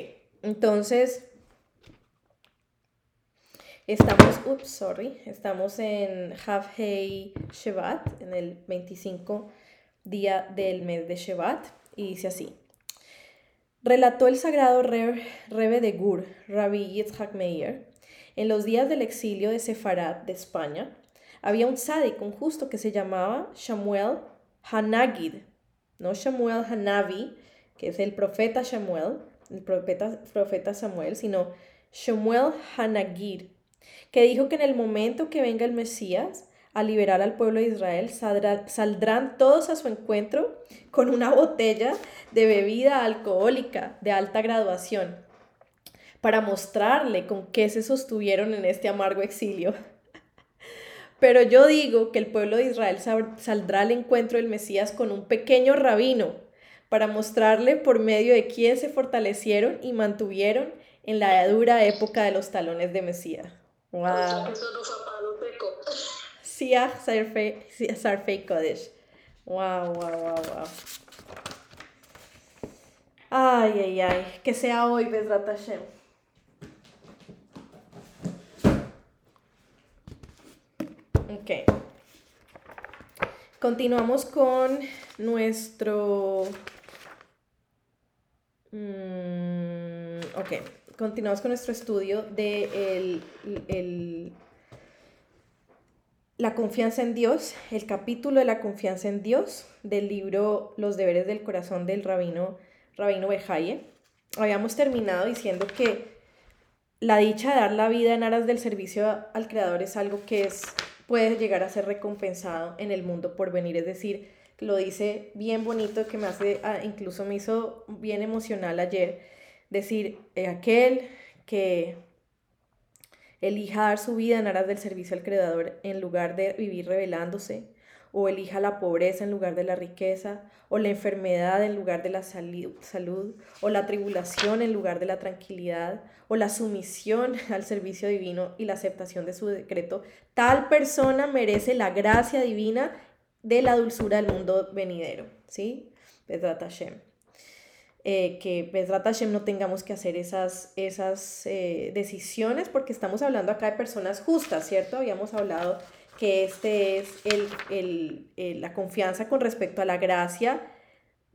entonces estamos, sorry, estamos en Havhei Shevat, en el 25 día del mes de Shevat, y dice así. Relató el sagrado Rebe de Gur, Rabbi Yitzhak Meir, en los días del exilio de Sefarad de España, había un sádico, un justo que se llamaba Shamuel Hanagid, no Shamuel Hanavi, que es el profeta Shamuel, el profeta, profeta Samuel, sino Shamuel Hanagid, que dijo que en el momento que venga el Mesías, a liberar al pueblo de Israel, saldrán todos a su encuentro con una botella de bebida alcohólica de alta graduación para mostrarle con qué se sostuvieron en este amargo exilio. [laughs] Pero yo digo que el pueblo de Israel saldrá al encuentro del Mesías con un pequeño rabino para mostrarle por medio de quién se fortalecieron y mantuvieron en la dura época de los talones de Mesías. Wow. Siach Sarfei Kodesh. Wow, wow, wow, wow. Ay, ay, ay. Que sea hoy, Bezrat Hashem. Ok. Continuamos con nuestro... Mm, ok. Continuamos con nuestro estudio de el, el la confianza en Dios, el capítulo de la confianza en Dios del libro Los deberes del corazón del rabino, rabino Bejaye. Habíamos terminado diciendo que la dicha de dar la vida en aras del servicio al Creador es algo que es, puede llegar a ser recompensado en el mundo por venir. Es decir, lo dice bien bonito, que me hace, ah, incluso me hizo bien emocional ayer, decir, eh, aquel que elija dar su vida en aras del servicio al Creador en lugar de vivir rebelándose, o elija la pobreza en lugar de la riqueza, o la enfermedad en lugar de la salud, o la tribulación en lugar de la tranquilidad, o la sumisión [laughs] al servicio divino y la aceptación de su decreto, tal persona merece la gracia divina de la dulzura del mundo venidero. ¿Sí? Pedrat Hashem. Eh, que Bezrat Hashem no tengamos que hacer esas, esas eh, decisiones porque estamos hablando acá de personas justas, ¿cierto? Habíamos hablado que este es el, la confianza con respecto a la gracia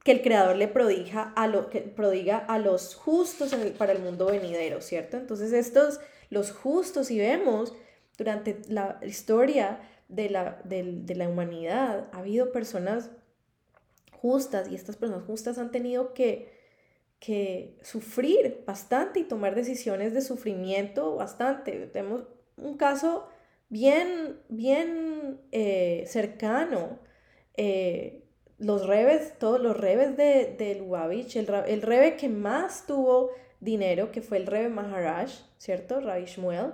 que el Creador le prodiga a, lo, que prodiga a los justos para el mundo venidero, ¿cierto? Entonces estos, los justos, y vemos durante la historia de la, de la humanidad, ha habido personas justas y estas personas justas han tenido que que sufrir bastante y tomar decisiones de sufrimiento bastante. Tenemos un caso bien, bien eh, cercano. Eh, los rebes, todos los rebes de, de Lubavitch, el, el, rebe que más tuvo dinero, que fue el rebe Maharaj, ¿cierto? Rabbi Shmuel,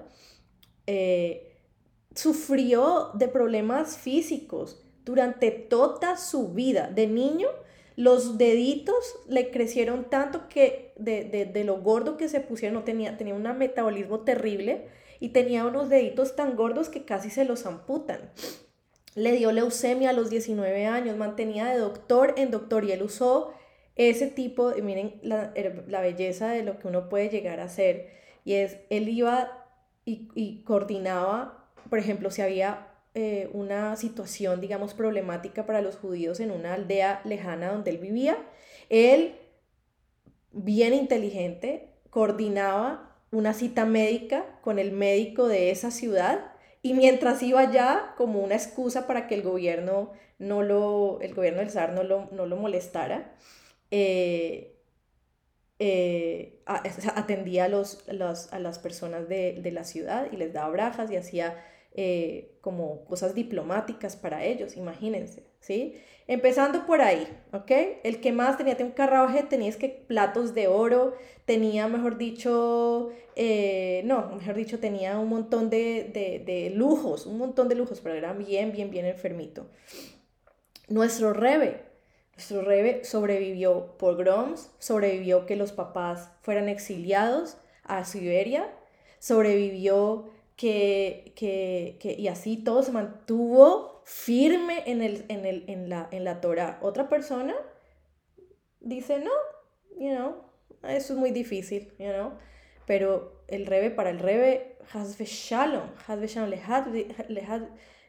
eh, sufrió de problemas físicos durante toda su vida. De niño los deditos le crecieron tanto que de, lo gordo que se pusieron, tenía, tenía un metabolismo terrible y tenía unos deditos tan gordos que casi se los amputan. Le dio leucemia a los 19 años, mantenía de doctor en doctor y él usó ese tipo, miren la, la belleza de lo que uno puede llegar a hacer. Y es, él iba y, y coordinaba, por ejemplo, si había eh, una situación, digamos, problemática para los judíos en una aldea lejana donde él vivía. Él, bien inteligente, coordinaba una cita médica con el médico de esa ciudad y mientras iba allá como una excusa para que el gobierno no lo, el gobierno del zar no lo, no lo molestara, eh, eh, atendía a, los, a las personas de, de, la ciudad y les daba brajas y hacía eh, como cosas diplomáticas para ellos, imagínense, ¿sí? Empezando por ahí, ¿ok? El que más tenía, un carruaje, tenía es que platos de oro, tenía, mejor dicho, eh, no, mejor dicho, tenía un montón de, de, de, lujos, un montón de lujos, pero era bien, bien, bien enfermito. Nuestro Rebe, nuestro Rebe sobrevivió por Groms, sobrevivió que los papás fueran exiliados a Siberia, sobrevivió que, que, que, y así todo se mantuvo firme en, el, en, el, en, la, en la Torah. Otra persona dice, no, you know, eso es muy difícil, you know, pero el Rebe, para el Rebe, Hazve Shalom, Hazve Shalom,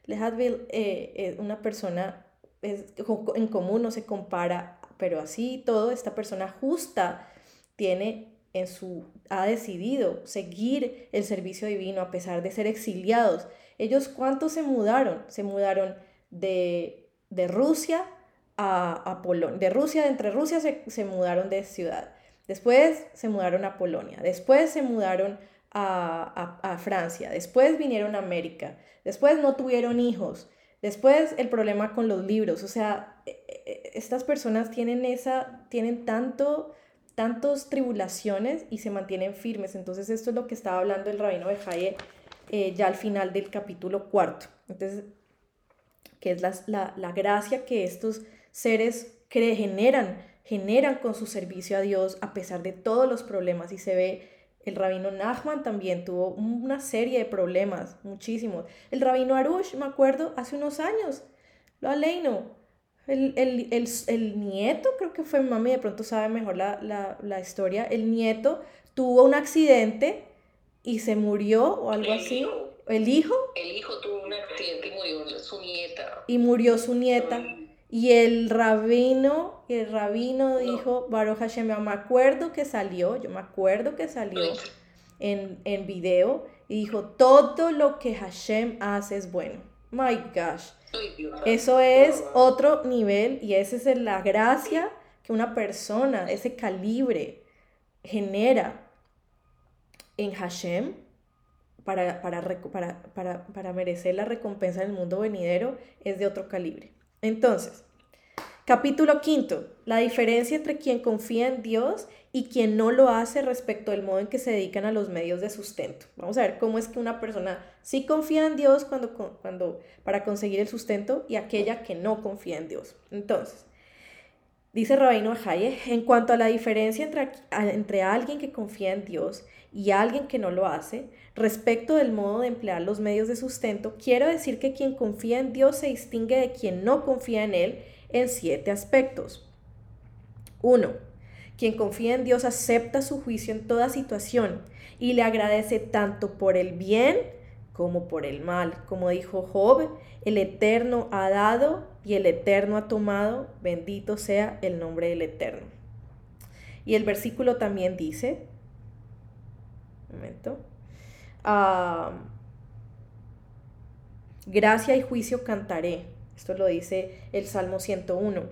Lehadville, eh, eh, una persona es, en común no se compara, pero así todo, esta persona justa tiene en su, ha decidido seguir el servicio divino a pesar de ser exiliados. Ellos cuántos se mudaron? Se mudaron de, de Rusia a, a Polonia. De Rusia, de entre Rusia se, se, mudaron de ciudad. Después se mudaron a Polonia. Después se mudaron a, a, a Francia. Después vinieron a América. Después no tuvieron hijos. Después el problema con los libros. O sea, e, e, estas personas tienen esa, tienen tanto tantas tribulaciones y se mantienen firmes. Entonces esto es lo que estaba hablando el rabino de Jaye eh, ya al final del capítulo cuarto. Entonces, que es la, la, gracia que estos seres que generan, generan con su servicio a Dios a pesar de todos los problemas. Y se ve, el rabino Nachman también tuvo una serie de problemas, muchísimos. El rabino Arush, me acuerdo, hace unos años, lo aleino, el, el, el, el, nieto, creo que fue mami, de pronto sabe mejor la, la, la, historia. El nieto tuvo un accidente y se murió o algo así. ¿El hijo? El hijo tuvo un accidente y murió su nieta. Y murió su nieta. Y el rabino, el rabino dijo, Baruch Hashem, me acuerdo que salió, yo me acuerdo que salió en, en video y dijo, todo lo que Hashem hace es bueno. My gosh. Eso es otro nivel y esa es la gracia que una persona ese calibre genera en Hashem para, para, para, merecer la recompensa del mundo venidero es de otro calibre. Entonces, capítulo quinto, la diferencia entre quien confía en Dios y quien no lo hace respecto del modo en que se dedican a los medios de sustento. Vamos a ver cómo es que una persona sí confía en Dios cuando, cuando, para conseguir el sustento y aquella que no confía en Dios. Entonces, dice Rabino Ajaye, en cuanto a la diferencia entre, entre alguien que confía en Dios y alguien que no lo hace, respecto del modo de emplear los medios de sustento, quiero decir que quien confía en Dios se distingue de quien no confía en Él en siete aspectos. Uno, quien confía en Dios acepta su juicio en toda situación y le agradece tanto por el bien como por el mal. Como dijo Job, el Eterno ha dado y el Eterno ha tomado, bendito sea el nombre del Eterno. Y el versículo también dice, un momento, gracia y juicio cantaré. Esto lo dice el Salmo 101.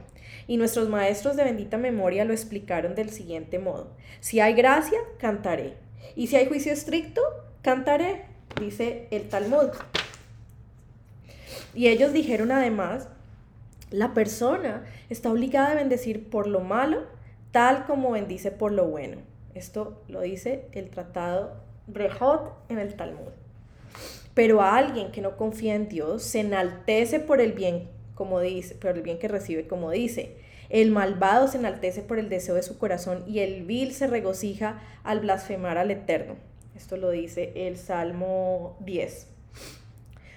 Y nuestros maestros de bendita memoria lo explicaron del siguiente modo. Si hay gracia, cantaré. Y si hay juicio estricto, cantaré, dice el Talmud. Y ellos dijeron además, la persona está obligada a bendecir por lo malo, tal como bendice por lo bueno. Esto lo dice el tratado Brehot en el Talmud. Pero a alguien que no confía en Dios se enaltece por el bien como dice, por el bien que recibe, como dice. El malvado se enaltece por el deseo de su corazón y el vil se regocija al blasfemar al Eterno. Esto lo dice el Salmo 10.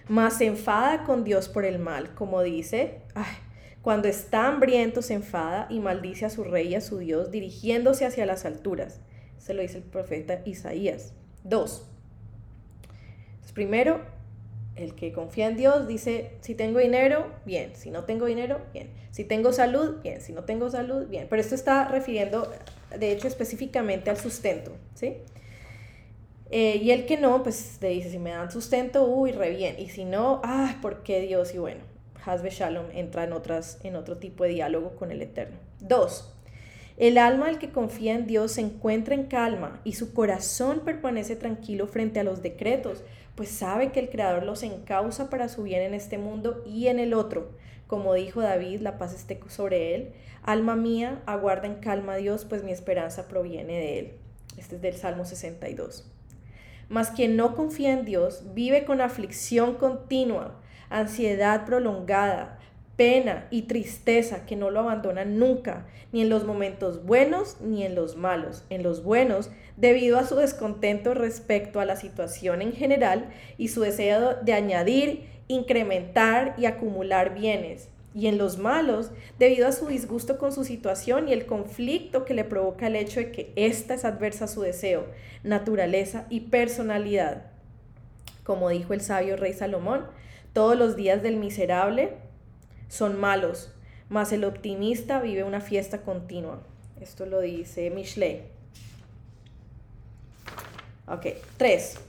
Mas se enfada con Dios por el mal, como dice, cuando está hambriento se enfada y maldice a su rey y a su Dios, dirigiéndose hacia las alturas. Se lo dice el profeta Isaías. Dos. primero, el que confía en Dios dice, si tengo dinero, bien, si no tengo dinero, bien, si tengo salud, bien, si no tengo salud, bien. Pero esto está refiriendo, de hecho, específicamente al sustento, ¿sí? Eh, y el que no, pues le dice, si me dan sustento, uy, re bien. Y si no, ah, ¿por qué Dios? Y bueno, Hasbe Shalom entra en, otras, en otro tipo de diálogo con el Eterno. Dos, el alma del que confía en Dios se encuentra en calma y su corazón permanece tranquilo frente a los decretos pues sabe que el Creador los encausa para su bien en este mundo y en el otro. Como dijo David, la paz esté sobre él. Alma mía, aguarda en calma a Dios, pues mi esperanza proviene de él. Este es del Salmo 62. Mas quien no confía en Dios vive con aflicción continua, ansiedad prolongada, pena y tristeza que no lo abandonan nunca, ni en los momentos buenos ni en los malos. En los buenos, debido a su descontento respecto a la situación en general y su deseo de añadir, incrementar y acumular bienes. Y en los malos, debido a su disgusto con su situación y el conflicto que le provoca el hecho de que ésta es adversa a su deseo, naturaleza y personalidad. Como dijo el sabio rey Salomón, todos los días del miserable son malos, mas el optimista vive una fiesta continua. Esto lo dice Michelet. Ok, tres.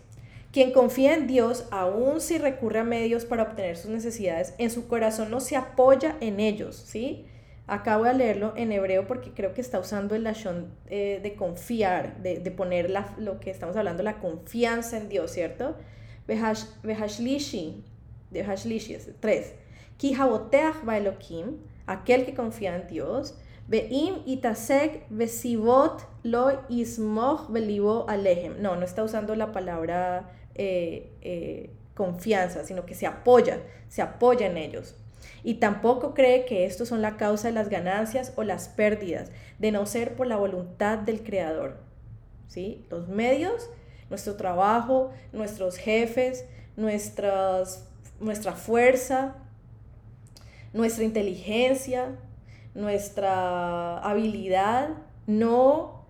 Quien confía en Dios, aun si recurre a medios para obtener sus necesidades, en su corazón no se apoya en ellos, ¿sí? Acabo de leerlo en hebreo porque creo que está usando el lashon eh, de confiar, de, poner lo que estamos hablando, la confianza en Dios, ¿cierto? Vehashlishi, Vehashlishi, tres. Ki Elohim, aquel que confía en Dios, Veim itasek vesivot lo ismoch belibo alejem. No, no está usando la palabra eh, eh, confianza, sino que se apoya, se apoya en ellos. Y tampoco cree que estos son la causa de las ganancias o las pérdidas, de no ser por la voluntad del Creador. ¿Sí? Los medios, nuestro trabajo, nuestros jefes, nuestras, nuestra fuerza, nuestra inteligencia, nuestra habilidad, no,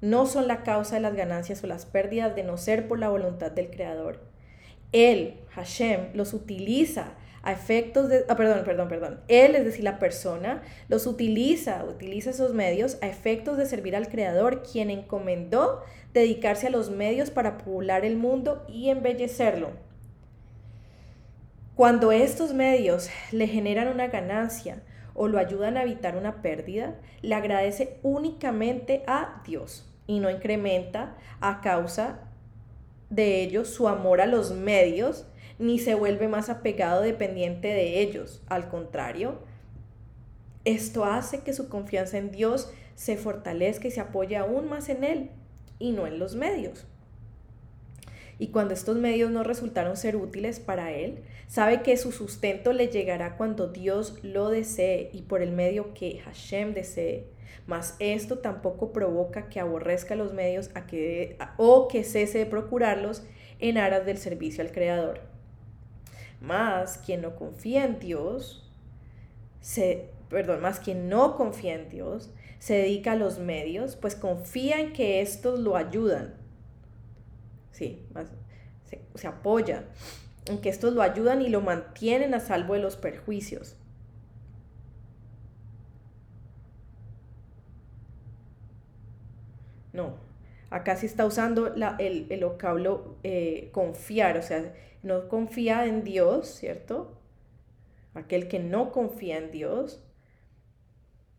no son la causa de las ganancias o las pérdidas de no ser por la voluntad del Creador. Él, Hashem, los utiliza a efectos de, ah, perdón, perdón, perdón, él, es decir, la persona, los utiliza, utiliza esos medios a efectos de servir al Creador, quien encomendó dedicarse a los medios para poblar el mundo y embellecerlo. Cuando estos medios le generan una ganancia o lo ayudan a evitar una pérdida, le agradece únicamente a Dios y no incrementa a causa de ello su amor a los medios ni se vuelve más apegado dependiente de ellos. Al contrario, esto hace que su confianza en Dios se fortalezca y se apoye aún más en Él y no en los medios y cuando estos medios no resultaron ser útiles para él, sabe que su sustento le llegará cuando Dios lo desee y por el medio que Hashem desee. Mas esto tampoco provoca que aborrezca los medios a que, o que cese de procurarlos en aras del servicio al Creador. Mas quien no confía en Dios, se, perdón, más quien no confía en Dios, se dedica a los medios, pues confía en que estos lo ayudan sí, se, se apoya en que estos lo ayudan y lo mantienen a salvo de los perjuicios. No, acá sí está usando el, el, vocablo eh, confiar, o sea, no confía en Dios, ¿cierto? Aquel que no confía en Dios,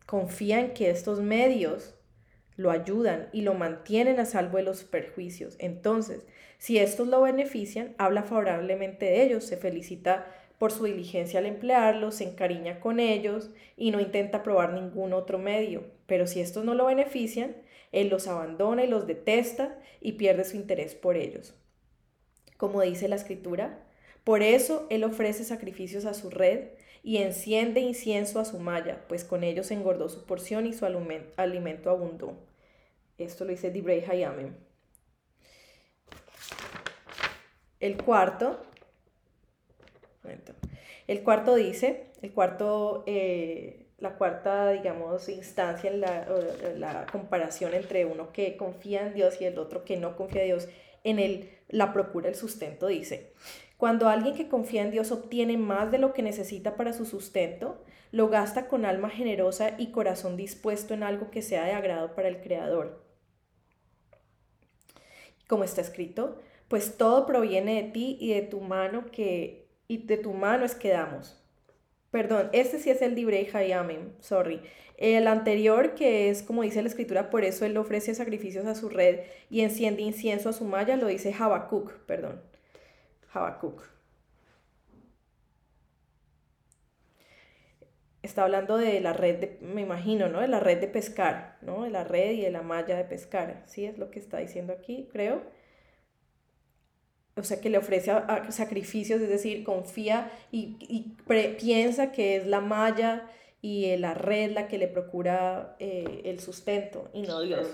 confía en que estos medios lo ayudan y lo mantienen a salvo de los perjuicios. Entonces, si estos lo benefician, habla favorablemente de ellos, se felicita por su diligencia al emplearlos, se encariña con ellos y no intenta probar ningún otro medio. Pero si estos no lo benefician, él los abandona y los detesta y pierde su interés por ellos. Como dice la escritura, por eso él ofrece sacrificios a su red y enciende incienso a su malla, pues con ellos engordó su porción y su alimento abundó. Esto lo dice Dibrei Hayamim. El cuarto, el cuarto dice, el cuarto, eh, la cuarta, digamos, instancia en la, la, comparación entre uno que confía en Dios y el otro que no confía en Dios en el, la procura el sustento, dice, cuando alguien que confía en Dios obtiene más de lo que necesita para su sustento, lo gasta con alma generosa y corazón dispuesto en algo que sea de agrado para el Creador. Como está escrito, pues todo proviene de ti y de tu mano que y de tu mano es que damos. Perdón, este sí es el Dibrei Hayamim, sorry. El anterior, que es como dice la escritura, por eso él ofrece sacrificios a su red y enciende incienso a su malla, lo dice Habacuc, perdón. Habacuc. Está hablando de la red, de, me imagino, ¿no? De la red de pescar, ¿no? De la red y de la malla de pescar. Sí, es lo que está diciendo aquí, creo. O sea, que le ofrece sacrificios, es decir, confía y, piensa que es la malla y la red la que le procura eh, el sustento y no Dios.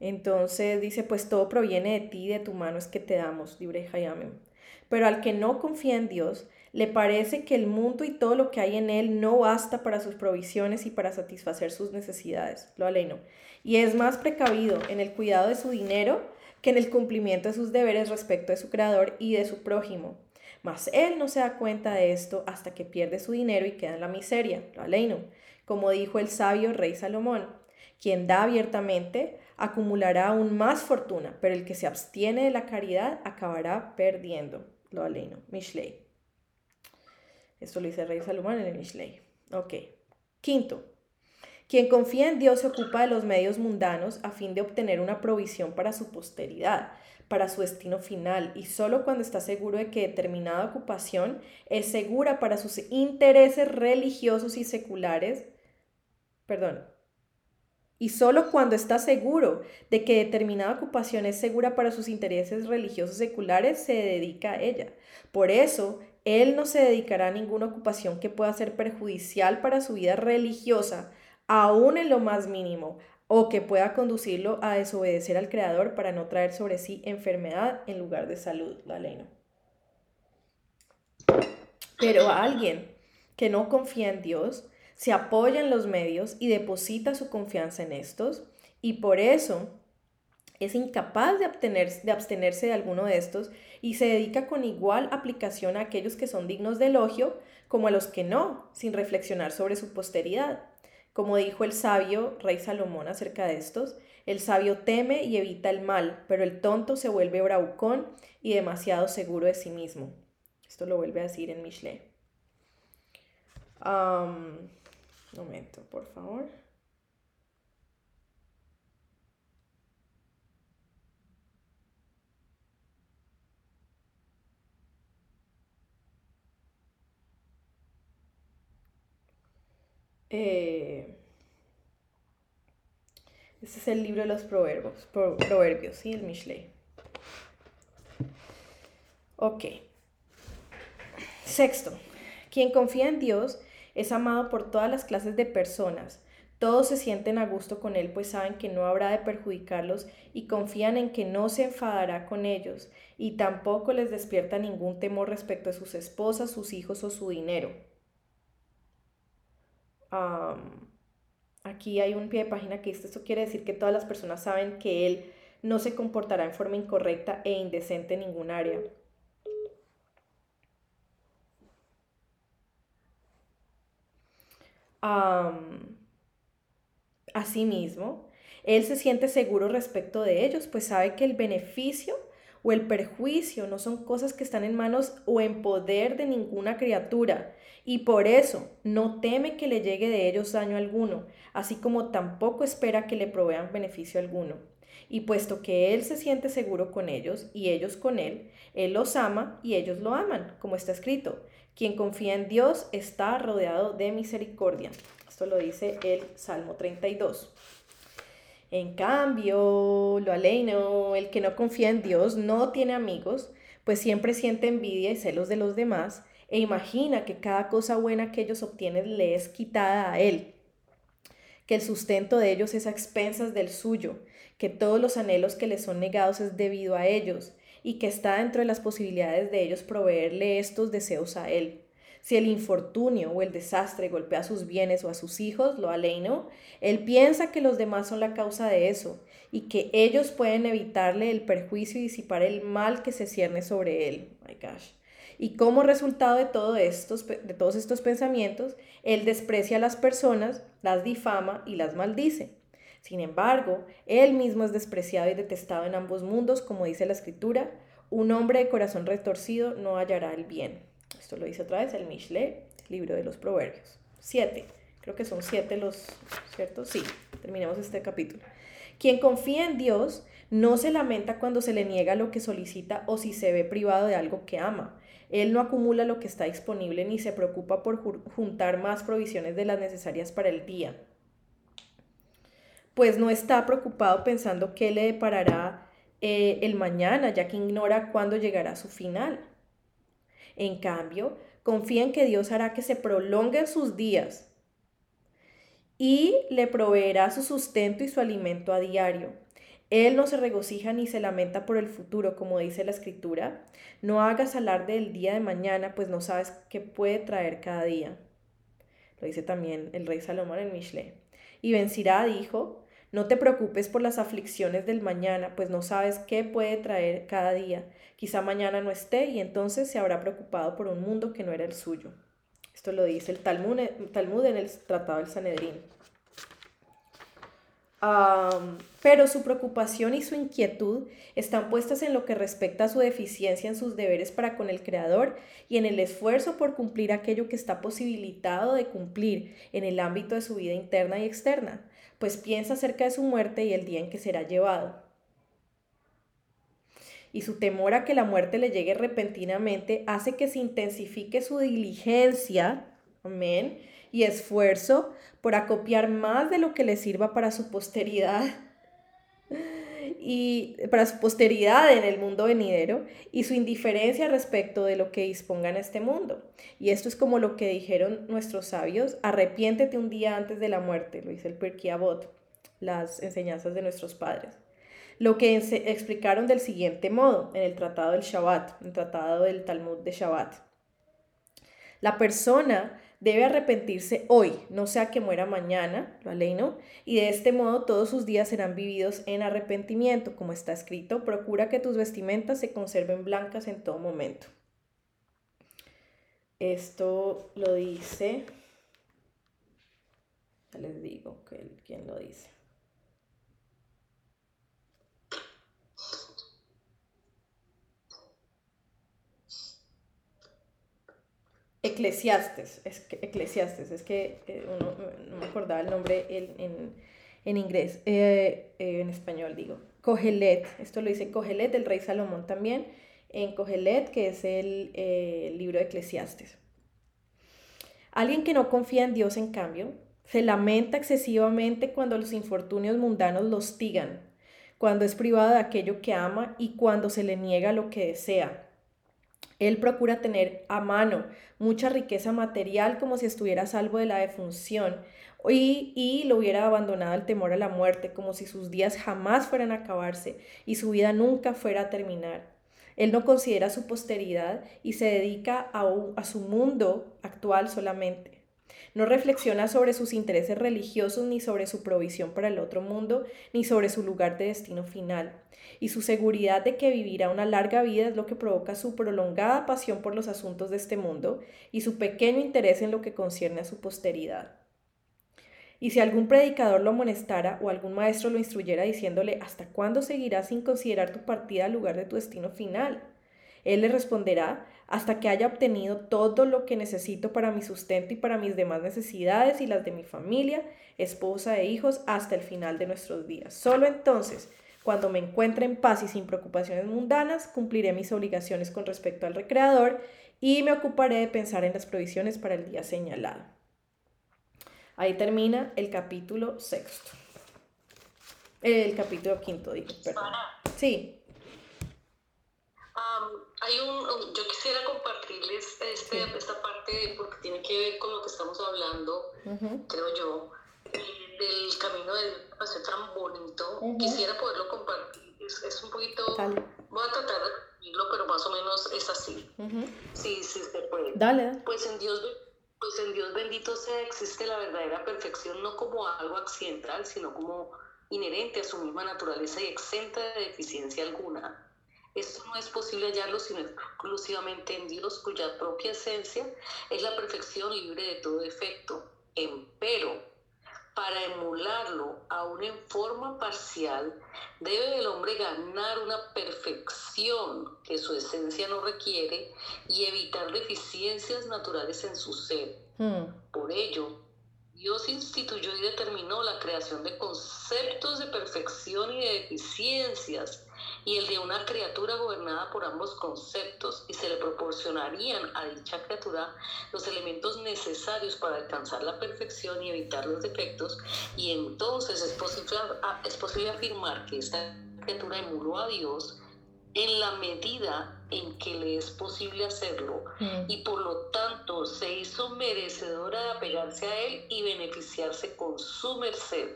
Entonces dice, pues todo proviene de ti de tu mano es que te damos, libre Hayame. Pero al que no confía en Dios, le parece que el mundo y todo lo que hay en él no basta para sus provisiones y para satisfacer sus necesidades. Lo aleno. Y es más precavido en el cuidado de su dinero que en el cumplimiento de sus deberes respecto de su creador y de su prójimo. Mas él no se da cuenta de esto hasta que pierde su dinero y queda en la miseria. Lo aleno. Como dijo el sabio rey Salomón, quien da abiertamente acumulará aún más fortuna, pero el que se abstiene de la caridad acabará perdiendo. Lo aleno. Mishlei. Esto lo dice rey Salomón en el Mishlei. Ok. Quinto, quien confía en Dios se ocupa de los medios mundanos a fin de obtener una provisión para su posteridad, para su destino final, y solo cuando está seguro de que determinada ocupación es segura para sus intereses religiosos y seculares, perdón, y solo cuando está seguro de que determinada ocupación es segura para sus intereses religiosos seculares, se dedica a ella. Por eso, él no se dedicará a ninguna ocupación que pueda ser perjudicial para su vida religiosa, aún en lo más mínimo, o que pueda conducirlo a desobedecer al Creador para no traer sobre sí enfermedad en lugar de salud. La ley no. Pero alguien que no confía en Dios, se apoya en los medios y deposita su confianza en estos y por eso es incapaz de, de abstenerse de alguno de estos y se dedica con igual aplicación a aquellos que son dignos de elogio como a los que no, sin reflexionar sobre su posteridad. Como dijo el sabio rey Salomón acerca de estos, el sabio teme y evita el mal, pero el tonto se vuelve bravucón y demasiado seguro de sí mismo. Esto lo vuelve a decir en Michelet. Momento, por favor. Este es el libro de los proverbios, proverbios. El Mishlei. Ok. Sexto, quien confía en Dios es amado por todas las clases de personas. Todos se sienten a gusto con él, pues saben que no habrá de perjudicarlos y confían en que no se enfadará con ellos, y tampoco les despierta ningún temor respecto a sus esposas, sus hijos o su dinero. Aquí hay un pie de página que esto quiere decir que todas las personas saben que él no se comportará en forma incorrecta e indecente en ningún área. Asimismo, él se siente seguro respecto de ellos, pues sabe que el beneficio o el perjuicio no son cosas que están en manos o en poder de ninguna criatura, y por eso no teme que le llegue de ellos daño alguno, así como tampoco espera que le provean beneficio alguno. Y puesto que él se siente seguro con ellos y ellos con él, él los ama y ellos lo aman, como está escrito. Quien confía en Dios está rodeado de misericordia. Esto lo dice el Salmo 32. En cambio, lo aleino, el que no confía en Dios no tiene amigos, pues siempre siente envidia y celos de los demás e imagina que cada cosa buena que ellos obtienen le es quitada a él, que el sustento de ellos es a expensas del suyo, que todos los anhelos que les son negados es debido a ellos, y que está dentro de las posibilidades de ellos proveerle estos deseos a él. Si el infortunio o el desastre golpea a sus bienes o a sus hijos, lo aleino, él piensa que los demás son la causa de eso y que ellos pueden evitarle el perjuicio y disipar el mal que se cierne sobre él. My gosh. Y como resultado de, todo estos, de todos estos pensamientos, él desprecia a las personas, las difama y las maldice. Sin embargo, él mismo es despreciado y detestado en ambos mundos, como dice la escritura, un hombre de corazón retorcido no hallará el bien. Esto lo dice otra vez el Mishle, libro de los Proverbios. Siete. Creo que son siete los, ¿cierto? Sí, terminemos este capítulo. Quien confía en Dios no se lamenta cuando se le niega lo que solicita o si se ve privado de algo que ama. Él no acumula lo que está disponible ni se preocupa por juntar más provisiones de las necesarias para el día pues no está preocupado pensando qué le deparará eh, el mañana, ya que ignora cuándo llegará su final. En cambio, confía en que Dios hará que se prolonguen sus días y le proveerá su sustento y su alimento a diario. Él no se regocija ni se lamenta por el futuro, como dice la escritura. No hagas alarde del día de mañana, pues no sabes qué puede traer cada día. Lo dice también el rey Salomón en Mishle. Y vencirá, dijo, no te preocupes por las aflicciones del mañana, pues no sabes qué puede traer cada día. Quizá mañana no esté y entonces se habrá preocupado por un mundo que no era el suyo. Esto lo dice el Talmud, en el Tratado del Sanedrín pero su preocupación y su inquietud están puestas en lo que respecta a su deficiencia en sus deberes para con el Creador y en el esfuerzo por cumplir aquello que está posibilitado de cumplir en el ámbito de su vida interna y externa, pues piensa acerca de su muerte y el día en que será llevado. Y su temor a que la muerte le llegue repentinamente hace que se intensifique su diligencia, amén, y esfuerzo por acopiar más de lo que le sirva para su posteridad y para su posteridad en el mundo venidero y su indiferencia respecto de lo que disponga en este mundo. Y esto es como lo que dijeron nuestros sabios, arrepiéntete un día antes de la muerte, lo dice el Pirkei las enseñanzas de nuestros padres. Lo que explicaron del siguiente modo en el tratado del Shabbat, el tratado del Talmud de Shabbat. La persona debe arrepentirse hoy, no sea que muera mañana, la ley no, y de este modo todos sus días serán vividos en arrepentimiento, como está escrito, procura que tus vestimentas se conserven blancas en todo momento. Esto lo dice, ya les digo quién lo dice. Eclesiastes, es que, es que eh, uno, no me acordaba el nombre en, en, inglés, eh, eh, en español digo. Cogelet, esto lo dice Cogelet, el rey Salomón también, en Cogelet, que es el libro de Eclesiastes. Alguien que no confía en Dios, en cambio, se lamenta excesivamente cuando los infortunios mundanos lo hostigan, cuando es privado de aquello que ama y cuando se le niega lo que desea él procura tener a mano mucha riqueza material como si estuviera salvo de la defunción y, y lo hubiera abandonado al temor a la muerte, como si sus días jamás fueran a acabarse y su vida nunca fuera a terminar. Él no considera su posteridad y se dedica a, a su mundo actual solamente. No reflexiona sobre sus intereses religiosos, ni sobre su provisión para el otro mundo, ni sobre su lugar de destino final. Y su seguridad de que vivirá una larga vida es lo que provoca su prolongada pasión por los asuntos de este mundo y su pequeño interés en lo que concierne a su posteridad. Y si algún predicador lo amonestara o algún maestro lo instruyera diciéndole ¿Hasta cuándo seguirás sin considerar tu partida al lugar de tu destino final? Él le responderá hasta que haya obtenido todo lo que necesito para mi sustento y para mis demás necesidades y las de mi familia, esposa e hijos hasta el final de nuestros días. Solo entonces, cuando me encuentre en paz y sin preocupaciones mundanas, cumpliré mis obligaciones con respecto al recreador y me ocuparé de pensar en las provisiones para el día señalado. Ahí termina el capítulo sexto. El capítulo quinto, digo, perdón. Sí hay un, yo quisiera compartirles este, esta parte porque tiene que ver con lo que estamos hablando, creo yo, del camino de ser tan bonito. Quisiera poderlo compartir. Es, un poquito, voy a tratar de decirlo, pero más o menos es así. Sí, sí se puede. Dale. Pues en Dios pues en Dios bendito sea, existe la verdadera perfección, no como algo accidental, sino como inherente a su misma naturaleza y exenta de deficiencia alguna. Esto no es posible hallarlo sino exclusivamente en Dios, cuya propia esencia es la perfección libre de todo defecto. Empero, para emularlo aún en forma parcial, debe el hombre ganar una perfección que su esencia no requiere y evitar deficiencias naturales en su ser. Hmm. Por ello, Dios instituyó y determinó la creación de conceptos de perfección y de deficiencias y el de una criatura gobernada por ambos conceptos y se le proporcionarían a dicha criatura los elementos necesarios para alcanzar la perfección y evitar los defectos y entonces es posible, es posible afirmar que esta criatura emuló a Dios en la medida en que le es posible hacerlo mm. y por lo tanto se hizo merecedora de apegarse a él y beneficiarse con su merced.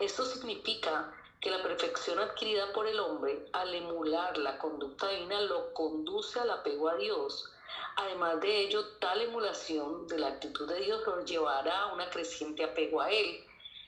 Esto significa que la perfección adquirida por el hombre al emular la conducta divina lo conduce al apego a Dios. Además de ello, tal emulación de la actitud de Dios lo llevará a una creciente apego a Él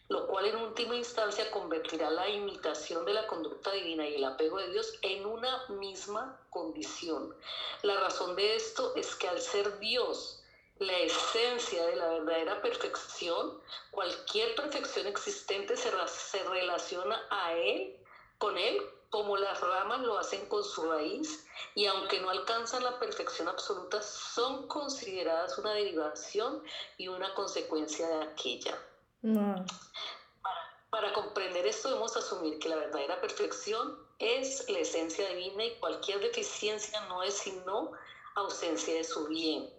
lo cual en última instancia convertirá la imitación de la conducta divina y el apego de Dios en una misma condición. La razón de esto es que al ser Dios la esencia de la verdadera perfección, cualquier perfección existente se, se relaciona a Él, con Él, como las ramas lo hacen con su raíz, y aunque no alcanzan la perfección absoluta, son consideradas una derivación y una consecuencia de aquella. Para, comprender esto debemos asumir que la verdadera perfección es la esencia divina y cualquier deficiencia no es sino ausencia de su bien.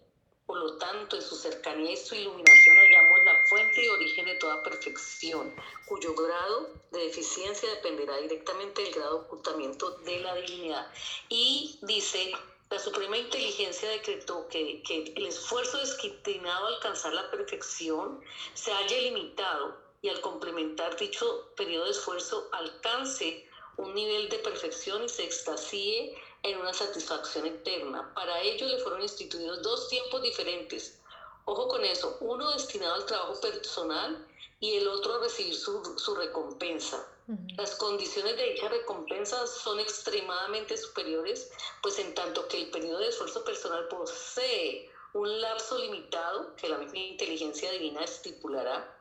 Por lo tanto, en su cercanía y su iluminación hallamos la fuente y origen de toda perfección, cuyo grado de deficiencia dependerá directamente del grado de ocultamiento de la divinidad. Y dice la Suprema Inteligencia decretó que, que el esfuerzo destinado a alcanzar la perfección se haya limitado y al complementar dicho periodo de esfuerzo alcance un nivel de perfección y se extasíe en una satisfacción eterna. Para ello le fueron instituidos dos tiempos diferentes. Ojo con eso, uno destinado al trabajo personal y el otro a recibir su, su recompensa. Las condiciones de dicha recompensa son extremadamente superiores, pues en tanto que el periodo de esfuerzo personal posee un lapso limitado que la misma inteligencia divina estipulará,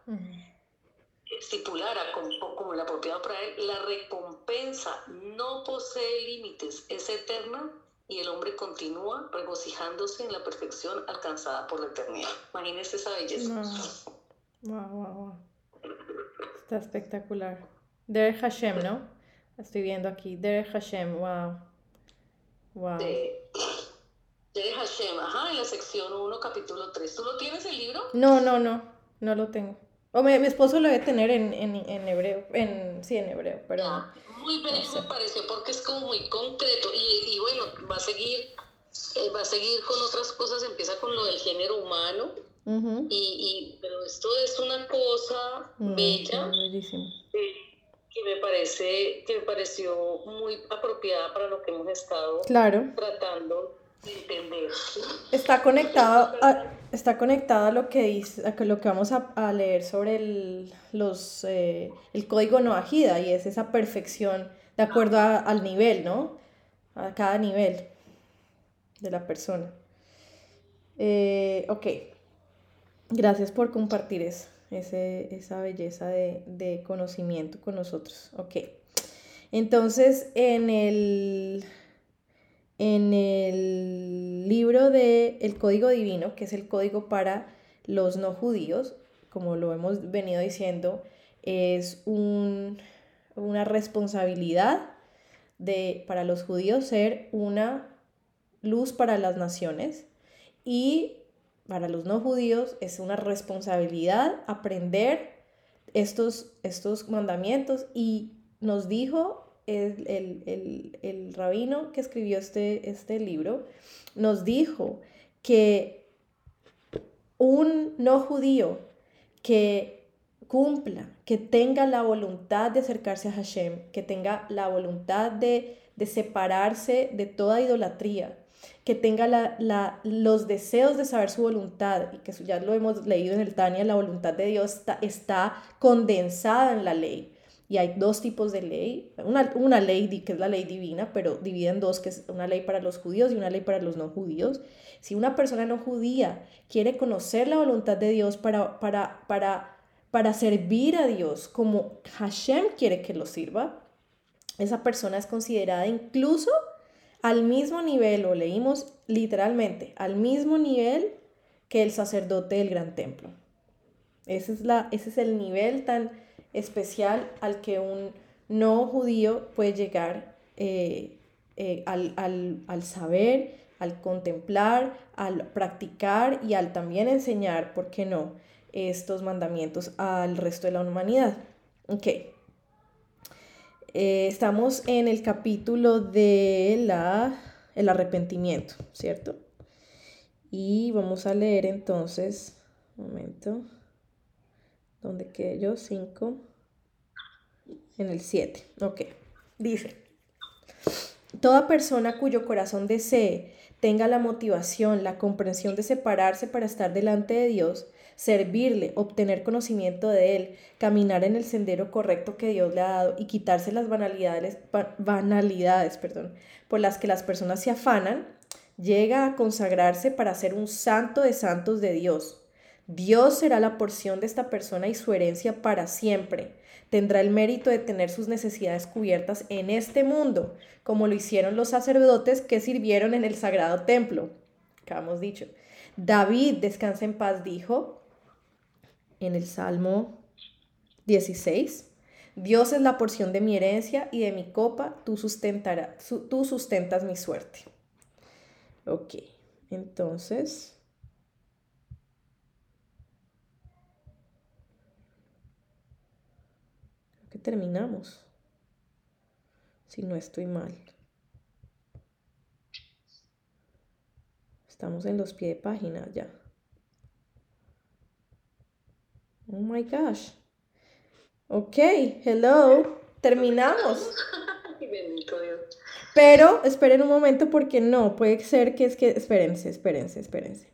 estipulará como, como la propiedad para él, la recompensa no posee límites, es eterna y el hombre continúa regocijándose en la perfección alcanzada por la eternidad. Imagínense esa belleza. Wow, wow, wow. Está espectacular. Der Hashem, ¿no? Estoy viendo aquí. Der Hashem, wow. Wow. De, Hashem, ajá, en la sección 1, capítulo 3. ¿Tú lo tienes el libro? No, no, no. No lo tengo. O mi, esposo lo debe tener en, en, en, hebreo. En, sí, en hebreo, pero. Ah, muy bien, me pareció porque es como muy concreto. Y, y bueno, va a seguir. Eh, va a seguir con otras cosas, empieza con lo del género humano, y, y, pero esto es una cosa bella, bellísimo que me parece que me pareció muy apropiada para lo que hemos estado tratando de entender. Está conectado a, está conectado a lo que dice, a lo que vamos a, a leer sobre el, los, eh, el código Noahida y es esa perfección de acuerdo al nivel, ¿no? A cada nivel de la persona. Eh, ok, gracias por compartir ese, esa belleza de, conocimiento con nosotros. Ok. Entonces, en el, en el libro de El Código Divino, que es el código para los no judíos, como lo hemos venido diciendo, es una responsabilidad de, para los judíos ser una luz para las naciones y para los no judíos es una responsabilidad aprender estos, estos mandamientos. Y nos dijo el, el, el, rabino que escribió este, este libro, nos dijo que un no judío que cumpla, que tenga la voluntad de acercarse a Hashem, que tenga la voluntad de, de separarse de toda idolatría, que tenga la, los deseos de saber su voluntad, y que ya lo hemos leído en el Tania, la voluntad de Dios está, está condensada en la ley. Y hay dos tipos de ley, una, una ley que es la ley divina, pero divide en dos, que es una ley para los judíos y una ley para los no judíos. Si una persona no judía quiere conocer la voluntad de Dios para, para, para, para servir a Dios como Hashem quiere que lo sirva, esa persona es considerada incluso al mismo nivel, o leímos literalmente, al mismo nivel que el sacerdote del gran templo. Ese es, la, ese es el nivel tan especial al que un no judío puede llegar eh, eh, al, saber, al contemplar, al practicar y al también enseñar, ¿por qué no?, estos mandamientos al resto de la humanidad. Ok. Eh, estamos en el capítulo de la, el arrepentimiento, ¿cierto? Y vamos a leer entonces, un momento, ¿dónde quedé yo? 5, en el 7, ok. Dice, toda persona cuyo corazón desee, tenga la motivación, la comprensión de separarse para estar delante de Dios, servirle, obtener conocimiento de Él, caminar en el sendero correcto que Dios le ha dado y quitarse las banalidades, banalidades perdón, por las que las personas se afanan, llega a consagrarse para ser un santo de santos de Dios. Dios será la porción de esta persona y su herencia para siempre. Tendrá el mérito de tener sus necesidades cubiertas en este mundo, como lo hicieron los sacerdotes que sirvieron en el sagrado templo. hemos dicho. David, descansa en paz, dijo, en el Salmo 16. Dios es la porción de mi herencia y de mi copa, tú, tú sustentas mi suerte. Ok, entonces... Creo que terminamos. Si no estoy mal. Estamos en los pies de página ya. Oh my gosh. Ok, hello. Terminamos. [laughs] Pero esperen un momento porque no, puede ser que es que, espérense, espérense, espérense.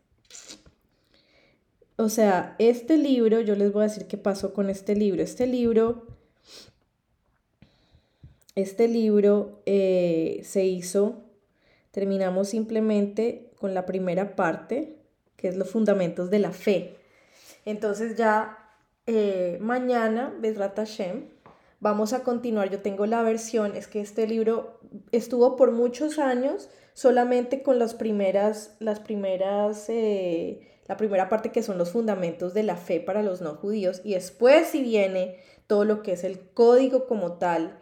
O sea, este libro, yo les voy a decir qué pasó con este libro. Este libro, este libro eh, se hizo, terminamos simplemente con la primera parte, que es los fundamentos de la fe. Entonces ya eh, mañana, vamos a continuar. Yo tengo la versión, es que este libro estuvo por muchos años solamente con las primeras, las primeras, eh, la primera parte que son los fundamentos de la fe para los no judíos y después si viene todo lo que es el código como tal,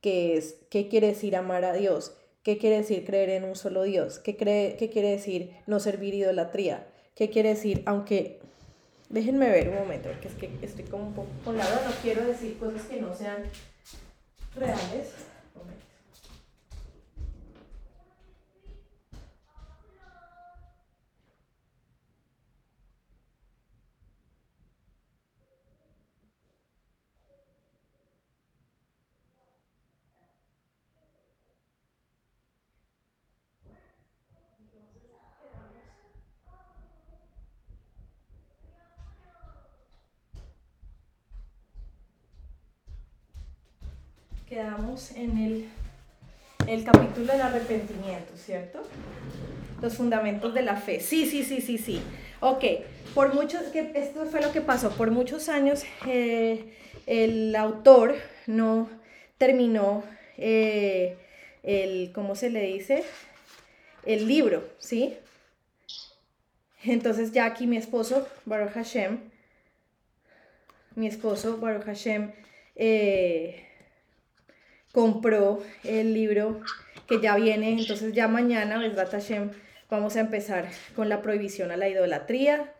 que es qué quiere decir amar a Dios, qué quiere decir creer en un solo Dios, qué, cree, qué quiere decir no servir idolatría, qué quiere decir, aunque Déjenme ver un momento, porque es que estoy como un poco con la no quiero decir cosas que no sean reales. En el, el capítulo del arrepentimiento, ¿cierto? Los fundamentos de la fe. Sí, sí, sí, sí, sí. Ok, por muchos, que esto fue lo que pasó, por muchos años eh, el autor no terminó eh, el, ¿cómo se le dice? El libro, ¿sí? Entonces ya aquí mi esposo, Baruch Hashem, mi esposo, Baruch Hashem, eh, compró el libro que ya viene, entonces ya mañana, Besrat vamos a empezar con la prohibición a la idolatría,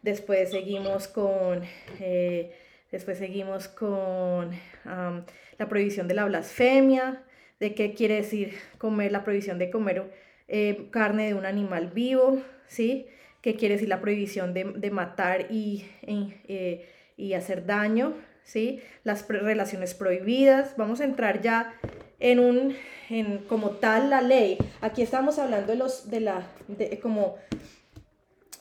después seguimos con, eh, después seguimos con la prohibición de la blasfemia, de qué quiere decir comer, la prohibición de comer eh, carne de un animal vivo, ¿sí? ¿Qué quiere decir la prohibición de, matar y, eh, y hacer daño? ¿Sí? Las relaciones prohibidas. Vamos a entrar ya en un, en como tal la ley. Aquí estamos hablando de los, de la, de, como,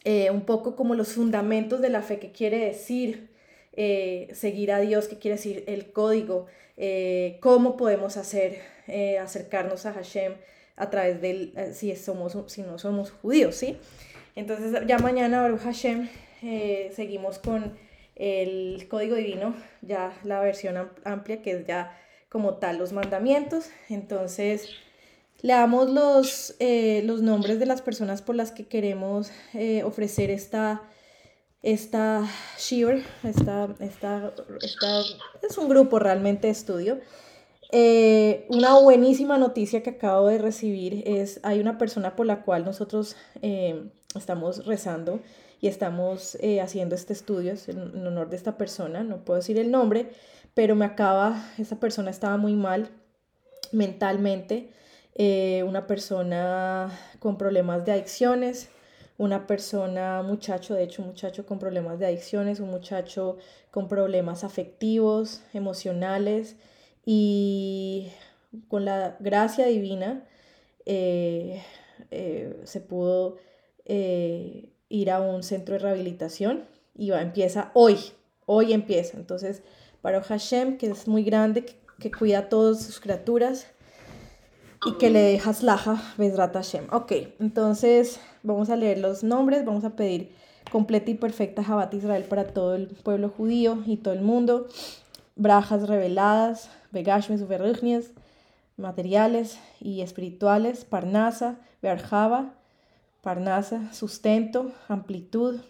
eh, un poco como los fundamentos de la fe, que quiere decir eh, seguir a Dios, que quiere decir el código, eh, cómo podemos hacer, acercarnos a Hashem a través del, si, somos, si no somos judíos, ¿sí? Entonces ya mañana, Baruch Hashem, seguimos con el código divino, ya la versión amplia que es ya como tal los mandamientos. Entonces, leamos los, eh, los nombres de las personas por las que queremos eh, ofrecer esta, esta Shiur, esta, esta, esta, es un grupo realmente de estudio. eh, una buenísima noticia que acabo de recibir es, hay una persona por la cual nosotros eh, estamos rezando y estamos eh, haciendo este estudio en, honor de esta persona, no puedo decir el nombre, pero me acaba, esa persona estaba muy mal mentalmente, una persona con problemas de adicciones, una persona, muchacho, de hecho un muchacho con problemas de adicciones, un muchacho con problemas afectivos, emocionales, y con la gracia divina eh, eh, se pudo eh, ir a un centro de rehabilitación y va, empieza hoy, hoy empieza. Entonces, para Hashem, que es muy grande, que, cuida a todas sus criaturas y que le dejas laja, Bezrat Hashem. Ok, entonces vamos a leer los nombres, vamos a pedir completa y perfecta Jabat Israel para todo el pueblo judío y todo el mundo. Brajas reveladas, Begashmes uverruchnies, materiales y espirituales, Parnasa, Verjava, Parnasa, sustento, amplitud,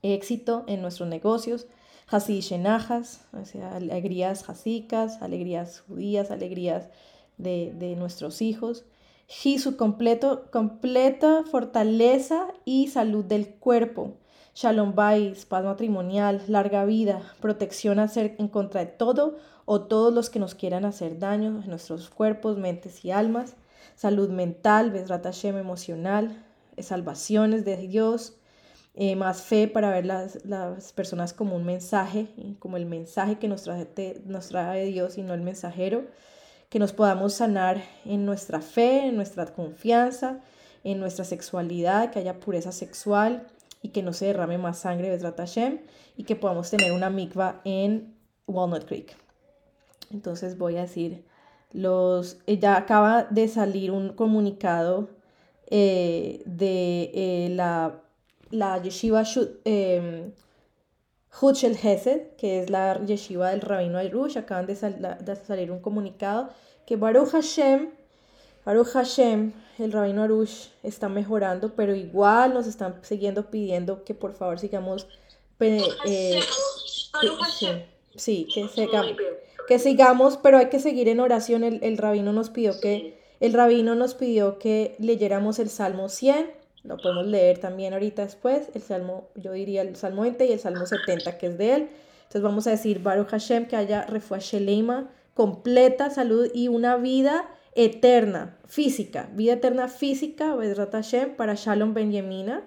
éxito en nuestros negocios, Hasidishenajas, o sea, alegrías jasicas, alegrías judías, alegrías de, nuestros hijos, Jisu completo, completa fortaleza y salud del cuerpo, Shalom Bais, paz matrimonial, larga vida, protección a ser en contra de todo o todos los que nos quieran hacer daño en nuestros cuerpos, mentes y almas, salud mental, Besrat Hashem emocional, salvaciones de Dios, eh, más fe para ver las, las, personas como un mensaje, como el mensaje que nos trae, nos trae Dios y no el mensajero, que nos podamos sanar en nuestra fe, en nuestra confianza, en nuestra sexualidad, que haya pureza sexual y que no se derrame más sangre, Besrat Hashem, y que podamos tener una mikva en Walnut Creek. Entonces voy a decir, los, eh, ya acaba de salir un comunicado eh, de eh, la, la yeshiva eh, Hutchel Hesed, que es la yeshiva del rabino Ayrush, acaban de, de, salir un comunicado que Baruch Hashem, Baruch Hashem, el rabino Arush está mejorando, pero igual nos están siguiendo pidiendo que por favor sigamos... Eh, sí, que sigamos que sigamos, pero hay que seguir en oración. El, el rabino nos pidió que el rabino nos pidió que leyéramos el Salmo 100, lo podemos leer también ahorita después, el Salmo, yo diría el Salmo 20 y el Salmo 70 que es de él. Entonces vamos a decir Baruch Hashem que haya refuah completa salud y una vida eterna, física, vida eterna física, Hashem para Shalom Benjamina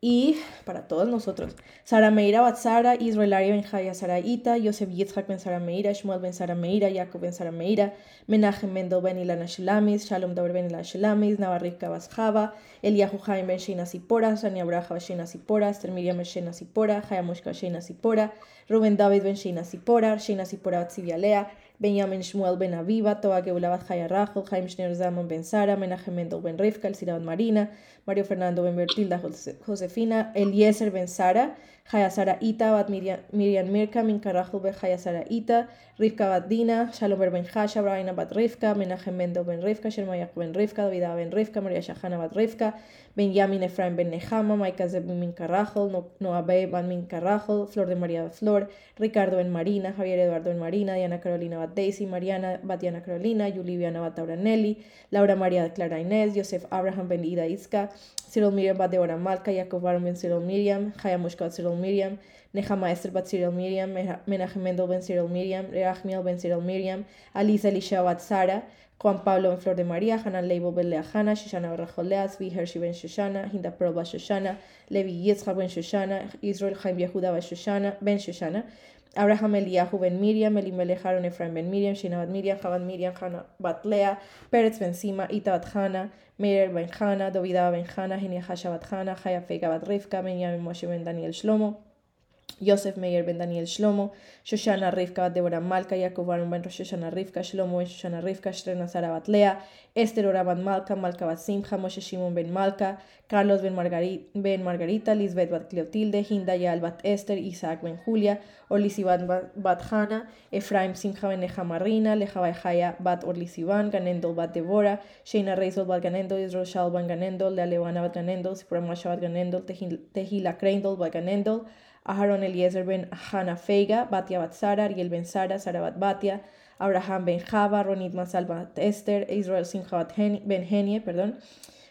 y para todos nosotros. Sara Meira Batzara, Israel Aria Ben Jaya Saraita, Yosef Yitzhak Ben Sara Meira, Shmuel Ben Sara Meira, Jacob Ben Sara Meira, Menachem Mendel Ben Ilana Shalom Daber Ben Ilana Shelamis, Navarrika Basjava, Eliyahu Ben Sheina Sipora, Sania Braja Ben Sheina Sipora, Esther Miriam Ben Sheina Sipora, Hayamushka Sheina Sipora, Rubén David Ben Sheina Sipora, Sheina Sipora Batzivialea, Benjamin Shmuel Ben Aviva, Toa Geulabat Jaya Rachel, Jaim Schneur Zaman Ben Sara, Menachem Mendel Ben Rivka, El Marina, Mario Fernando Ben Bertilda Josefina, Eliezer Ben Sara, Hayasara Ita, Bat Miriam, Mirka, Minkarahul Ben Hayasara Ita, Rivka Bat Dina, Shalom Ben Hasha, Braina Bat Rivka, Menachem Mendel Ben Rivka, Shermayak Ben Rivka, Davida Ben Rivka, Maria Shahana Bat Rivka, Benjamin Efraim Ben Nehama, Maika Zeb Minkarahul, Noah Ban Minkarahul, Flor de María Flor, Ricardo Ben Marina, Javier Eduardo Ben Marina, Diana Carolina Bat Daisy, Mariana Bat Diana Carolina, Yuliviana Bat Auranelli, Laura María Clara Inés, Joseph Abraham Ben Ida Iska, Cyril Miriam Bat Deborah Malka, Jacob Baron Ben Cyril Miriam, Hayamushka Bat Cyril Miriam, Nehama Esther Bat Cyril Miriam, Menachem Mendel Ben Cyril Miriam, Reachmiel Ben Cyril Miriam, Alisa Elisha Bat Sara, Juan Pablo Ben Flor de María, Hanan Leibo Ben Leahana, Shoshana Barrajolea, Zvi Hershey Ben Shoshana, Hinda Pearl Bat Shoshana, Levi Yitzchak Ben Shoshana, Israel Chaim Yehuda Ben Shoshana, Ben Shoshana, Abraham Eliyahu ben Miriam, Elimelech Aaron Efraim ben Miriam, Shina bat Miriam, Miriam, Hana bat Lea, Peretz ben Sima, Ita bat Hana, Meir ben Hana, Dovida ben Hana, bat Hana, Chaya Fega bat Rivka, Benjamin Moshe ben Daniel Shlomo, Yosef Meir ben Daniel Shlomo, Shoshana Rivka bat Deborah Malka, Yaakov Aaron ben Shoshana Rivka, Shlomo ben Shoshana Rivka, Shrena Sara bat Lea, Esther Ora bat Malka, Malka bat Simcha, Moshe Shimon ben Malka, Carlos ben, Margarita, ben Margarita, Lisbeth bat Cleotilde, Hinda Yal bat Esther, Isaac ben Julia, Orlisivan bat Hana, Efraim Simcha ben Nehamarina, Lejabai Haya bat Orlisivan, Ganendol bat Deborah, Sheina Reisol bat Ganendol, Israel ban Ganendol, Lealevana bat Ganendol, Sipura Masha bat Ganendol, Tehila Kreindol bat Ganendol, Aharon Eliezer ben Hana Feiga, Batia Batsara, Ariel ben Sara, Sarabat Batia, Abraham ben Java, Ronit Masal bat Esther, Israel Simchabat ben Henie, perdón,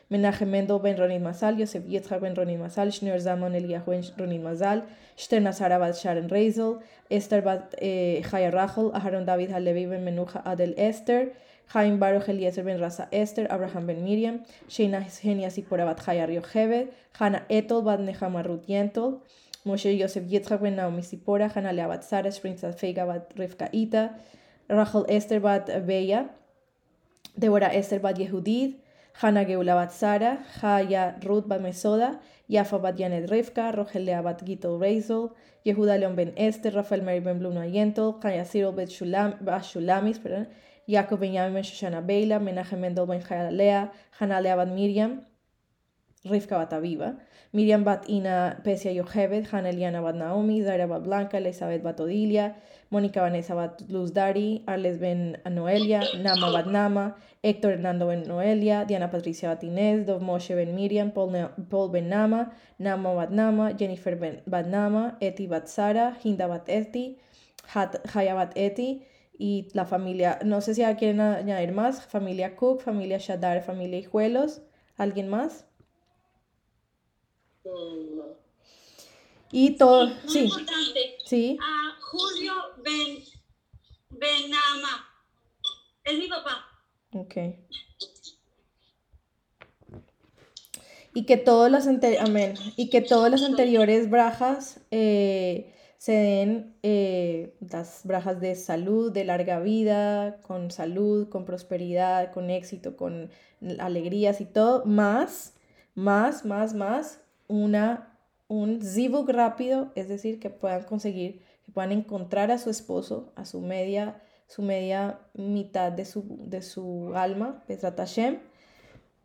Menachem Mendel ben Ronit Masal, Yosef Yitzhak ben Ronit Masal, Shneur Zaman Eliyahu ben Ronit Masal, Shterna Sara bat Sharon Reisel, Esther bat eh, Rachel, Aharon David Halevi ben Menucha Adel Esther, Jaim Baruch Eliezer ben Raza Esther, Abraham ben Miriam, Sheina Genia Sipora bat Chaya Riocheved, Hana Etol bat Nehama Ruth Yentel, Moshe Yosef Yitzhak ben Naomi Sipora, Hana Lea bat Sara, Springstad Feiga bat Rivka Ita, Rachel Esther bat Beya, Deborah Esther bat Yehudid, Hana Geula bat Sara, Haya Ruth bat Mesoda, Yafa bat Yanet Rivka, Rogelea bat Gito Reisel, Yehuda Leon ben Esther, Rafael Mary ben Blum Yentel, Haya Cyril bet Shulamis, perdón, Jacob ben Yamin ben Shoshana Beila, Menachem Mendel ben Lea, Hana Lea bat Miriam, Rivka bat Aviva, Miriam bat Ina Pesia Yochebed, Hana Eliana bat Naomi, Zaira bat Blanca, Elizabeth bat Odilia, Mónica Vanessa bat Luz Dari, Arles ben Noelia, Nama bat Nama, Héctor Hernando ben Noelia, Diana Patricia bat Inés, Moshe ben Miriam, Paul, Paul ben Nama, Nama bat Nama, Jennifer ben, bat Nama, Eti bat Sara, Hinda bat Eti, Haya bat Eti, y la familia, no sé si quieren añadir más, familia Cook, familia Shadar, familia Hijuelos, ¿alguien más? Y todo, sí. Importante. Sí. A Julio Ben, Benama. Es mi papá. Ok. Y que todas las, Amén. Y que todas las anteriores brajas eh, se den eh, las brajas de salud, de larga vida, con salud, con prosperidad, con éxito, con alegrías y todo, más, más, más, más, una, un zivug rápido, es decir, que puedan conseguir, que puedan encontrar a su esposo, a su media, su media mitad de su, de su alma, Pesrat Hashem,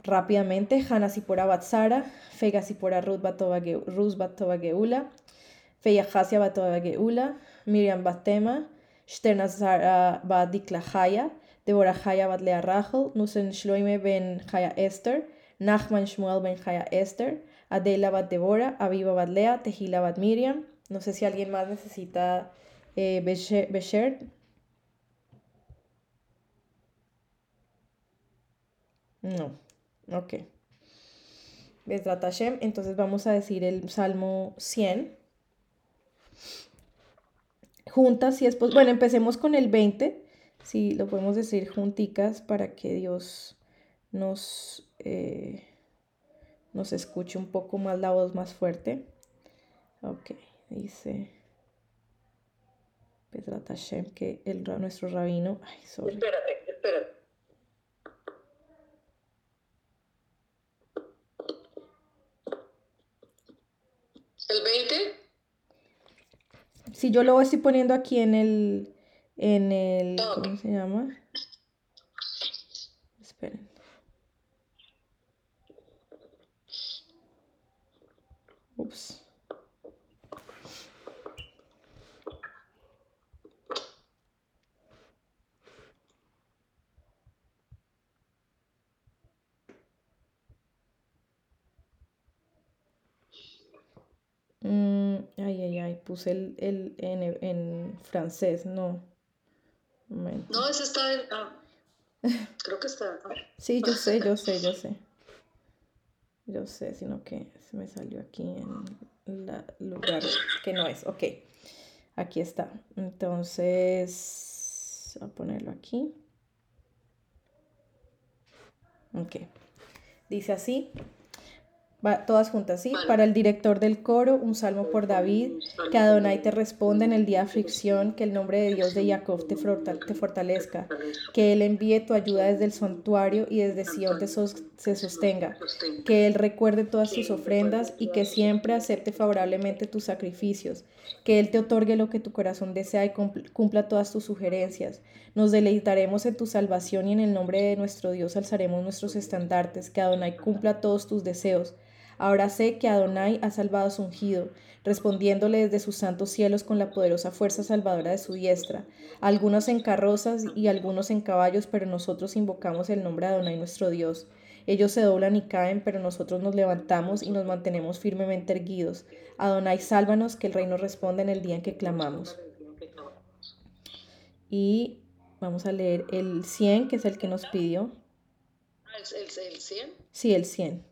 rápidamente, Hana Sipora Batsara, Fega Sipora Ruth Batova Geula, Feya Hasia Batova Geula, Miriam Batema, Shterna Zara Bat Dikla Haya, Deborah Haya Bat Lea Rachel, Nusen Shloime Ben Haya Esther, Nachman Shmuel Ben Haya Esther, Adela Bat Deborah, Aviva Bat Lea, Tehila Bat Miriam. No sé si alguien más necesita eh, Besher. No. Ok. Besrat. Entonces vamos a decir el Salmo 100. Juntas, si es Bueno, empecemos con el 20. Si lo podemos decir junticas para que Dios nos, eh, nos escuche un poco más la voz más fuerte. Ok, dice Besrat Hashem que el, nuestro rabino. Ay, sorry. Espérate, espérate. ¿El 20? Si yo lo estoy poniendo aquí en el, en el, ¿cómo se llama? Esperen. Ups. Mm, ay, ay, ay, puse el, el en, en, francés, no. No, ese está en... Ah, creo que está... sí, yo sé, yo sé, yo [laughs] sé. Yo sé, sino que se me salió aquí en el lugar que no es. Ok, aquí está. Entonces, voy a ponerlo aquí. Ok. Dice así todas juntas, ¿sí? Para el director del coro, un salmo por David, que Adonai te responda en el día de aflicción, que el nombre de Dios de Jacob te, te fortalezca, que Él envíe tu ayuda desde el santuario y desde Sion te se sostenga, que Él recuerde todas tus ofrendas y que siempre acepte favorablemente tus sacrificios, que Él te otorgue lo que tu corazón desea y cumpla todas tus sugerencias. Nos deleitaremos en tu salvación y en el nombre de nuestro Dios alzaremos nuestros estandartes, que Adonai cumpla todos tus deseos Ahora sé que Adonai ha salvado a su ungido, respondiéndole desde sus santos cielos con la poderosa fuerza salvadora de su diestra, algunos en carrozas y algunos en caballos, pero nosotros invocamos el nombre de Adonai nuestro Dios. Ellos se doblan y caen, pero nosotros nos levantamos y nos mantenemos firmemente erguidos. Adonai, sálvanos, que el reino responda en el día en que clamamos. Y vamos a leer el 100, que es el que nos pidió. Ah, ¿El, el, 100? Sí, el 100.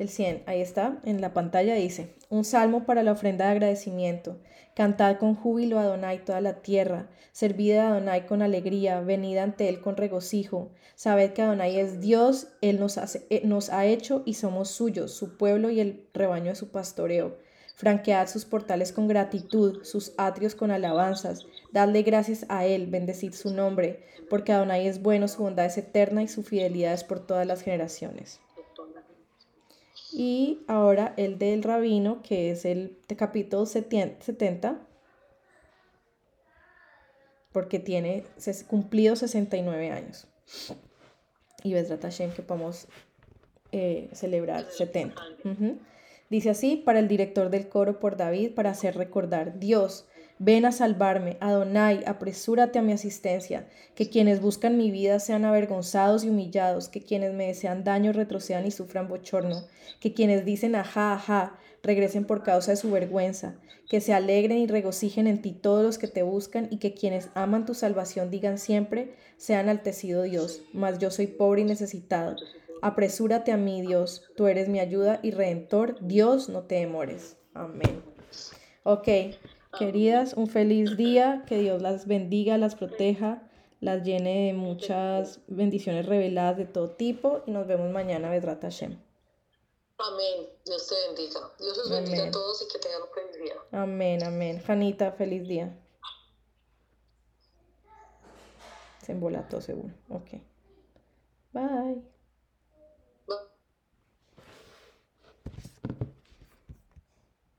El 100, ahí está, en la pantalla dice, un salmo para la ofrenda de agradecimiento. Cantad con júbilo a Adonai toda la tierra, servid a Adonai con alegría, venid ante él con regocijo. Sabed que Adonai es Dios, él nos, eh, nos ha hecho y somos suyos, su pueblo y el rebaño de su pastoreo. Franquead sus portales con gratitud, sus atrios con alabanzas. Dadle gracias a Él, bendecid su nombre, porque Adonai es bueno, su bondad es eterna y su fidelidad es por todas las generaciones. Y ahora el del rabino, que es el de capítulo 70, porque tiene cumplido 69 años. Y Besrat Hashem que podemos eh, celebrar 70. Dice así, para el director del coro por David, para hacer recordar, Dios, Ven a salvarme, Adonai, apresúrate a mi asistencia, que quienes buscan mi vida sean avergonzados y humillados, que quienes me desean daño retrocedan y sufran bochorno, que quienes dicen ajá, ajá, regresen por causa de su vergüenza, que se alegren y regocijen en ti todos los que te buscan y que quienes aman tu salvación digan siempre, sean altecido Dios, mas yo soy pobre y necesitado. Apresúrate a mí, Dios, tú eres mi ayuda y redentor, Dios, no te demores. Amén. Ok. Queridas, un feliz día, que Dios las bendiga, las proteja, las llene de muchas bendiciones reveladas de todo tipo y nos vemos mañana, Vedrata Hashem. Amén. Dios te bendiga. Dios los bendiga a todos y que tengan un feliz día. Amén, amén. Janita, feliz día. Se embolató seguro. Ok. Bye.